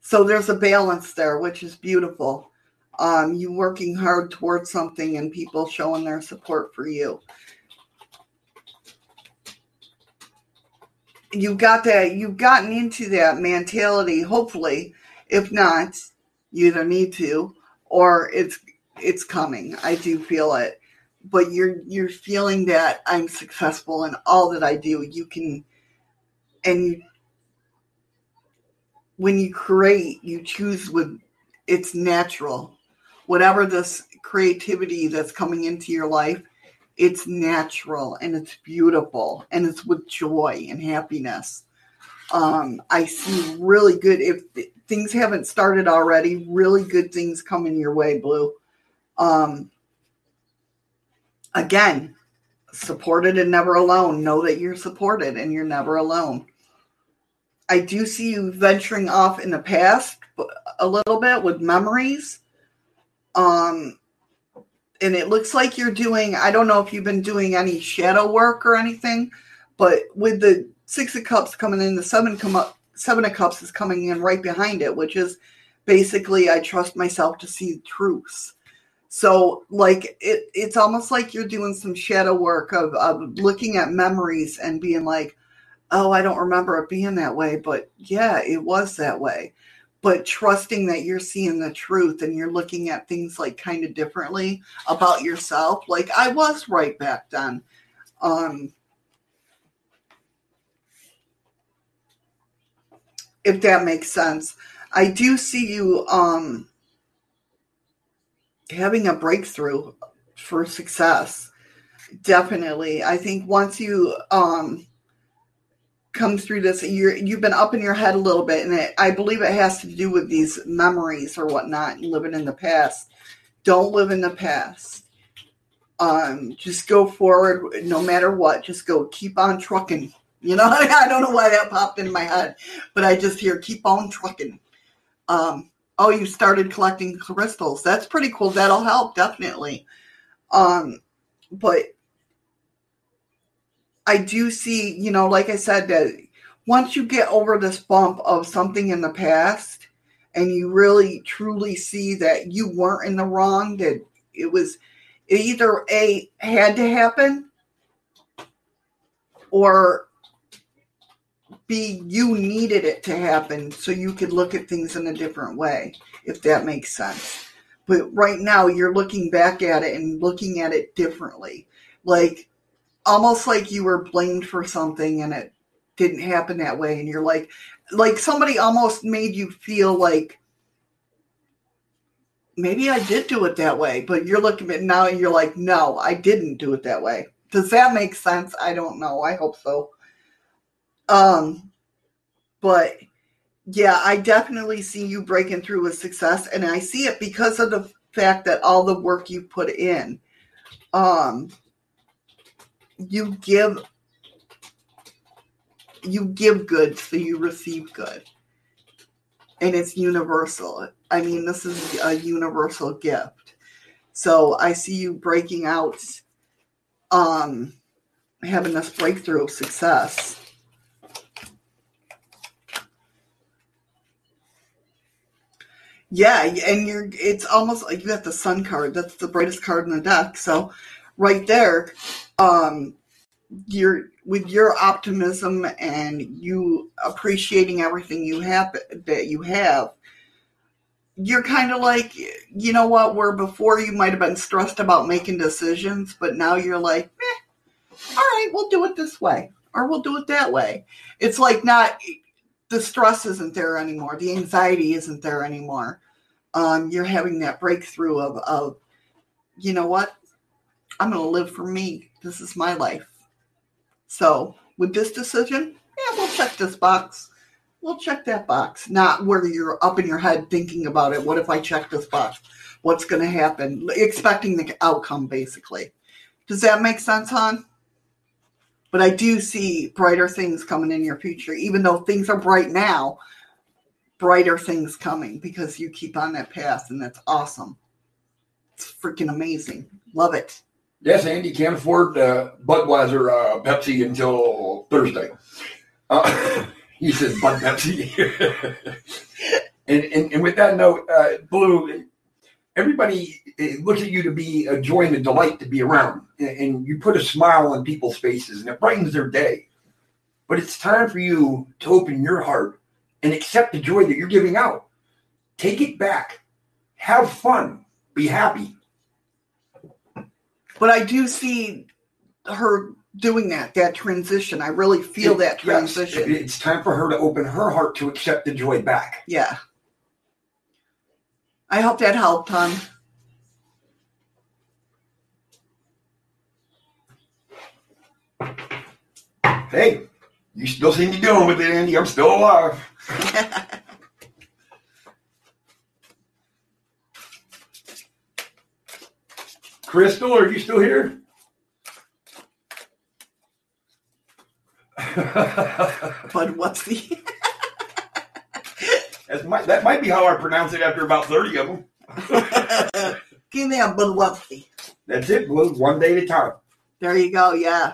So there's a balance there, which is beautiful. Um, you working hard towards something and people showing their support for you. You got that. You've gotten into that mentality. Hopefully, if not, you either need to or it's it's coming. I do feel it, but you're you're feeling that I'm successful in all that I do. You can, and you, when you create, you choose with it's natural. Whatever this creativity that's coming into your life, it's natural and it's beautiful and it's with joy and happiness. Um, I see really good if th- things haven't started already, really good things coming your way, Blue. Um, again, supported and never alone. Know that you're supported and you're never alone. I do see you venturing off in the past a little bit with memories. Um, and it looks like you're doing, I don't know if you've been doing any shadow work or anything, but with the six of cups coming in, the seven come up, seven of cups is coming in right behind it, which is basically I trust myself to see truths. So like it, it's almost like you're doing some shadow work of, of looking at memories and being like, oh, I don't remember it being that way, but yeah, it was that way. But trusting that you're seeing the truth and you're looking at things like kind of differently about yourself. Like I was right back then. Um, if that makes sense. I do see you um having a breakthrough for success. Definitely. I think once you um come through this you're you've been up in your head a little bit and it, I believe it has to do with these memories or whatnot living in the past. Don't live in the past. Um just go forward no matter what. Just go keep on trucking. You know, I don't know why that popped in my head, but I just hear keep on trucking. Um, oh, you started collecting crystals. That's pretty cool. That'll help definitely. Um, but I do see, you know, like I said, that once you get over this bump of something in the past and you really truly see that you weren't in the wrong, that it was it either a had to happen or B, you needed it to happen so you could look at things in a different way, if that makes sense. But right now, you're looking back at it and looking at it differently. Like, almost like you were blamed for something and it didn't happen that way. And you're like, like somebody almost made you feel like maybe I did do it that way. But you're looking at now and you're like, no, I didn't do it that way. Does that make sense? I don't know. I hope so. Um, but yeah, I definitely see you breaking through with success, and I see it because of the fact that all the work you put in. Um, you give you give good, so you receive good. And it's universal. I mean, this is a universal gift. So I see you breaking out, um, having this breakthrough of success. Yeah, and you're it's almost like you got the sun card. That's the brightest card in the deck. So right there, um you're with your optimism and you appreciating everything you have that you have you're kind of like you know what where before you might have been stressed about making decisions but now you're like eh, all right we'll do it this way or we'll do it that way. It's like not the stress isn't there anymore the anxiety isn't there anymore. Um, you're having that breakthrough of, of you know what i'm going to live for me this is my life so with this decision, yeah, we'll check this box. We'll check that box. Not where you're up in your head thinking about it. What if I check this box? What's going to happen? Expecting the outcome, basically. Does that make sense, hon? But I do see brighter things coming in your future, even though things are bright now. Brighter things coming because you keep on that path, and that's awesome. It's freaking amazing. Love it. Yes, Andy can't afford uh, Budweiser uh, Pepsi until Thursday. Uh, he says Bud Pepsi. and, and, and with that note, uh, Blue, everybody looks at you to be a joy and a delight to be around. And, and you put a smile on people's faces and it brightens their day. But it's time for you to open your heart and accept the joy that you're giving out. Take it back. Have fun. Be happy but I do see her doing that, that transition. I really feel it, that transition. Yes, it's time for her to open her heart to accept the joy back. Yeah. I hope that helped, hon. Hey, you still see me dealing with it, Andy. I'm still alive. Crystal, are you still here? but what's the? might, that might be how I pronounce it after about thirty of them. Give me a Budwupsy. That's it, Blue. One day at a time. There you go. Yeah.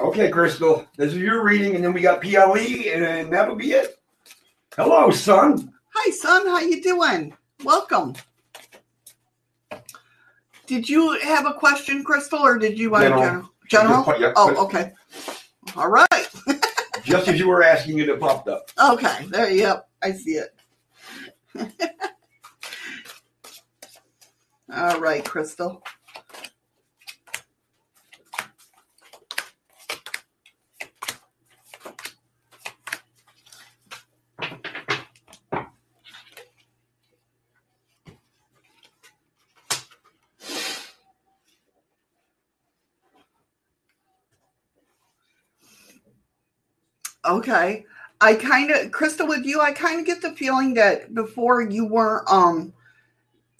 Okay, Crystal. This is your reading, and then we got PLE, and that'll be it. Hello, son. Hi, son. How you doing? Welcome. Did you have a question, Crystal, or did you want general? General. general? Yeah, oh, okay. All right. Just as you were asking it, it popped up. Okay. There. Yep. I see it. All right, Crystal. Okay. I kind of, Crystal, with you, I kind of get the feeling that before you were, um,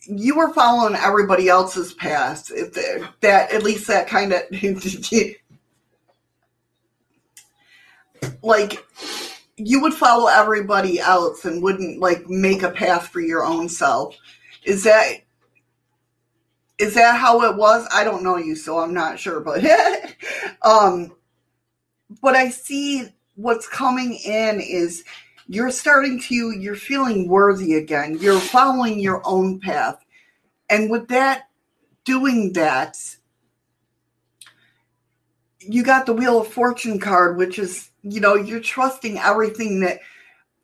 you were following everybody else's path. If that, at least that kind of, like, you would follow everybody else and wouldn't like make a path for your own self. Is that is that how it was? I don't know you, so I'm not sure, but um, but I see what's coming in is you're starting to you're feeling worthy again. You're following your own path. And with that doing that you got the wheel of fortune card which is you know you're trusting everything that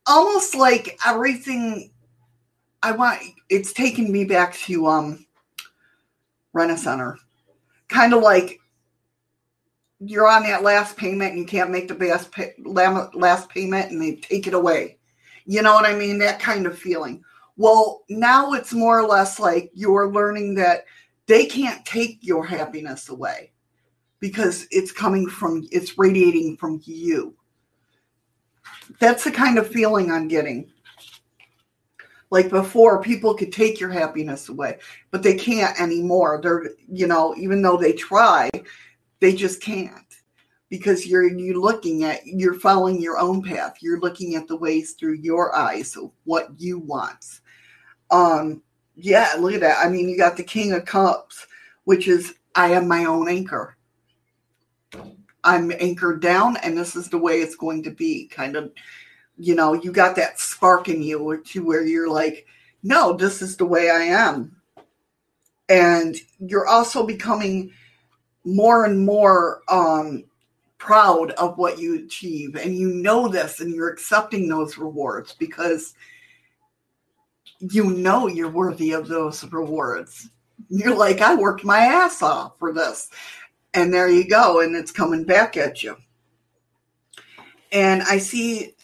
almost like everything i want it's taken me back to um renaissance kind of like you're on that last payment and you can't make the last, pay, last payment and they take it away. You know what I mean? That kind of feeling. Well, now it's more or less like you're learning that they can't take your happiness away because it's coming from, it's radiating from you. That's the kind of feeling I'm getting. Like before, people could take your happiness away, but they can't anymore. They're, you know, even though they try, they just can't because you're you looking at you're following your own path. You're looking at the ways through your eyes of what you want. Um, yeah, look at that. I mean, you got the King of Cups, which is I am my own anchor. I'm anchored down, and this is the way it's going to be. Kind of, you know, you got that spark in you to where you're like, no, this is the way I am. And you're also becoming more and more um, proud of what you achieve. And you know this, and you're accepting those rewards because you know you're worthy of those rewards. You're like, I worked my ass off for this. And there you go. And it's coming back at you. And I see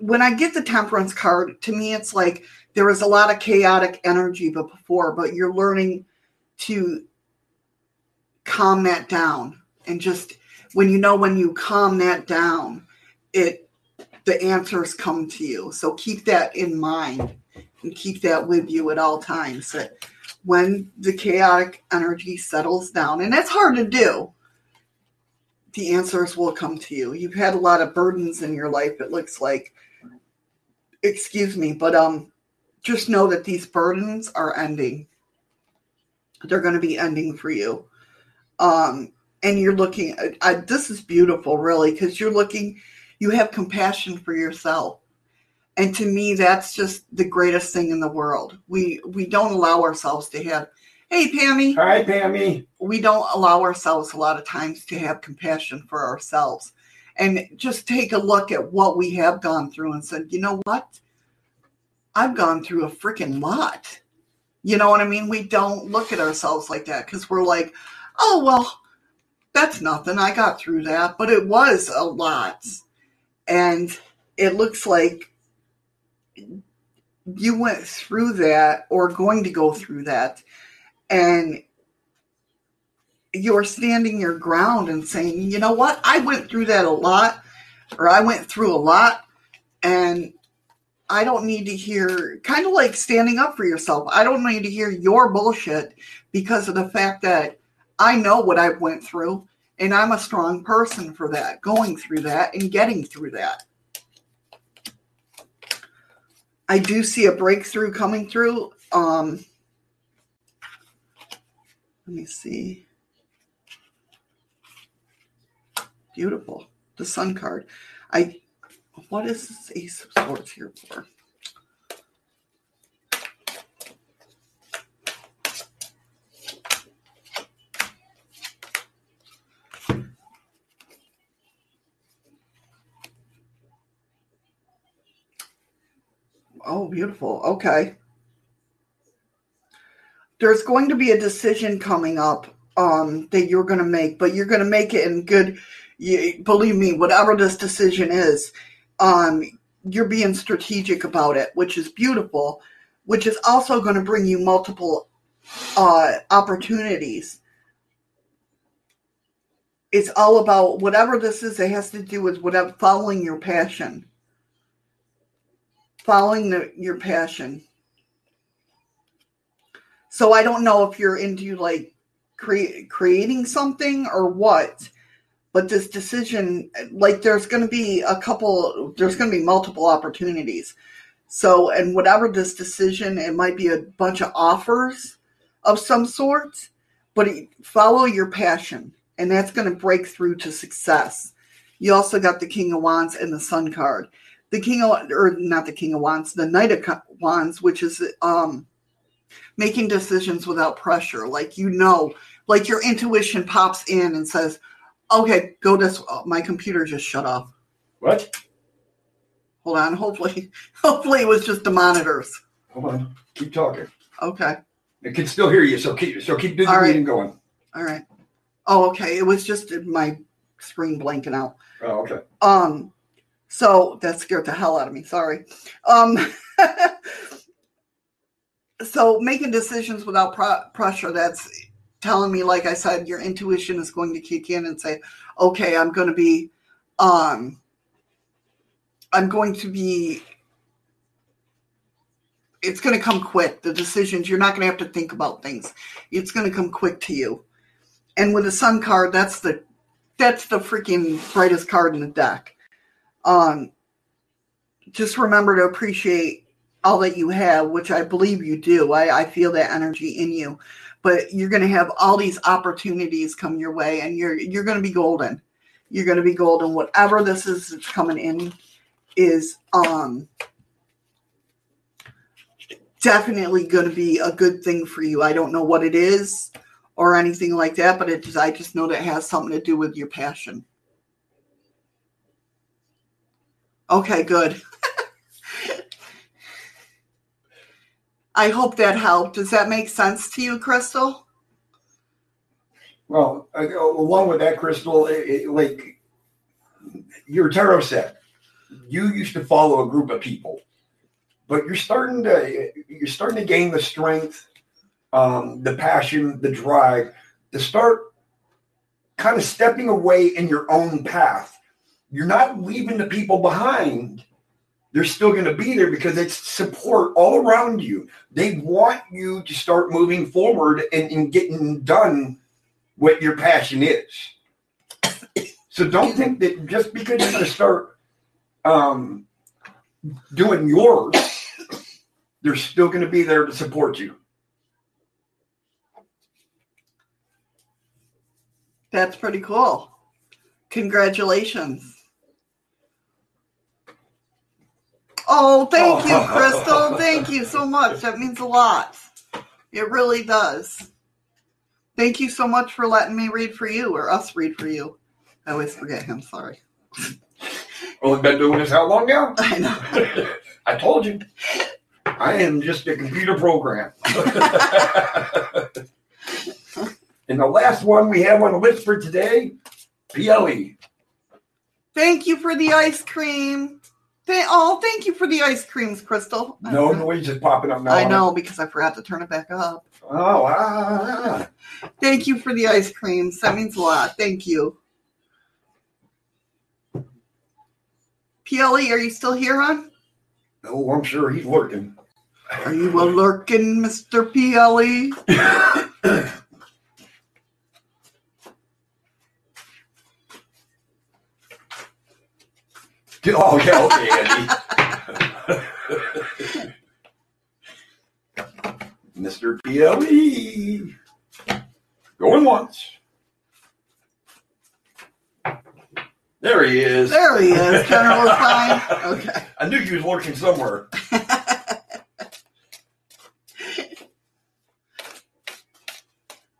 when I get the temperance card, to me, it's like there was a lot of chaotic energy before, but you're learning to calm that down and just when you know when you calm that down, it the answers come to you. So keep that in mind and keep that with you at all times. That when the chaotic energy settles down, and that's hard to do, the answers will come to you. You've had a lot of burdens in your life, it looks like. Excuse me, but um just know that these burdens are ending. They're going to be ending for you. Um and you're looking I, this is beautiful really because you're looking you have compassion for yourself. And to me that's just the greatest thing in the world. We we don't allow ourselves to have hey pammy. Hi, Pammy. we don't allow ourselves a lot of times to have compassion for ourselves. And just take a look at what we have gone through and said you know what? I've gone through a freaking lot. You know what i mean? We don't look at ourselves like that because we're like oh well that's nothing. I got through that but it was a lot. And it looks like you went through that or going to go through that. And you're standing your ground and saying, you know what, I went through that a lot, or I went through a lot, and I don't need to hear, kind of like standing up for yourself. I don't need to hear your bullshit because of the fact that I know what I went through, and I'm a strong person for that, going through that and getting through that. I do see a breakthrough coming through. Um, let me see. Beautiful. The sun card. I what is this ace of swords here for? Oh, beautiful. Okay. There's going to be a decision coming up um, that you're going to make, but you're going to make it in good. You, believe me, whatever this decision is, um, you're being strategic about it, which is beautiful. Which is also going to bring you multiple uh, opportunities. It's all about whatever this is. It has to do with whatever following your passion following the, your passion. So I don't know if you're into like create creating something or what, but this decision, like there's going to be a couple, there's going to be multiple opportunities. So, and whatever this decision, it might be a bunch of offers of some sort, but follow your passion, and that's going to break through to success. You also got the King of Wands and the Sun card the king of or not the king of wands the knight of wands which is um making decisions without pressure like you know like your intuition pops in and says okay go this oh, my computer just shut off What? hold on hopefully hopefully it was just the monitors Hold on. Keep talking. okay It can still hear you, so keep so keep doing the right. reading going. all right oh okay it was just my screen blanking out Oh, okay. Um, so that scared the hell out of me. Sorry. Um, so making decisions without pro- pressure, that's telling me, like I said, your intuition is going to kick in and say, okay, I'm going to be, um, I'm going to be, it's going to come quick. The decisions, you're not going to have to think about things. It's going to come quick to you. And with the sun card, that's the that's the freaking brightest card in the deck. Um, just remember to appreciate all that you have, which I believe you do. I, I feel that energy in you. But you're going to have all these opportunities come your way, and you're you're going to be golden. You're going to be golden. Whatever this is that's coming in is um definitely going to be a good thing for you. I don't know what it is or anything like that, but it just, I just know that it has something to do with your passion. Okay, good. I hope that helped. Does that make sense to you, Crystal? Well, along with that, Crystal, it, it, like your tarot set, you used to follow a group of people, but you're starting to you're starting to gain the strength, um, the passion, the drive to start kind of stepping away in your own path. You're not leaving the people behind. They're still going to be there because it's support all around you. They want you to start moving forward and, and getting done what your passion is. So don't think that just because you're going to start um, doing yours, they're still going to be there to support you. That's pretty cool. Congratulations. Oh, thank oh. you, Crystal. Thank you so much. That means a lot. It really does. Thank you so much for letting me read for you or us read for you. I always forget him. Sorry. Only been doing this how long now? I know. I told you. I am just a computer program. and the last one we have on the list for today. PLE. Thank you for the ice cream. Th- oh, thank you for the ice creams, Crystal. No noise is popping up now. I know because I forgot to turn it back up. Oh, ah. Thank you for the ice creams. That means a lot. Thank you. PLE, are you still here, hon? Oh, I'm sure he's lurking. Are you a lurking, Mr. PLE? Oh, yeah, okay, Andy. Mr. PLE. Going once. There he is. There he is, General Fine. Okay. I knew he was lurking somewhere.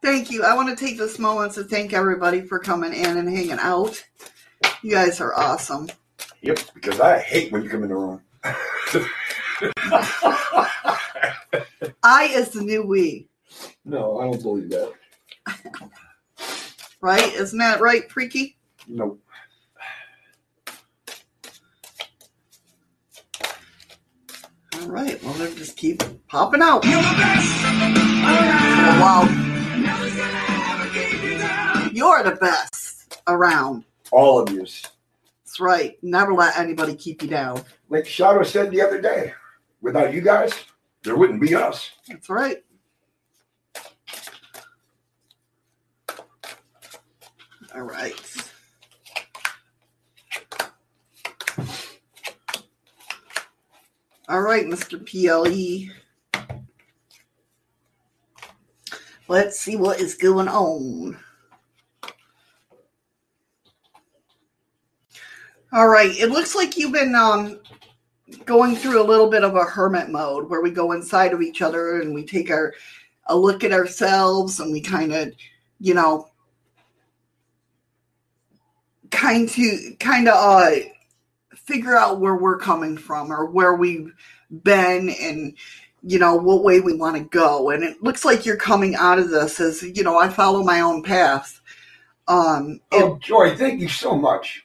Thank you. I want to take this moment to thank everybody for coming in and hanging out. You guys are awesome. Yep, because I hate when you come in the room. I is the new we, no, I don't believe that. right? Isn't that right, Freaky? Nope. All right. Well, they just keep popping out. Oh, wow. You're the best around. All of yous. That's right. Never let anybody keep you down. Like Shadow said the other day, without you guys, there wouldn't be us. That's right. All right. All right, Mr. PLE. Let's see what is going on. All right, it looks like you've been um, going through a little bit of a hermit mode where we go inside of each other and we take our a look at ourselves and we kind of, you know, kind to kind of uh, figure out where we're coming from or where we've been and you know what way we want to go and it looks like you're coming out of this as you know i follow my own path um and- Oh, Joy, thank you so much.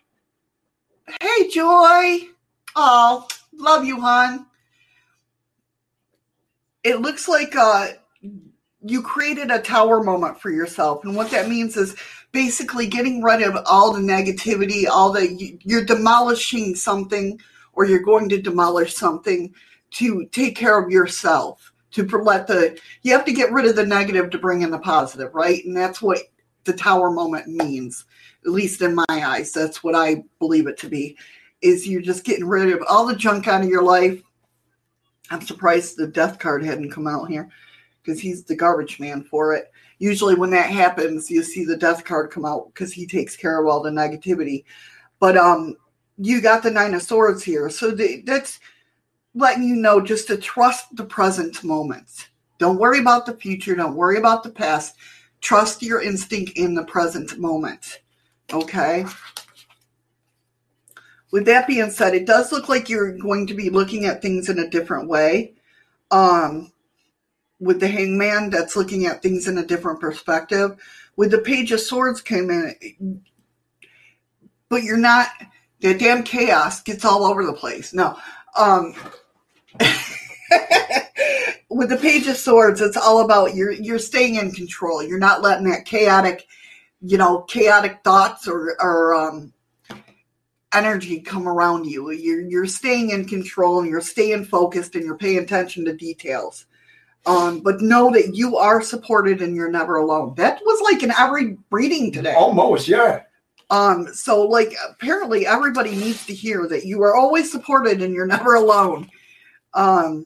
Hey, Joy. Oh, love you, hon. It looks like uh, you created a tower moment for yourself. And what that means is basically getting rid of all the negativity, all the, you- you're demolishing something or you're going to demolish something to take care of yourself. To let the, you have to get rid of the negative to bring in the positive, right? And that's what the tower moment means at least in my eyes, that's what I believe it to be, is you're just getting rid of all the junk out of your life. I'm surprised the death card hadn't come out here because he's the garbage man for it. Usually, when that happens, you see the death card come out because he takes care of all the negativity. But um, you got the nine of swords here, so the, that's letting you know just to trust the present moment. Don't worry about the future. Don't worry about the past. Trust your instinct in the present moment. Okay. With that being said, it does look like you're going to be looking at things in a different way. Um, with the hangman, that's looking at things in a different perspective. With the page of swords came in, but you're not. The damn chaos gets all over the place. No. Um, with the page of swords it's all about you're you're staying in control you're not letting that chaotic you know chaotic thoughts or or um, energy come around you you're you're staying in control and you're staying focused and you're paying attention to details um, but know that you are supported and you're never alone that was like in every reading today Almost, yeah. um, so like apparently everybody needs to hear that you are always supported and you're never alone. Um,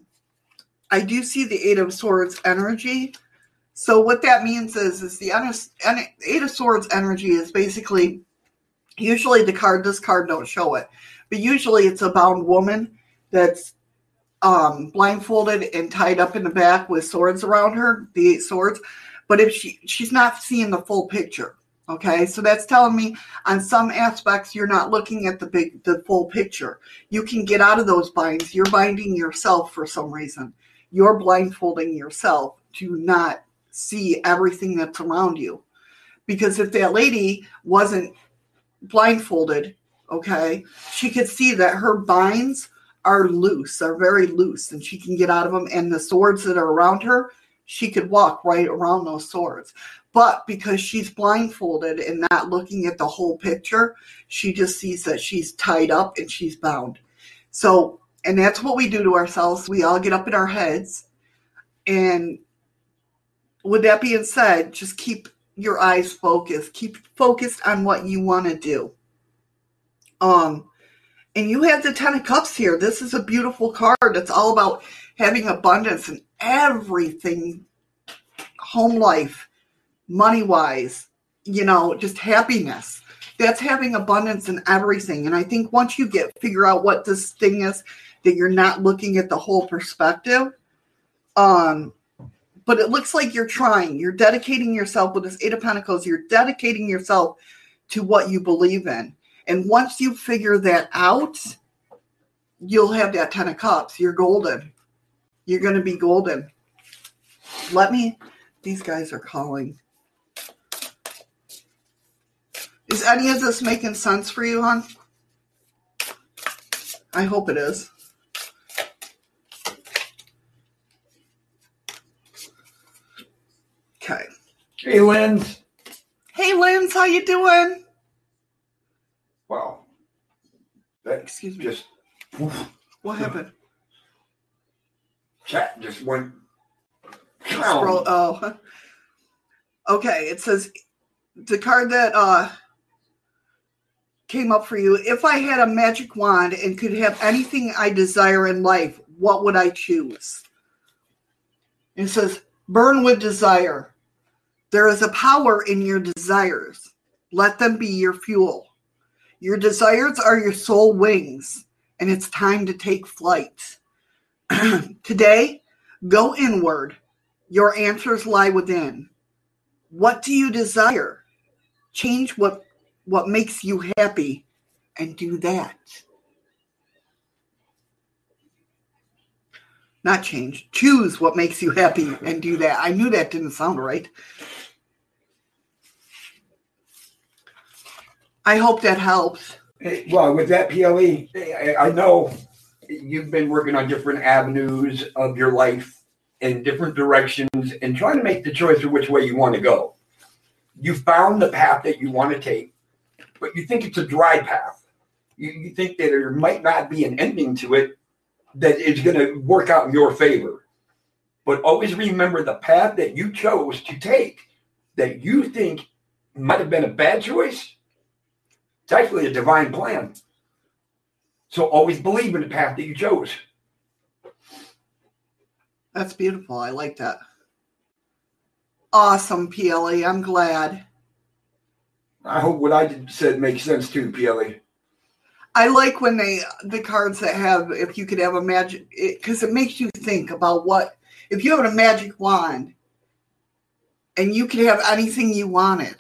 I do see the Eight of Swords energy. So what that means is, is the Eight of Swords energy is basically usually the card. This card don't show it, but usually it's a bound woman that's um, blindfolded and tied up in the back with swords around her, the eight swords. But if she she's not seeing the full picture, okay, so that's telling me on some aspects you're not looking at the big the full picture. You can get out of those binds. You're binding yourself for some reason. You're blindfolding yourself to not see everything that's around you. Because if that lady wasn't blindfolded, okay, she could see that her binds are loose, are very loose, and she can get out of them. And the swords that are around her, she could walk right around those swords. But because she's blindfolded and not looking at the whole picture, she just sees that she's tied up and she's bound. So, and that's what we do to ourselves. We all get up in our heads. And with that being said, just keep your eyes focused. Keep focused on what you want to do. Um, and you have the Ten of Cups here. This is a beautiful card. It's all about having abundance in everything home life, money wise, you know, just happiness. That's having abundance in everything. And I think once you get figure out what this thing is, that you're not looking at the whole perspective. Um, but it looks like you're trying. You're dedicating yourself with this Eight of Pentacles, you're dedicating yourself to what you believe in. And once you figure that out, you'll have that Ten of Cups. You're golden. You're going to be golden. Let me, these guys are calling. Is any of this making sense for you, hon? I hope it is. Okay. Hey, Lynn. Hey, Lynn, how you doing? Wow. That Excuse me. just What happened? chat just went. Scroll. Oh. Okay. It says the card that uh came up for you. If I had a magic wand and could have anything I desire in life, what would I choose? It says burn with desire. There is a power in your desires. Let them be your fuel. Your desires are your soul wings, and it's time to take flight. Today, go inward. Your answers lie within. What do you desire? Change what what makes you happy and do that. Not change. Choose what makes you happy and do that. I knew that didn't sound right. I hope that helps. Hey, well, with that PLE, I, know you've been working on different avenues of your life in different directions and trying to make the choice of which way you want to go. You found the path that you want to take, but you think it's a dry path. You, you think that there might not be an ending to it that is going to work out in your favor. But always remember the path that you chose to take that you think might have been a bad choice It's actually a divine plan. So always believe in the path that you chose. That's beautiful. I like that. Awesome, PLE. I'm glad. I hope what I did, said makes sense too, PLE. I like when they the cards that have if you could have a magic because it, it makes you think about what if you have a magic wand and you could have anything you wanted,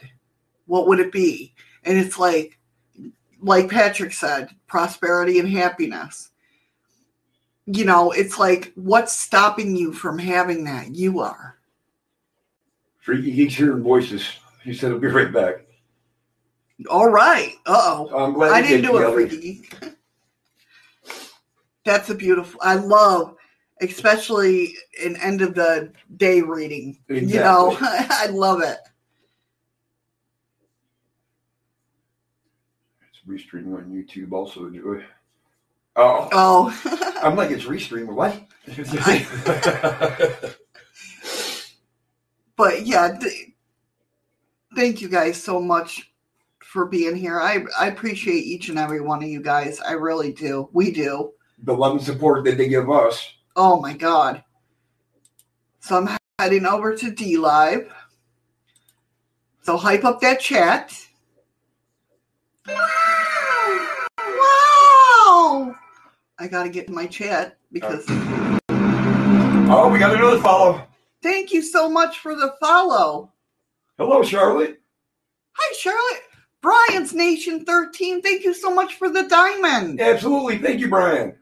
what would it be? And it's like like Patrick said, prosperity and happiness. You know, it's like what's stopping you from having that? You are. Freaky Geeks hearing voices. He said I'll be right back. All right. Uh oh. I'm glad I didn't did, do it. Freaky Geek. That's a beautiful. I love, especially an end of the day reading. You know, I love it. Restreaming on YouTube also, Joy. Oh, Oh, I'm like, it's restreaming. What? but yeah, th- thank you guys so much for being here. I I appreciate each and every one of you guys. I really do. We do. the love and support that they give us. Oh my god. So I'm heading over to DLive. So hype up that chat. Wow! I gotta get to my chat because uh, Oh, we got another follow. thank you so much for the follow. Hello, Charlotte. Hi Charlotte. Brian's Nation 13. Thank you so much for the diamond. Absolutely. Thank you, Brian.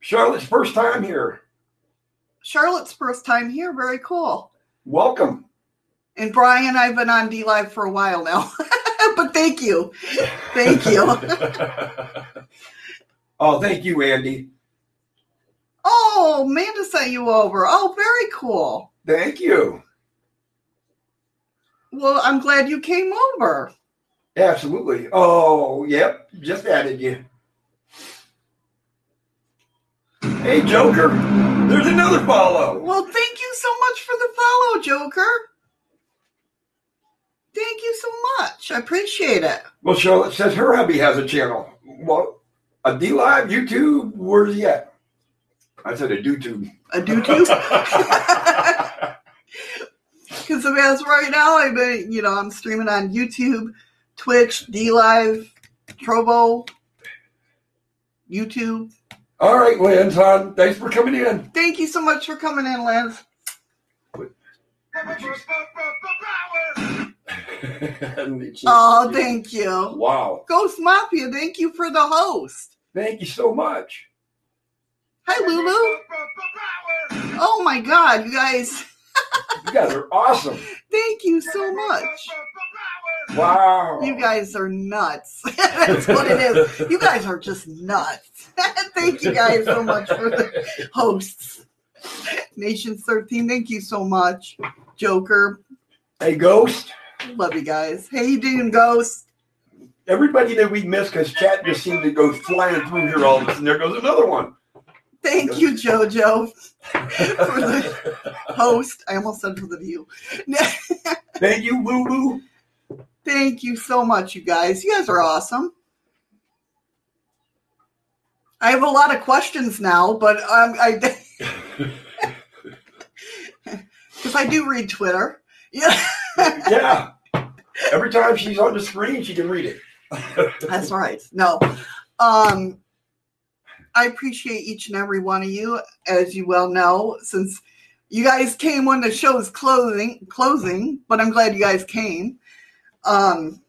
Charlotte's first time here. Charlotte's first time here. Very cool. Welcome. And Brian, I've been on DLive for a while now. but thank you. Thank you. oh, thank you, Andy. Oh, Amanda sent you over. Oh, very cool. Thank you. Well, I'm glad you came over. Absolutely. Oh, yep. Just added you. Hey, Joker. There's another follow. Well, thank you so much for the follow, Joker. Thank you so much. I appreciate it. Well, Charlotte says her hubby has a channel. Well, a DLive, YouTube, where's he at? I said a YouTube. A do too. Because as right now, I've been, you know, I'm streaming on YouTube, Twitch, DLive, Trovo, YouTube. All right, Lance, hon. Thanks for coming in. Thank you so much for coming in, Lance. Oh, thank you. Wow. Ghost Mafia, thank you for the host. Thank you so much. Hi, Lulu. Oh my God, you guys, You guys are awesome. thank you so much. Wow. You guys are nuts. That's what it is. You guys are just nuts. thank you guys so much for the hosts. Nations 13, thank you so much. Joker, Hey, Ghost. Love you guys. Hey, you doing, Ghost? Everybody that we missed because chat just seemed to go flying through here all of a sudden. There goes another one. Thank you, JoJo, for the host. I almost said for the view. Thank you, Lulu. Thank you so much, you guys. You guys are awesome. I have a lot of questions now, but um, I because I do read Twitter. Yeah, yeah. Every time she's on the screen, she can read it. that's right. No, um, I appreciate each and every one of you, as you well know, since you guys came when the show is closing. Closing, but I'm glad you guys came. Um,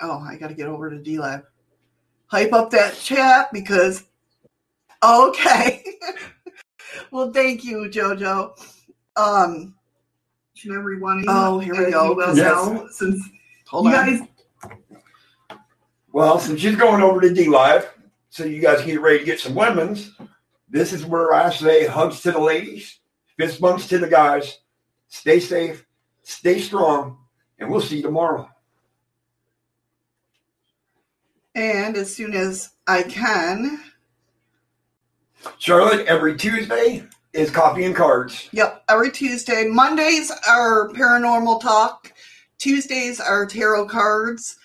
oh, I got to get over to DLive. Hype up that chat because. Okay. well, thank you, JoJo. Um, each and every one of you. Oh, here we as go. you well Yes. know, since Hold you on. guys Well, since she's going over to DLive, so you guys get ready to get some lemons, this is where I say hugs to the ladies, fist bumps to the guys. Stay safe, stay strong, and we'll see you tomorrow. And as soon as I can, Charlotte, every Tuesday is coffee and cards. yep, every Tuesday. Mondays are paranormal talk. Tuesdays are tarot cards.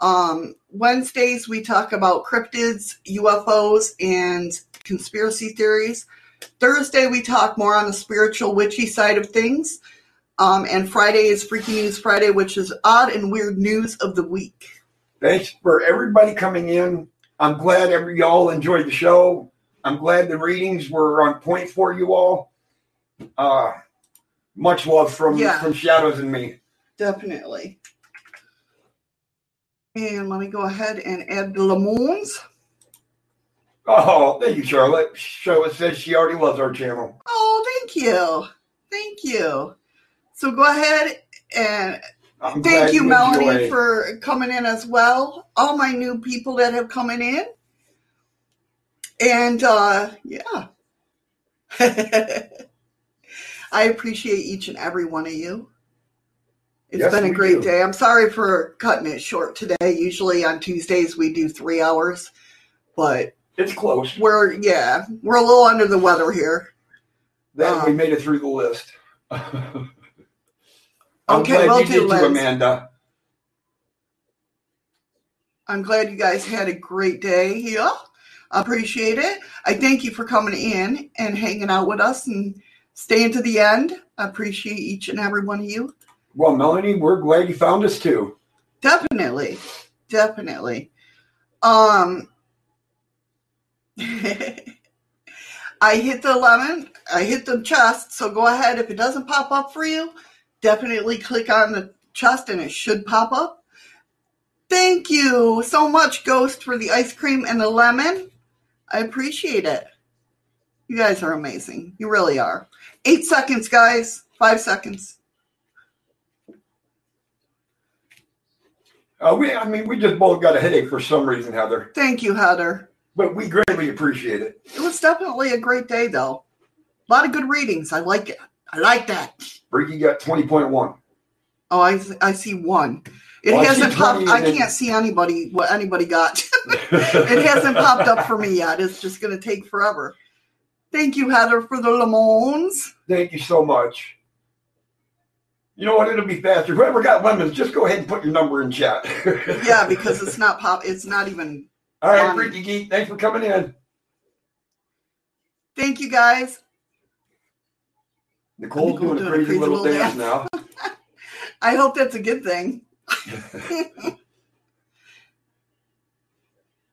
Um, Wednesdays, we talk about cryptids, UFOs, and conspiracy theories. Thursday, we talk more on the spiritual, witchy side of things. Um, and Friday is Freaky News Friday, which is odd and weird news of the week. Thanks for everybody coming in. I'm glad every y'all enjoyed the show. I'm glad the readings were on point for you all. Uh, much love from Yeah. from Shadows and me. Definitely. And let me go ahead and add the lemons. Oh, thank you, Charlotte. Charlotte says she already loves our channel. Oh, thank you. Thank you. So go ahead and I'm thank you, Melanie, enjoy. for coming in as well. All my new people that have coming in. And uh yeah. I appreciate each and every one of you. It's Yes, been a great do. day. I'm sorry for cutting it short today. Usually on Tuesdays we do three hours, but It's close. we're yeah, we're a little under the weather here. Then we Um, made it through the list. I'm Okay, glad will you did too, Amanda. I'm glad you guys had a great day here. I appreciate it. I thank you for coming in and hanging out with us and staying to the end. I appreciate each and every one of you. Well, Melanie, we're glad you found us too. Definitely. Definitely. Um I hit the lemon, I hit the chest, so go ahead. If it doesn't pop up for you, definitely click on the chest and it should pop up. Thank you so much, Ghost, for the ice cream and the lemon. I appreciate it. You guys are amazing. You really are. Eight seconds, guys. Five seconds. Uh, we, I mean, we just both got a headache for some reason, Heather, Thank you, Heather. but we greatly appreciate it. It was definitely a great day, though. A lot of good readings. I like it. I like that. Ricky got 20.1. Oh, I, I see one. It Well, hasn't popped. 20 I can't see anybody. What anybody got? it hasn't popped up for me yet. It's just going to take forever. Thank you, Heather, for the lemons. Thank you so much. You know what? It'll be faster. Whoever got lemons, just go ahead and put your number in chat. Yeah, because it's not pop. It's not even. All right, Um, Freaky Geek, thanks for coming in. Thank you, guys. Nicole's Nicole doing a doing a crazy, crazy little, little dance now. I hope that's a good thing.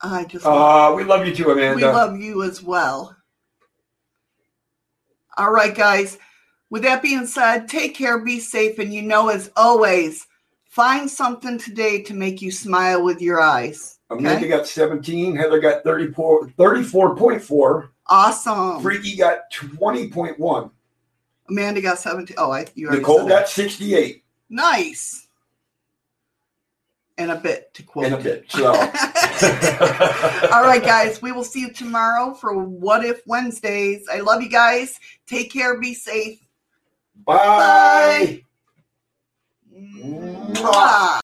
I just. Uh, we love you too, Amanda. We love you as well. All right, guys. With that being said, take care, be safe, and you know, as always, find something today to make you smile with your eyes. Amanda Okay? got 17. Heather got 34, 34.4. Awesome. Freaky got 20.1. Amanda got 17. Oh, I, you already Nicole got 68. Nice. And a bit to quote. in a bit. So, All right, guys. We will see you tomorrow for What If Wednesdays. I love you guys. Take care. Be safe. Bye. Mwah.